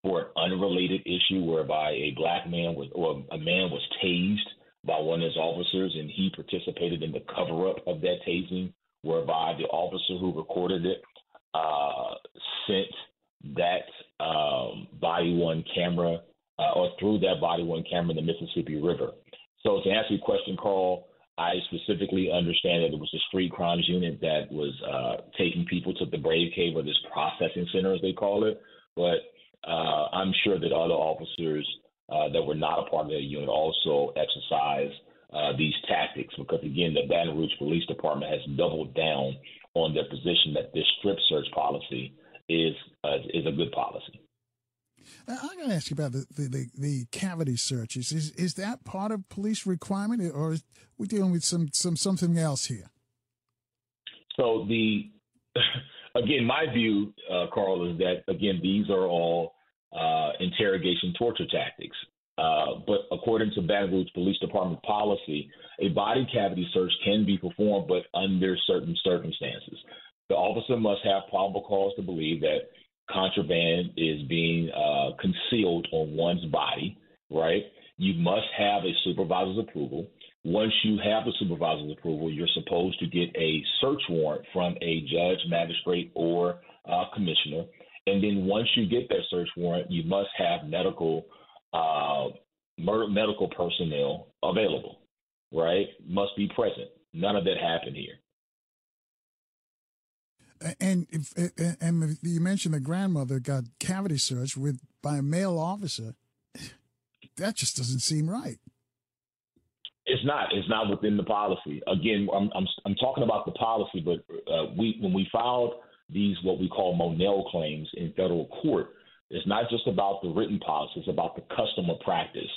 for an unrelated issue whereby a black man was or a man was tased by one of his officers, and he participated in the cover up of that tasing whereby the officer who recorded it uh, sent that um, body one camera uh, or through that body one camera in the Mississippi River. So to answer your question, Carl, I specifically understand that it was the street crimes unit that was uh, taking people to the Brave Cave or this processing center, as they call it. But uh, I'm sure that other officers uh, that were not a part of that unit also exercise uh, these tactics because, again, the Baton Rouge Police Department has doubled down on their position that this strip search policy is uh, is a good policy. I'm going to ask you about the, the, the, the, cavity searches. Is is that part of police requirement, or are we dealing with some, some something else here? So the again, my view, uh, Carl, is that again these are all uh, interrogation torture tactics. Uh, but according to Baton Rouge Police Department policy, a body cavity search can be performed, but under certain circumstances. The officer must have probable cause to believe that contraband is being uh, concealed on one's body, right? You must have a supervisor's approval. Once you have the supervisor's approval, you're supposed to get a search warrant from a judge, magistrate, or uh, commissioner. And then once you get that search warrant, you must have medical uh, medical personnel available, right? Must be present. None of that happened here. And if, and you mentioned the grandmother got cavity searched with by a male officer. That just doesn't seem right. It's not. It's not within the policy. Again, I'm I'm, I'm talking about the policy, but uh, we when we filed these what we call Monell claims in federal court, it's not just about the written policy. It's about the custom customer practice.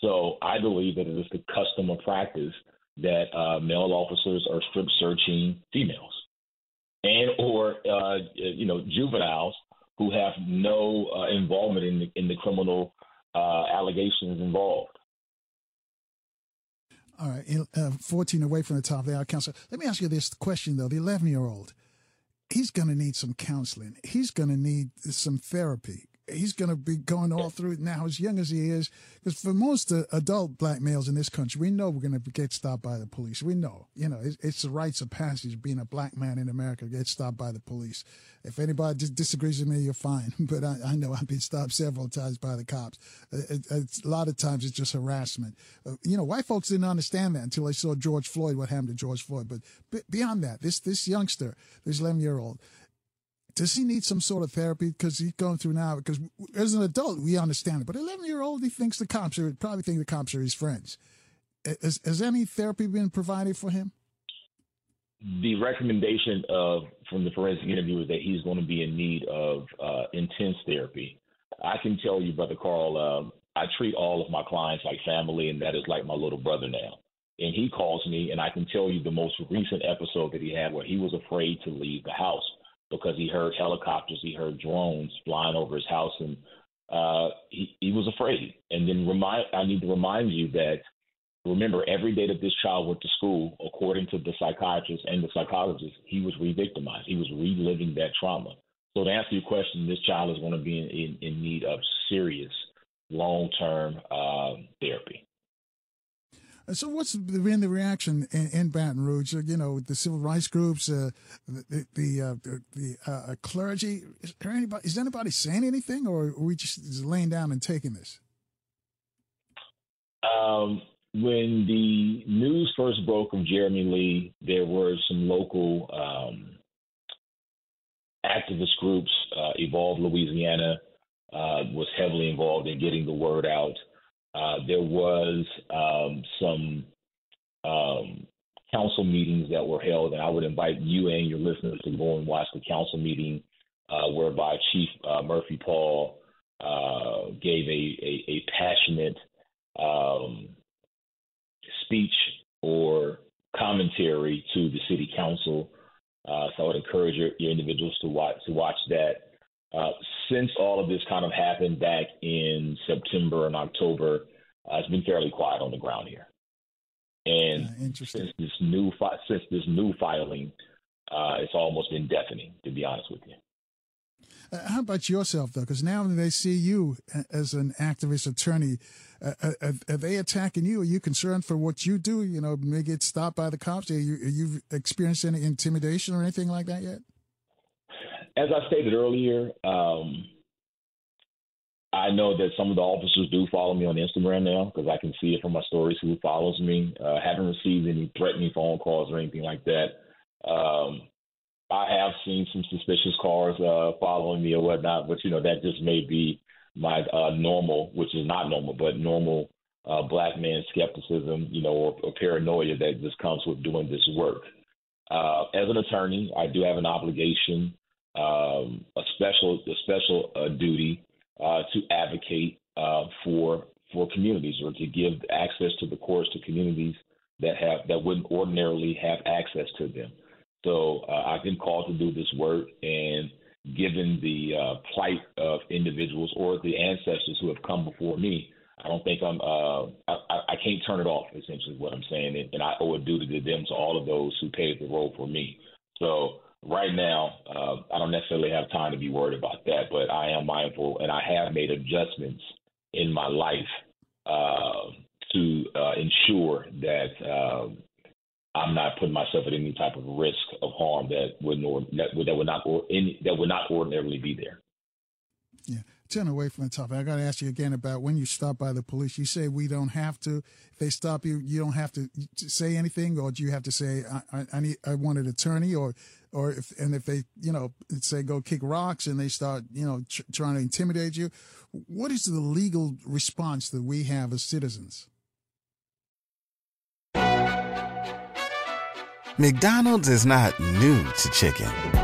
So I believe that it is the custom customer practice that uh, male officers are strip searching females and or uh, you know juveniles who have no uh, involvement in the, in the criminal uh, allegations involved. All right, uh, 14 away from the top there, counselor. Let me ask you this question, though. The 11 year old, he's going to need some counseling. He's going to need some therapy he's going to be going all through it now as young as he is. Because for most uh, adult black males in this country, we know we're going to get stopped by the police. We know, you know, it's, it's the rites of passage being a black man in America get stopped by the police. If anybody dis- disagrees with me, you're fine. But I, I, know I've been stopped several times by the cops. It, it, a lot of times it's just harassment. Uh, you know, white folks didn't understand that until they saw George Floyd, what happened to George Floyd. But beyond that, this this youngster, this 11 year old, does he need some sort of therapy? Because he's going through now. Because as an adult, we understand it, but 11 year old, he thinks the cops are probably think the cops are his friends. Has, has any therapy been provided for him? The recommendation of from the forensic interview is that he's going to be in need of uh, intense therapy. I can tell you, brother Carl, um, I treat all of my clients like family, and that is like my little brother now. And he calls me, and I can tell you the most recent episode that he had where he was afraid to leave the house because he heard helicopters, he heard drones flying over his house, and uh, he, he was afraid. And then remind I need to remind you that remember every day that this child went to school, according to the psychiatrist and the psychologist, he was re-victimized. He was reliving that trauma. So to answer your question, this child is going to be in, in, in need of serious long-term uh, therapy. So, what's been the reaction in, in, Baton Rouge? Uh, you know, the civil rights groups, uh, the the, uh, the uh, clergy. Is anybody is anybody saying anything, or are we just, laying down and taking this? Um, when the news first broke of Jeremy Lee, there were some local um, activist groups. Uh, Evolve Louisiana uh, was heavily involved in getting the word out. Uh, there was um, some um, council meetings that were held, and I would invite you and your listeners to go and watch the council meeting uh, whereby Chief uh, Murphy Paul uh, gave a, a, a passionate um, speech or commentary to the city council. Uh, so I would encourage your, your individuals to watch to watch that. Uh, since all of this kind of happened back in September and October, uh, it's been fairly quiet on the ground here. And uh, since this new fi- since this new filing, uh, it's almost been deafening, to be honest with you. Uh, how about yourself, though? Because now they see you as an activist attorney. Uh, are, uh, are, they attacking you? Are you concerned for what you do? You know, may get stopped by the cops. Are you, are you experienced any intimidation or anything like that yet? As I stated earlier, um, I know that some of the officers do follow me on Instagram now because I can see it from my stories who follows me. Uh, haven't received any threatening phone calls or anything like that. Um, I have seen some suspicious cars uh, following me or whatnot, but you know that just may be my uh, normal, which is not normal, but normal uh, black man skepticism, you know, or, or paranoia that just comes with doing this work. Uh, as an attorney, I do have an obligation, um, a special, a special uh, duty uh, to advocate uh, for for communities or to give access to the courts to communities that have that wouldn't ordinarily have access to them. So uh, I've been called to do this work, and given the uh, plight of individuals or the ancestors who have come before me, I don't think I'm. Uh, I, I can't turn it off. Essentially, what I'm saying, and, and I owe a duty to them, to all of those who paved the road for me. So right now, uh, I don't necessarily have time to be worried about that, but I am mindful, and I have made adjustments in my life uh, to uh, ensure that um, I'm not putting myself at any type of risk of harm that would that would, that would not or any that would not ordinarily be there. Yeah, turn away from the topic. I got to ask you again about when you stop by the police. You say we don't have to. If they stop you, you don't have to say anything, or do you have to say I, I, I need I want an attorney, or or if and if they you know say go kick rocks and they start you know tr- trying to intimidate you, what is the legal response that we have as citizens? McDonald's is not new to chicken.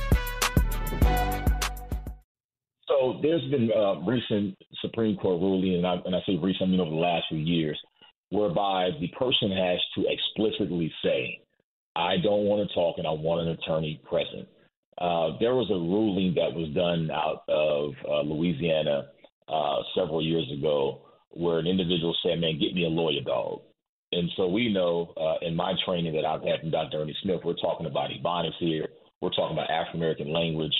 So there's been uh, recent Supreme Court ruling, and I, and I say recent, I mean over the last few years, whereby the person has to explicitly say, I don't want to talk and I want an attorney present. Uh, there was a ruling that was done out of uh, Louisiana uh, several years ago where an individual said, Man, get me a lawyer, dog. And so we know uh, in my training that I've had from Dr. Ernie Smith, we're talking about Ebonics here. We're talking about African American language.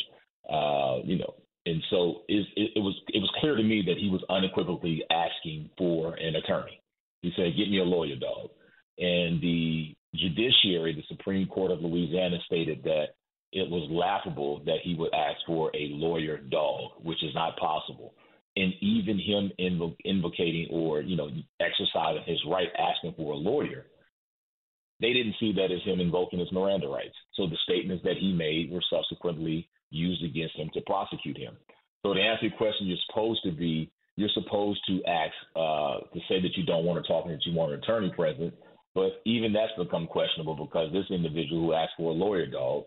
Uh, you know, and so it, it, it, was it was clear to me that he was unequivocally asking for an attorney. He said, "Get me a lawyer, dog." And the judiciary, the Supreme Court of Louisiana, stated that it was laughable that he would ask for a lawyer dog, which is not possible. And even him invo- invocating or you know exercising his right, asking for a lawyer, they didn't see that as him invoking his Miranda rights. So the statements that he made were subsequently used against him to prosecute him. So to answer your question, you're supposed to be you're supposed to ask uh, to say that you don't want to talk and that you want an attorney present. But even that's become questionable because this individual who asked for a lawyer dog,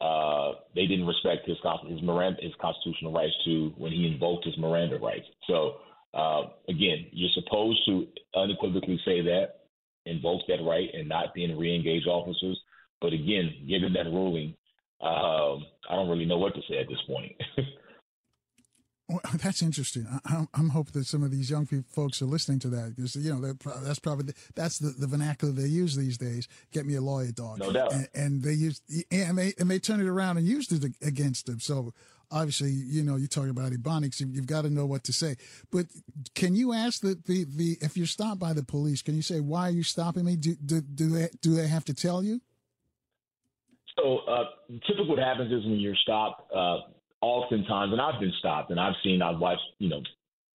uh, they didn't respect his his Miranda his constitutional rights to when he invoked his Miranda rights. So uh, again, you're supposed to unequivocally say that, invoke that right, and not being re-engage officers. But again, given that ruling, um, I don't really know what to say at this point. well, that's interesting. I, am hoping that some of these young people, folks are listening to that because you know that's probably the, that's the, the vernacular they use these days. Get me a lawyer, dog. No doubt. And, and they use and they and they turn it around and use it against them. So obviously, you know, you're talking about ebonics. You've got to know what to say. But can you ask the, the, the if you're stopped by the police, can you say why are you stopping me? Do do do they, do they have to tell you? So uh, typically, what happens is when you're stopped, uh, oftentimes, and I've been stopped, and I've seen, I've watched, you know,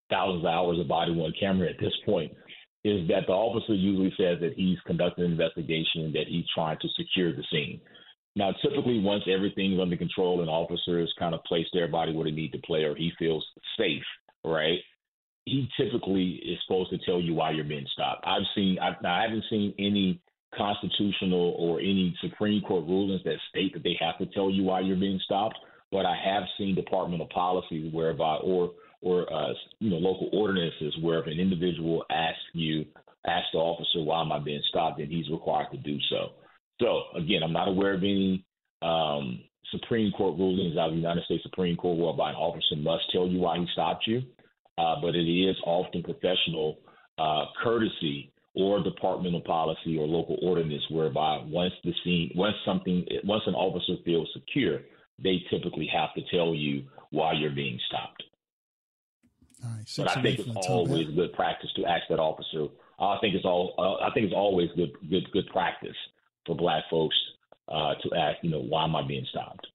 thousands of hours of body worn camera at this point, is that the officer usually says that he's conducting an investigation, that he's trying to secure the scene. Now, typically, once everything's under control and officers kind of place their body where they need to play, or he feels safe, right? He typically is supposed to tell you why you're being stopped. I've seen, I, I haven't seen any constitutional or any Supreme Court rulings that state that they have to tell you why you're being stopped. But I have seen departmental policies whereby, or or uh, you know, local ordinances where if an individual asks you ask the officer why am I being stopped, then he's required to do so. So again, I'm not aware of any um, Supreme Court rulings out of the United States Supreme Court whereby an officer must tell you why he stopped you, uh, but it is often professional uh, courtesy or departmental policy or local ordinance whereby once the scene, once something, once an officer feels secure, they typically have to tell you why you're being stopped. Right, but I think it's always good practice to ask that officer. I think it's all. Uh, I think it's always good, good, good practice for Black folks uh, to ask. You know, why am I being stopped?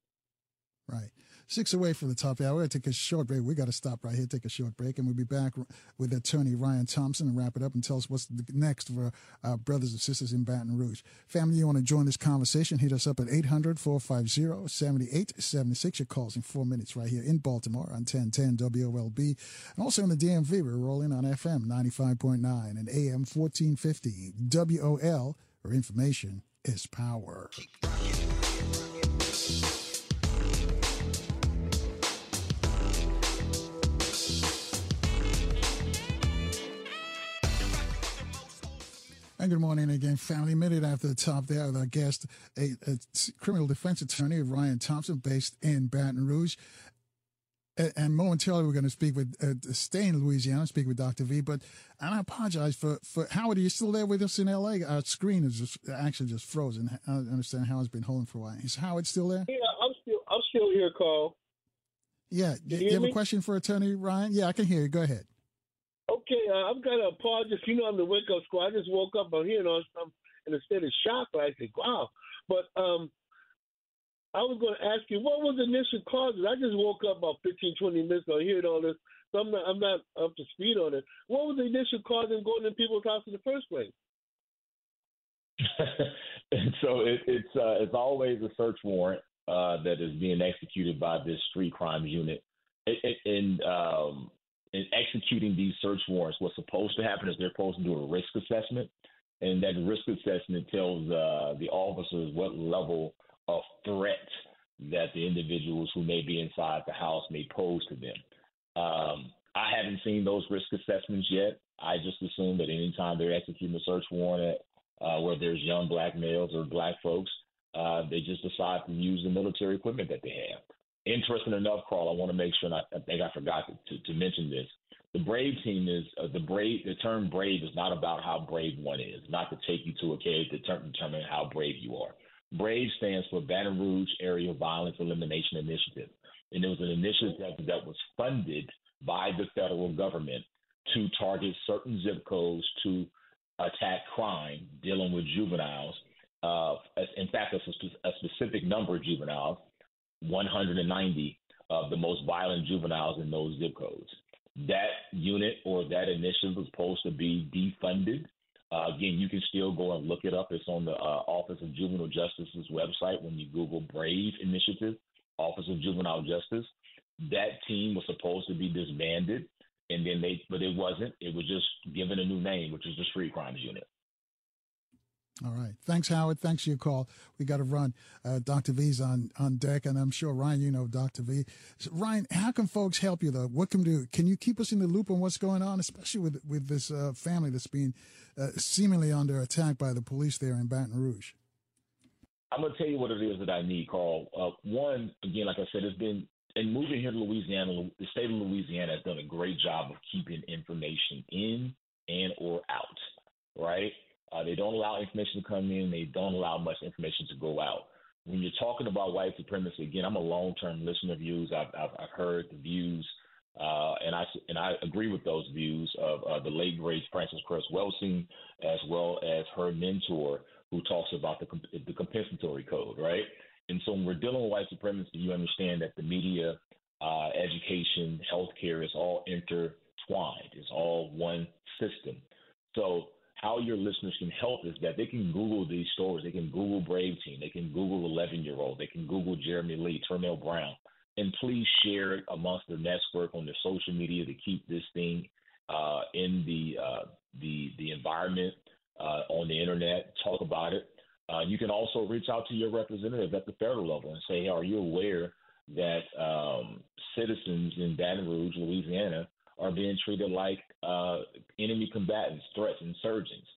Right. Six away from the top hour. We're going to take a short break. We got to stop right here, take a short break, and we'll be back with attorney Ryan Thompson and wrap it up and tell us what's next for our brothers and sisters in Baton Rouge. Family, you want to join this conversation? Hit us up at 800 450 7876. Your calls in four minutes right here in Baltimore on 1010 WOLB. And also in the DMV, we're rolling on FM 95.9 and AM 1450 WOL, where information is power. And good morning again, family. Minute after the top there with our guest, a, a criminal defense attorney, Ryan Thompson, based in Baton Rouge. And, and momentarily, we're going to speak with, uh, stay in Louisiana, speak with Dr. V. But, and I apologize for, for Howard, are you still there with us in LA? Our screen is just actually just frozen. I understand Howard's been holding for a while. Is Howard still there? Yeah, I'm still, I'm still here, Carl. Yeah. Do you, you have me? a question for Attorney Ryan? Yeah, I can hear you. Go ahead. Okay, uh, I've got to apologize. You know, I'm the wake up squad. I just woke up. I'm hearing all stuff in a state of shock. I think, wow. But um, I was going to ask you, what was the initial causes? I just woke up about 15, 20 minutes ago, hearing all this. So I'm not, I'm not up to speed on it. What was the initial cause in going in people's house in the first place? so it, it's uh, it's always a search warrant uh, that is being executed by this street crimes unit. It, it, and um, in executing these search warrants, what's supposed to happen is they're supposed to do a risk assessment, and that risk assessment tells uh, the officers what level of threat that the individuals who may be inside the house may pose to them. Um, I haven't seen those risk assessments yet. I just assume that anytime they're executing a search warrant uh, where there's young black males or black folks, uh, they just decide to use the military equipment that they have. Interesting enough, Carl, I want to make sure, I, I think I forgot to, to, to, mention this. The Brave team is uh, the brave. The term brave is not about how brave one is, not to take you to a cave to determine how brave you are. Brave stands for Baton Rouge Area Violence Elimination Initiative, and it was an initiative that was funded by the federal government to target certain zip codes to attack crime dealing with juveniles. Uh, in fact, a, a specific number of juveniles 190 of the most violent juveniles in those zip codes. That unit or that initiative was supposed to be defunded. Uh, again, you can still go and look it up. It's on the uh, Office of Juvenile Justice's website when you Google Brave Initiative, Office of Juvenile Justice. That team was supposed to be disbanded, and then they, but it wasn't. It was just given a new name, which is the Street Crimes Unit. All right. Thanks, Howard. Thanks for your call. We got to run. Uh, Dr. V's on, on deck, and I'm sure, Ryan, you know Dr. V. So, Ryan, how can folks help you, though? What can do? Can you keep us in the loop on what's going on, especially with, with this uh, family that's being uh, seemingly under attack by the police there in Baton Rouge? I'm going to tell you what it is that I need, Carl. Uh, one, again, like I said, it's been in moving here to Louisiana, the state of Louisiana has done a great job of keeping information in and or out, right? Uh, they don't allow information to come in. They don't allow much information to go out. When you're talking about white supremacy, again, I'm a long-term listener of views. I've, I've, I've heard the views, uh, and I and I agree with those views of uh, the late great Frances Cress Welsing, as well as her mentor, who talks about the the compensatory code, right? And so when we're dealing with white supremacy, you understand that the media, uh, education, healthcare is all intertwined. It's all one system. So how your listeners can help is that they can Google these stories. They can Google Brave Team. They can Google 11 year old. They can Google Jeremy Lee, Termel Brown. And please share it amongst their network on their social media to keep this thing uh, in the, uh, the, the environment uh, on the internet. Talk about it. Uh, you can also reach out to your representative at the federal level and say, hey, are you aware that um, citizens in Baton Rouge, Louisiana, are being treated like uh, enemy combatants, threats, insurgents.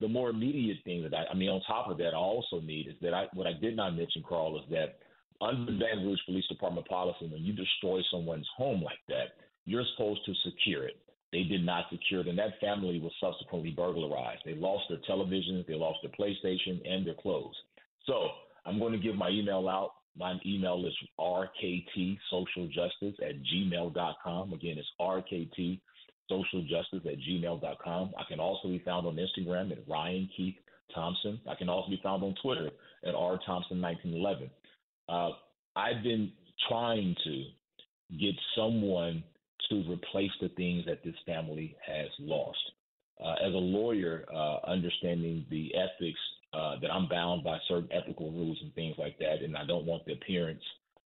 The more immediate thing that I, I mean, on top of that, I also need is that I, what I did not mention, Carl, is that under Baton Rouge Police Department policy, when you destroy someone's home like that, you're supposed to secure it. They did not secure it, and that family was subsequently burglarized. They lost their televisions, they lost their PlayStation, and their clothes. So I'm going to give my email out. My email is rktsocialjustice at gmail.com. Again, it's rktsocialjustice at gmail.com. I can also be found on Instagram at Ryan Keith Thompson. I can also be found on Twitter at rthompson1911. Uh, I've been trying to get someone to replace the things that this family has lost. Uh, as a lawyer, uh, understanding the ethics uh, that I'm bound by certain ethical rules and things like that, and I don't want the appearance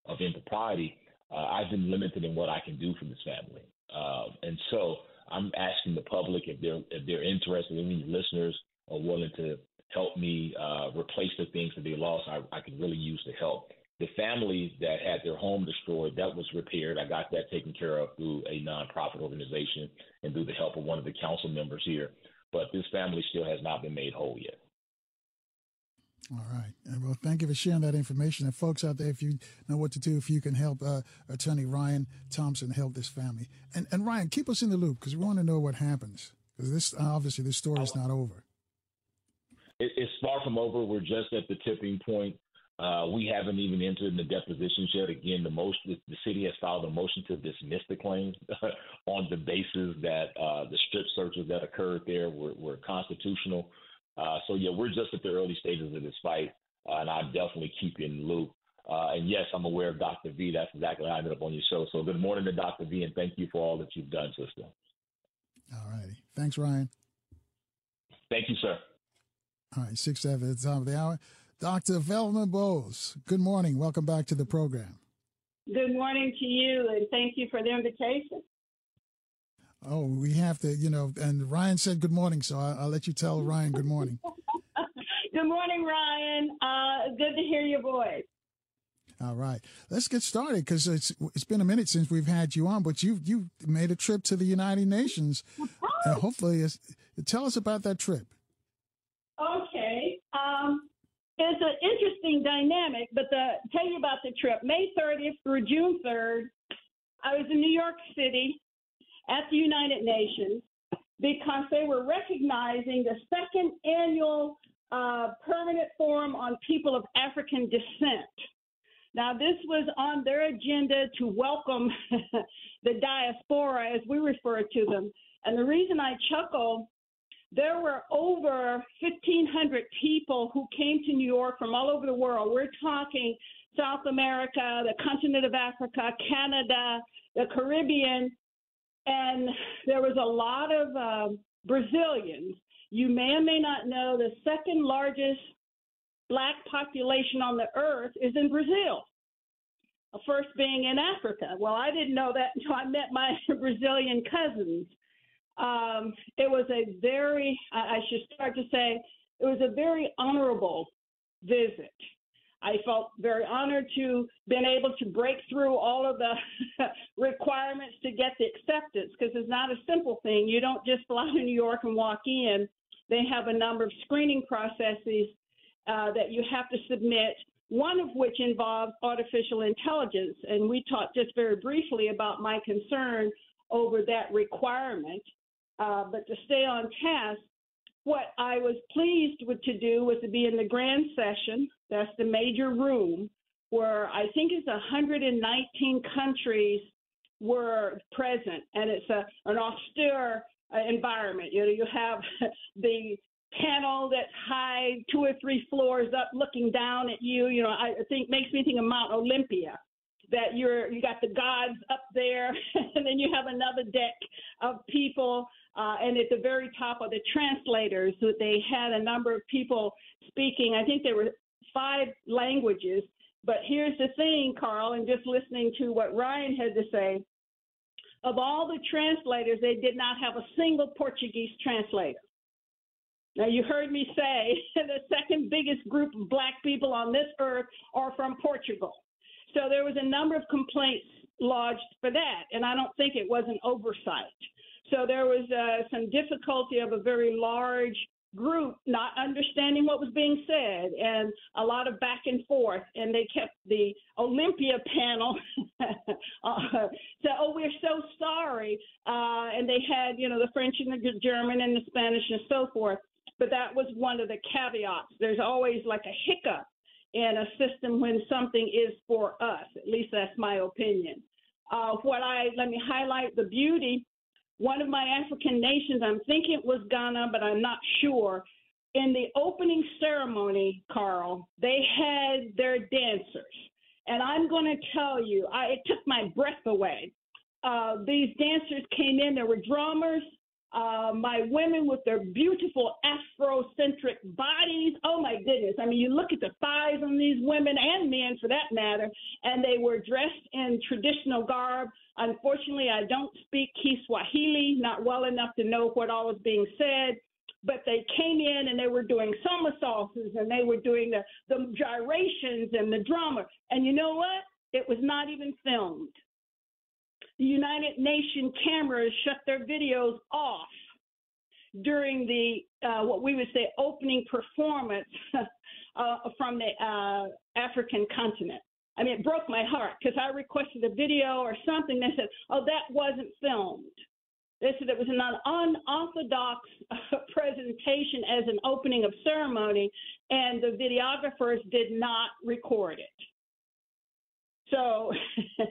of impropriety. Uh, I've been limited in what I can do for this family, uh, and so I'm asking the public if they're if they're interested, any listeners are willing to help me uh, replace the things that they lost. I, I can really use the help. The families that had their home destroyed, that was repaired. I got that taken care of through a nonprofit organization and through the help of one of the council members here. But this family still has not been made whole yet. All right. And well, thank you for sharing that information. And folks out there, if you know what to do, if you can help uh, Attorney Ryan Thompson help this family. And, and Ryan, keep us in the loop because we want to know what happens. Because this obviously this story is not over. It, it's far from over. We're just at the tipping point. Uh, we haven't even entered in the depositions yet. Again, the most the city has filed a motion to dismiss the claims on the basis that uh, the strip searches that occurred there were, were constitutional. Uh, so yeah, we're just at the early stages of this fight, uh, and I definitely keep you in the loop. Uh, and yes, I'm aware of Dr. V. That's exactly how I ended up on your show. So good morning to Dr. V, and thank you for all that you've done, sister. All righty. Thanks, Ryan. Thank you, sir. All right, six seven at the top of the hour. Dr. Velva Boles, good morning. Welcome back to the program. Good morning to you, and thank you for the invitation. Oh, we have to, you know, and Ryan said good morning, so I'll, I'll let you tell Ryan good morning. good morning, Ryan. Uh, good to hear your voice. All right, let's get started because it's it's been a minute since we've had you on, but you you made a trip to the United Nations, and hopefully, tell us about that trip. Okay, um, it's an interesting dynamic, but the tell you about the trip. May 30th through June 3rd, I was in New York City at the United Nations because they were recognizing the second annual uh, permanent forum on people of African descent. Now, this was on their agenda to welcome the diaspora, as we refer to them. And the reason I chuckle, there were over 1,500 people who came to New York from all over the world. We're talking South America, the continent of Africa, Canada, the Caribbean, and there was a lot of uh, Brazilians. You may or may not know the second largest black population on the earth is in Brazil. First being in Africa. Well, I didn't know that until I met my Brazilian cousins. Um, it was a very, I should start to say, it was a very honorable visit. I felt very honored to been able to break through all of the requirements to get the acceptance because it's not a simple thing. You don't just fly to New York and walk in. They have a number of screening processes uh, that you have to submit. One of which involves artificial intelligence, and we talked just very briefly about my concern over that requirement. Uh, but to stay on task, what I was pleased with to do was to be in the grand session. That's the major room where I think it's 119 countries were present, and it's a, an austere uh, environment. You know, you have the panel that's high, two or three floors up, looking down at you. You know, I think makes me think of Mount Olympia that you're you got the gods up there, and then you have another deck of people, uh, and at the very top are the translators. They had a number of people speaking. I think there were five languages. But here's the thing, Carl, and just listening to what Ryan had to say. Of all the translators, they did not have a single Portuguese translator. Now, you heard me say the second biggest group of black people on this earth are from Portugal. So there was a number of complaints lodged for that, and I don't think it was an oversight. So there was uh, some difficulty of a very large group not understanding what was being said and a lot of back and forth and they kept the olympia panel uh, said oh we're so sorry uh, and they had you know the french and the german and the spanish and so forth but that was one of the caveats. There's always like a hiccup in a system when something is for us at least that's my opinion. Uh, what i let me highlight the beauty one of my African nations, I'm thinking it was Ghana, but I'm not sure. In the opening ceremony, Carl, they had their dancers. And I'm going to tell you, I, it took my breath away. Uh, these dancers came in, there were drummers, uh, my women with their beautiful Afrocentric bodies. Oh my goodness. I mean, you look at the thighs on these women and men for that matter, and they were dressed in traditional garb. Unfortunately, I don't speak Kiswahili, not well enough to know what all was being said. But they came in and they were doing somersaults and they were doing the, the gyrations and the drama. And you know what? It was not even filmed the United Nations cameras shut their videos off during the uh, what we would say opening performance uh, from the uh, African continent. I mean, it broke my heart because I requested a video or something. They said, "Oh, that wasn't filmed." They said it was an unorthodox presentation as an opening of ceremony, and the videographers did not record it. So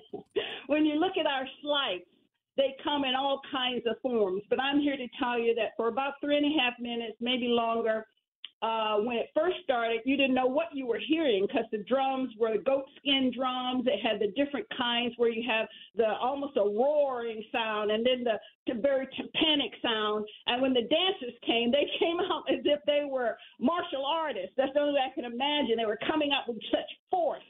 when you look at our slides, they come in all kinds of forms. But I'm here to tell you that for about three and a half minutes, maybe longer, uh, when it first started, you didn't know what you were hearing because the drums were goat skin drums. It had the different kinds where you have the almost a roaring sound and then the, the very tympanic sound. And when the dancers came, they came out as if they were martial artists. That's the only way I can imagine. They were coming out with such force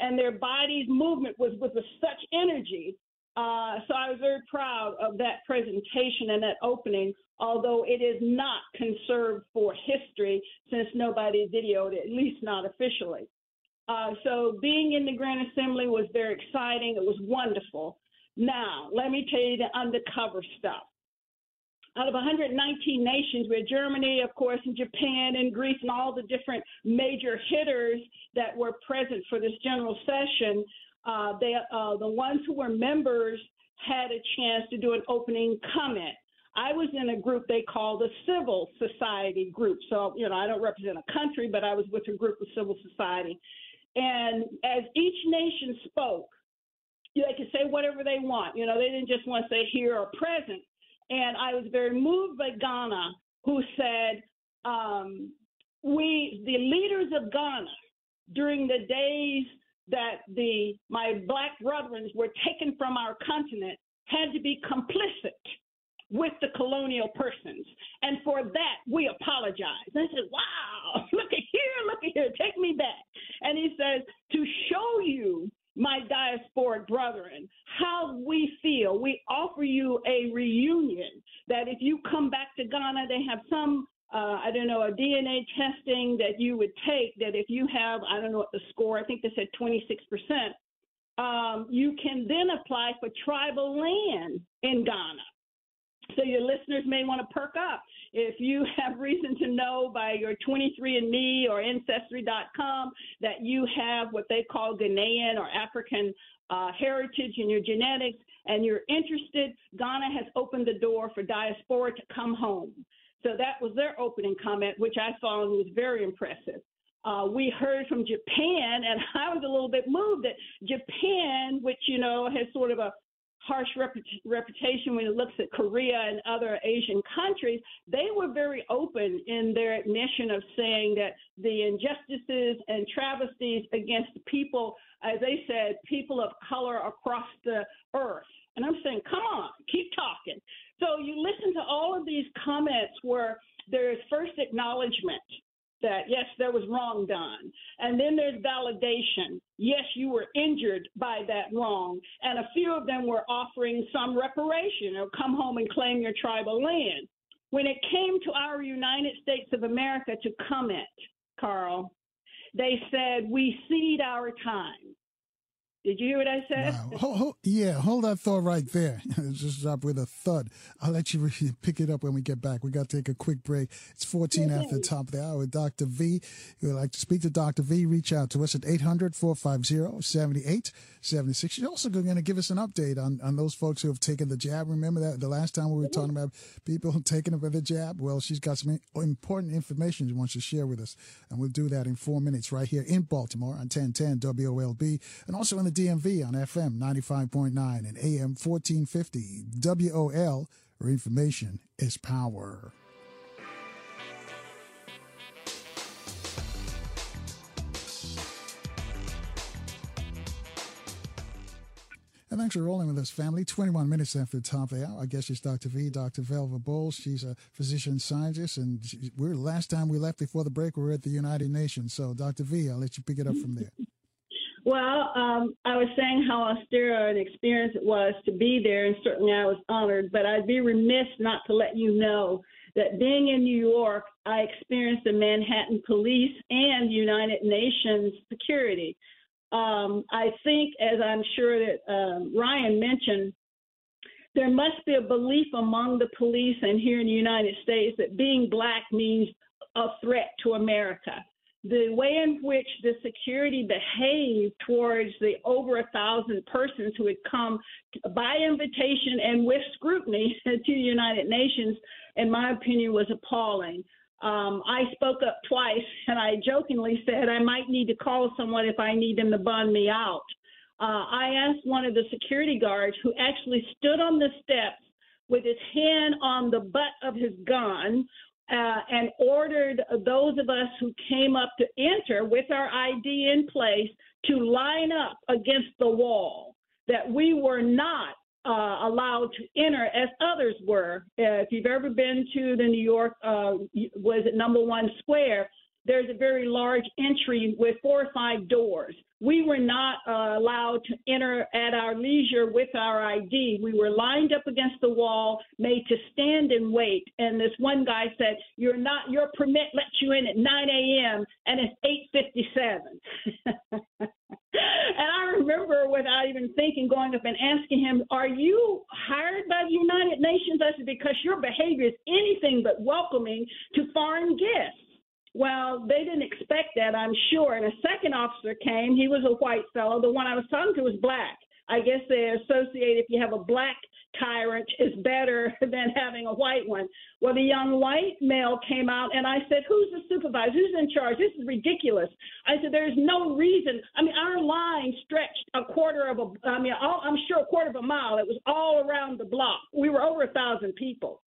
and their body's movement was with such energy. Uh, so I was very proud of that presentation and that opening, although it is not conserved for history since nobody videoed it, at least not officially. Uh, so being in the Grand Assembly was very exciting. It was wonderful. Now, let me tell you the undercover stuff out of 119 nations, with Germany, of course, and Japan and Greece and all the different major hitters that were present for this general session, uh, they, uh, the ones who were members had a chance to do an opening comment. I was in a group they call the civil society group. So, you know, I don't represent a country, but I was with a group of civil society. And as each nation spoke, they could say whatever they want. You know, they didn't just want to say here or present. And I was very moved by Ghana, who said, um, we, the leaders of Ghana, during the days that the my black brethren were taken from our continent, had to be complicit with the colonial persons. And for that, we apologize. And I said, wow, look at here, look at here, take me back. And he says, to show you my diasporic brethren, how we feel. We offer you a reunion that if you come back to Ghana, they have some, uh, I don't know, a DNA testing that you would take that if you have, I don't know what the score, I think they said 26%, um, you can then apply for tribal land in Ghana. So your listeners may want to perk up. If you have reason to know by your 23andMe or Ancestry.com that you have what they call Ghanaian or African uh, heritage in your genetics and you're interested, Ghana has opened the door for diaspora to come home. So that was their opening comment, which I found was very impressive. Uh, we heard from Japan, and I was a little bit moved that Japan, which you know has sort of a harsh reputation when it looks at Korea and other Asian countries, they were very open in their admission of saying that the injustices and travesties against people, as they said, people of color across the earth. And I'm saying, come on, keep talking. So you listen to all of these comments where there is first acknowledgement that yes, there was wrong done. And then there's validation. Yes, you were injured by that wrong. Them were offering some reparation or come home and claim your tribal land. When it came to our United States of America to comment, Carl, they said, we cede our time. Did you hear what I said? Wow. Hold, hold, yeah, hold that thought right there. Just drop with a thud. I'll let you re- pick it up when we get back. We got to take a quick break. It's 14 after the top of the hour. With Dr. V. If you would like to speak to Dr. V, reach out to us at 800 450 7876. She's also going to give us an update on, on those folks who have taken the jab. Remember that the last time we were talking about people taking the jab? Well, she's got some important information she wants to share with us. And we'll do that in four minutes right here in Baltimore on 1010 WOLB and also in the DMV on FM 95.9 and AM 1450 WOL, where information is power. And thanks for rolling with us, family. 21 minutes after the top of the hour. Our guest is Dr. V, Dr. Velva Boles. She's a physician scientist, and we're last time we left before the break, we were at the United Nations. So, Dr. V, I'll let you pick it up from there. Well, um, I was saying how austere an experience it was to be there, and certainly I was honored. But I'd be remiss not to let you know that being in New York, I experienced the Manhattan Police and United Nations security. Um, I think, as I'm sure that um, Ryan mentioned, there must be a belief among the police and here in the United States that being black means a threat to America. The way in which the security behaved towards the over a thousand persons who had come by invitation and with scrutiny to the United Nations, in my opinion, was appalling. Um, I spoke up twice and I jokingly said I might need to call someone if I need them to bun me out. Uh, I asked one of the security guards who actually stood on the steps with his hand on the butt of his gun uh, and ordered those of us who came up to enter with our ID in place to line up against the wall, that we were not uh, allowed to enter as others were. Uh, if you've ever been to the New York, uh, was it number one square? There's a very large entry with four or five doors. We were not uh, allowed to enter at our leisure with our ID. We were lined up against the wall, made to stand and wait. And this one guy said, "You're not. Your permit lets you in at 9 a.m. and it's 8:57." and I remember, without even thinking, going up and asking him, "Are you hired by the United Nations?" I said, "Because your behavior is anything but welcoming to foreign guests." Well, they didn't expect that, I'm sure. And a second officer came. He was a white fellow. The one I was talking to was black. I guess they associate if you have a black tyrant is better than having a white one. Well, the young white male came out and I said, Who's the supervisor? Who's in charge? This is ridiculous. I said, There's no reason. I mean, our line stretched a quarter of a, I mean, all, I'm sure a quarter of a mile. It was all around the block. We were over a thousand people.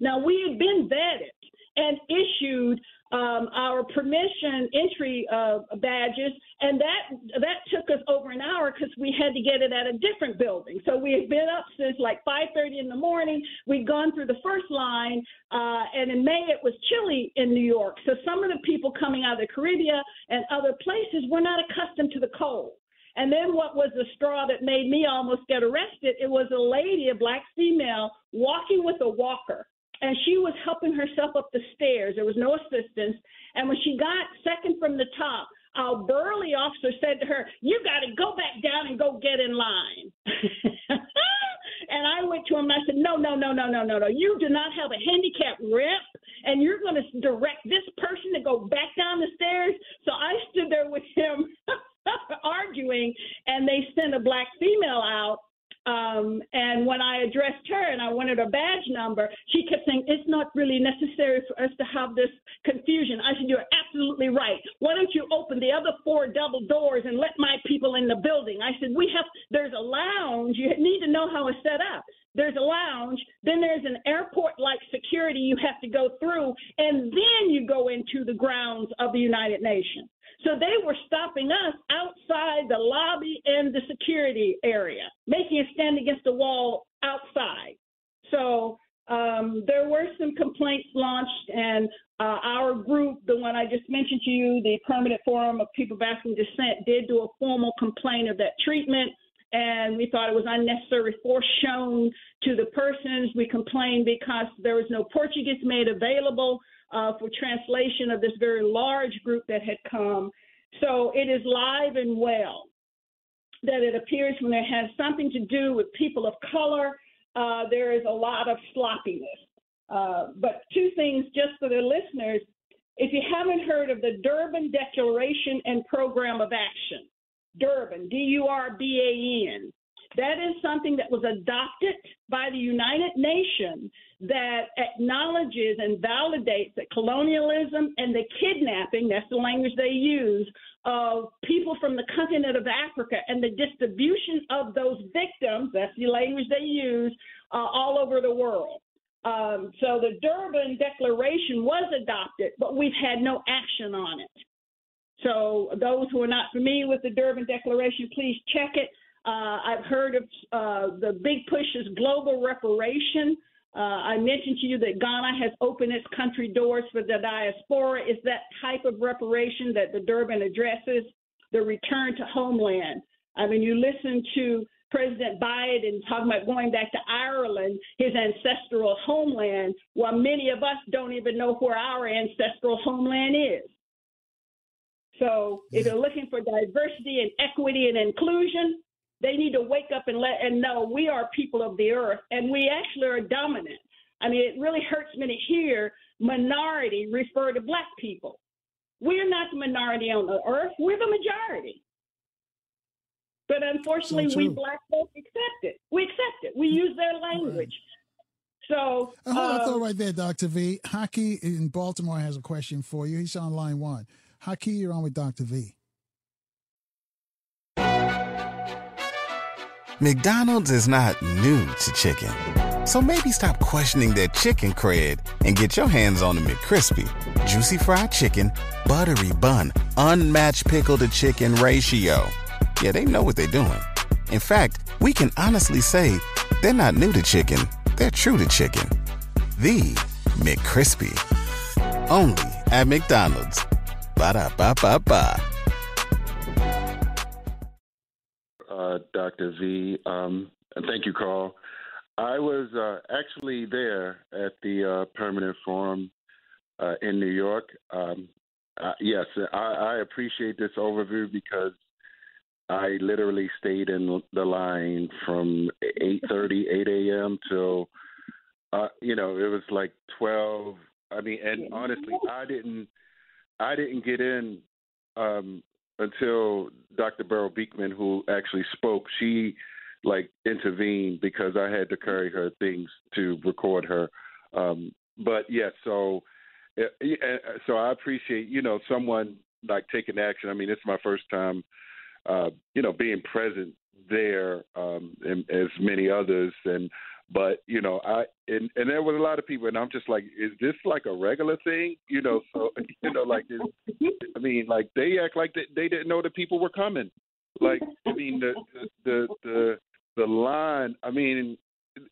Now, we had been vetted and issued um, our permission entry uh, badges, and that that took us over an hour because we had to get it at a different building. So we had been up since like 5:30 in the morning. We'd gone through the first line, uh, and in May it was chilly in New York. So some of the people coming out of the Caribbean and other places were not accustomed to the cold. And then what was the straw that made me almost get arrested? It was a lady, a black female, walking with a walker and she was helping herself up the stairs. There was no assistance. And when she got second from the top, our burly officer said to her, You got to go back down and go get in line. and I went to him and I said, No, no, no, no, no, no, no. You do not have a handicap rep, and you're going to direct this person to go back down the stairs. So I stood there with him arguing, and they sent a black female out um, and when I addressed her and I wanted her badge number, she kept saying, It's not really necessary for us to have this confusion. I said, You're absolutely right. Why don't you open the other four double doors and let my people in the building? I said, We have, there's a lounge. You need to know how it's set up. There's a lounge, then there's an airport like security you have to go through, and then you go into the grounds of the United Nations. So they were stopping us outside the lobby and the security area, making us stand against the wall outside. So um, there were some complaints launched, and uh, our group, the one I just mentioned to you, the Permanent Forum of People of African Descent, did do a formal complaint of that treatment. And we thought it was unnecessary force shown to the persons. We complained because there was no Portuguese made available uh, for translation of this very large group that had come. So it is live and well. that it appears when it has something to do with people of color, uh, there is a lot of sloppiness. Uh, but two things just for the listeners. If you haven't heard of the Durban Declaration and Program of Action, Durban, D U R B A N, that is something that was adopted by the United Nations that acknowledges and validates that colonialism and the kidnapping, that's the language they use, of people from the continent of Africa and the distribution of those victims, that's the language they use, uh, all over the world. Um, so the Durban Declaration was adopted, but we've had no action on it. So those who are not familiar with the Durban Declaration, please check it. Uh, I've heard of uh, the big push is global reparation. Uh, I mentioned to you that Ghana has opened its country doors for the diaspora. Is that type of reparation that the Durban addresses? The return to homeland. I mean, you listen to President Biden talking about going back to Ireland, his ancestral homeland, while many of us don't even know where our ancestral homeland is. So, if you're looking for diversity and equity and inclusion, they need to wake up and let and know we are people of the earth and we actually are dominant. I mean, it really hurts me to hear minority refer to black people. We're not the minority on the earth, we're the majority. But unfortunately, So we black folk accept it. We accept it. We use their language. So, Uh, hold that um, thought right there, Dr. V. Hockey in Baltimore has a question for you. He's on line one. Hockey, you're on with Dr. V. McDonald's is not new to chicken. So maybe stop questioning their chicken cred and get your hands on the McCrispy. Juicy fried chicken, buttery bun, unmatched pickle to chicken ratio. Yeah, they know what they're doing. In fact, we can honestly say they're not new to chicken, they're true to chicken. The McCrispy. Only at McDonald's. Ba da ba ba ba. uh, Dr. V. Um, and thank you, Carl. I was uh, actually there at the uh, permanent forum uh, in New York. Um, uh, yes, I, I appreciate this overview because I literally stayed in the line from 8:30, 8 a.m. till uh, you know it was like 12. I mean, and honestly, I didn't I didn't get in um, until Dr. Beryl Beekman, who actually spoke, she like intervened because I had to carry her things to record her. Um, but yeah, so uh, yeah, so I appreciate you know someone like taking action. I mean, it's my first time, uh, you know, being present there, um, and as many others, and but you know, I and and there was a lot of people, and I'm just like, is this like a regular thing? You know, so you know, like, is, I mean, like they act like they, they didn't know that people were coming. Like, I mean, the the the the line. I mean,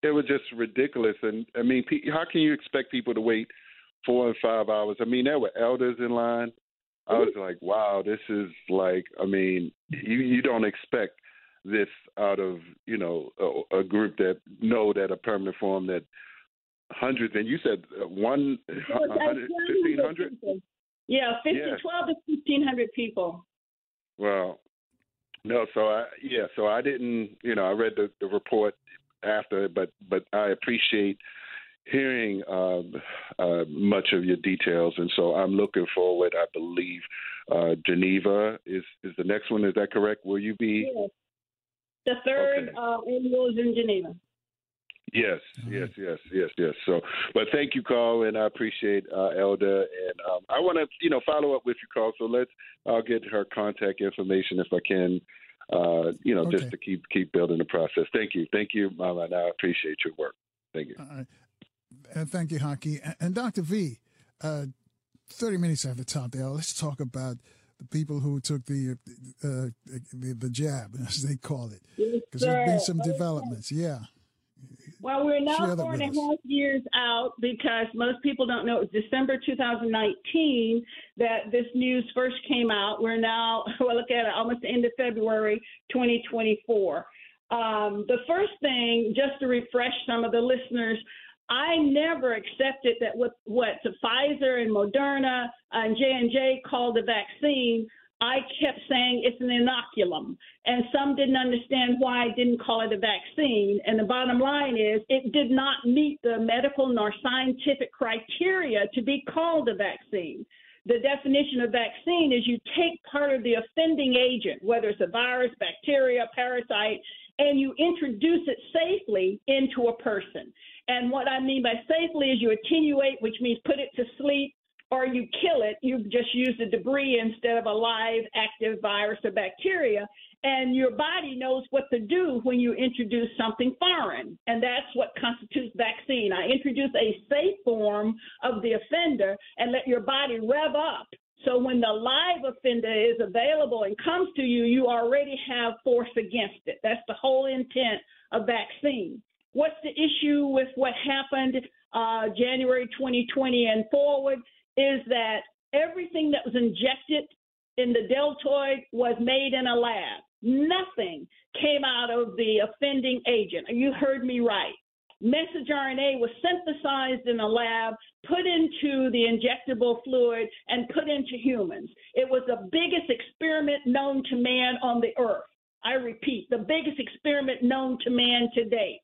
it was just ridiculous. And I mean, how can you expect people to wait four and five hours? I mean, there were elders in line. I was like, wow, this is like, I mean, you you don't expect this out of you know a, a group that know that a permanent form that hundreds and you said uh, one hundred fifteen hundred. Yeah, 50, Yeah. 12 to 1,500 people. Well, no, so I yeah, so I didn't, you know, I read the, the report after, but but I appreciate hearing um, uh, much of your details, and so I'm looking forward. I believe uh, Geneva is is the next one. Is that correct? Will you be? Yes. The third uh, annual is in Geneva. Yes, yes, yes, yes, yes. So, but thank you, Carl, and I appreciate uh, Elder, and um, I want to, you know, follow up with you, Carl. So let's, I'll get her contact information if I can, uh, you know, just to keep keep building the process. Thank you, thank you, Mama, and I appreciate your work. Thank you. All And thank you, Hockey. And, and Dr. V, uh, 30 minutes after top there, let's talk about the people who took the uh, the, the jab, as they call it. Because there's been some developments. Yeah. Well, we're now four and a half years out because most people don't know it was December 2019 that this news first came out. We're now, well, look at it, almost the end of February 2024. Um, the first thing, just to refresh some of the listeners, I never accepted that what what Pfizer and Moderna and J and J called a vaccine I kept saying it's an inoculum, and some didn't understand why I didn't call it a vaccine. And the bottom line is, it did not meet the medical nor scientific criteria to be called a vaccine. The definition of vaccine is you take part of the offending agent, whether it's a virus, bacteria, parasite, and you introduce it safely into a person. And what I mean by safely is you attenuate, which means put it to sleep, or you kill it, you just use the debris instead of a live active virus or bacteria. And your body knows what to do when you introduce something foreign. And that's what constitutes vaccine. I introduce a safe form of the offender and let your body rev up. So when the live offender is available and comes to you, you already have force against it. That's the whole intent of vaccine. What's the issue with what happened uh, January 2020 and forward? is that everything that was injected in the deltoid was made in a lab. Nothing came out of the offending agent. You heard me right. Messenger RNA was synthesized in a lab, put into the injectable fluid, and put into humans. It was the biggest experiment known to man on the earth. I repeat, the biggest experiment known to man to date.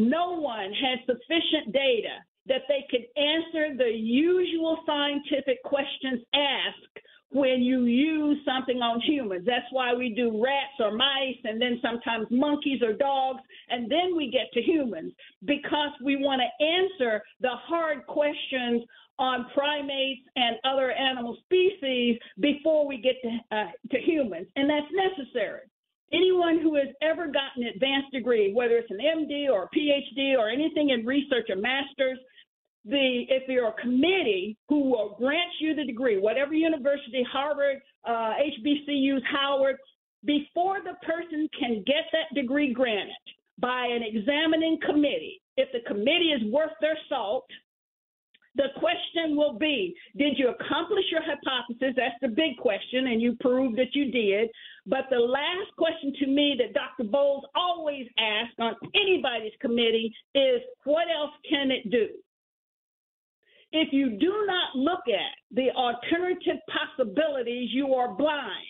No one had sufficient data that they could answer the usual scientific questions asked when you use something on humans. That's why we do rats or mice and then sometimes monkeys or dogs, and then we get to humans because we want to answer the hard questions on primates and other animal species before we get to, uh, to humans, and that's necessary. Anyone who has ever gotten an advanced degree, whether it's an MD or a PhD or anything in research, a master's, the if you're a committee who will grant you the degree, whatever university, Harvard, uh, HBCUs, Howard, before the person can get that degree granted by an examining committee, if the committee is worth their salt, the question will be Did you accomplish your hypothesis? That's the big question, and you proved that you did. But the last question to me that Dr. Boles always asks on anybody's committee is What else can it do? If you do not look at the alternative possibilities, you are blind.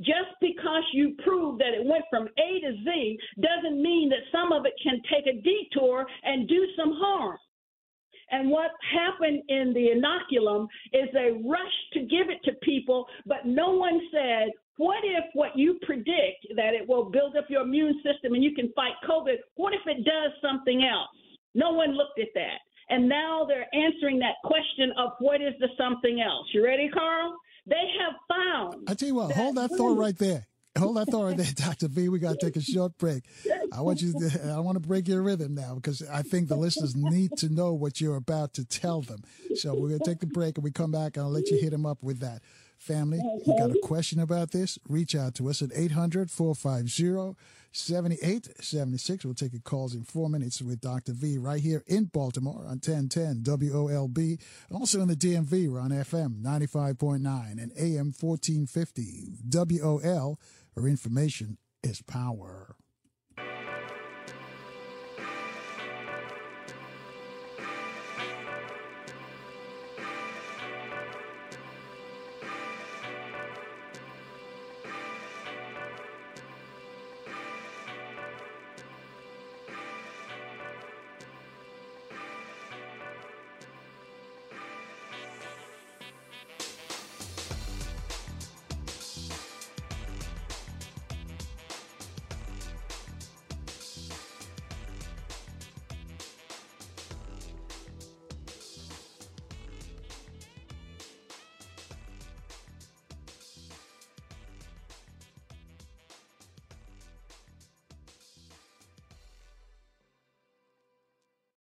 Just because you prove that it went from A to Z doesn't mean that some of it can take a detour and do some harm. And what happened in the inoculum is they rushed to give it to people, but no one said, what if what you predict that it will build up your immune system and you can fight COVID, what if it does something else? No one looked at that. And now they're answering that question of what is the something else. You ready, Carl? They have found. I tell you what, hold that thought right there. Hold that thought right there, Dr. V. We got to take a short break. I want you to, I want to break your rhythm now because I think the listeners need to know what you're about to tell them. So we're going to take the break and we come back and I'll let you hit them up with that. Family, you got a question about this? Reach out to us at 800 450 7876. We'll take your calls in four minutes with Dr. V right here in Baltimore on 1010 WOLB. Also in the DMV, we're on FM 95.9 and AM 1450 WOL, where information is power.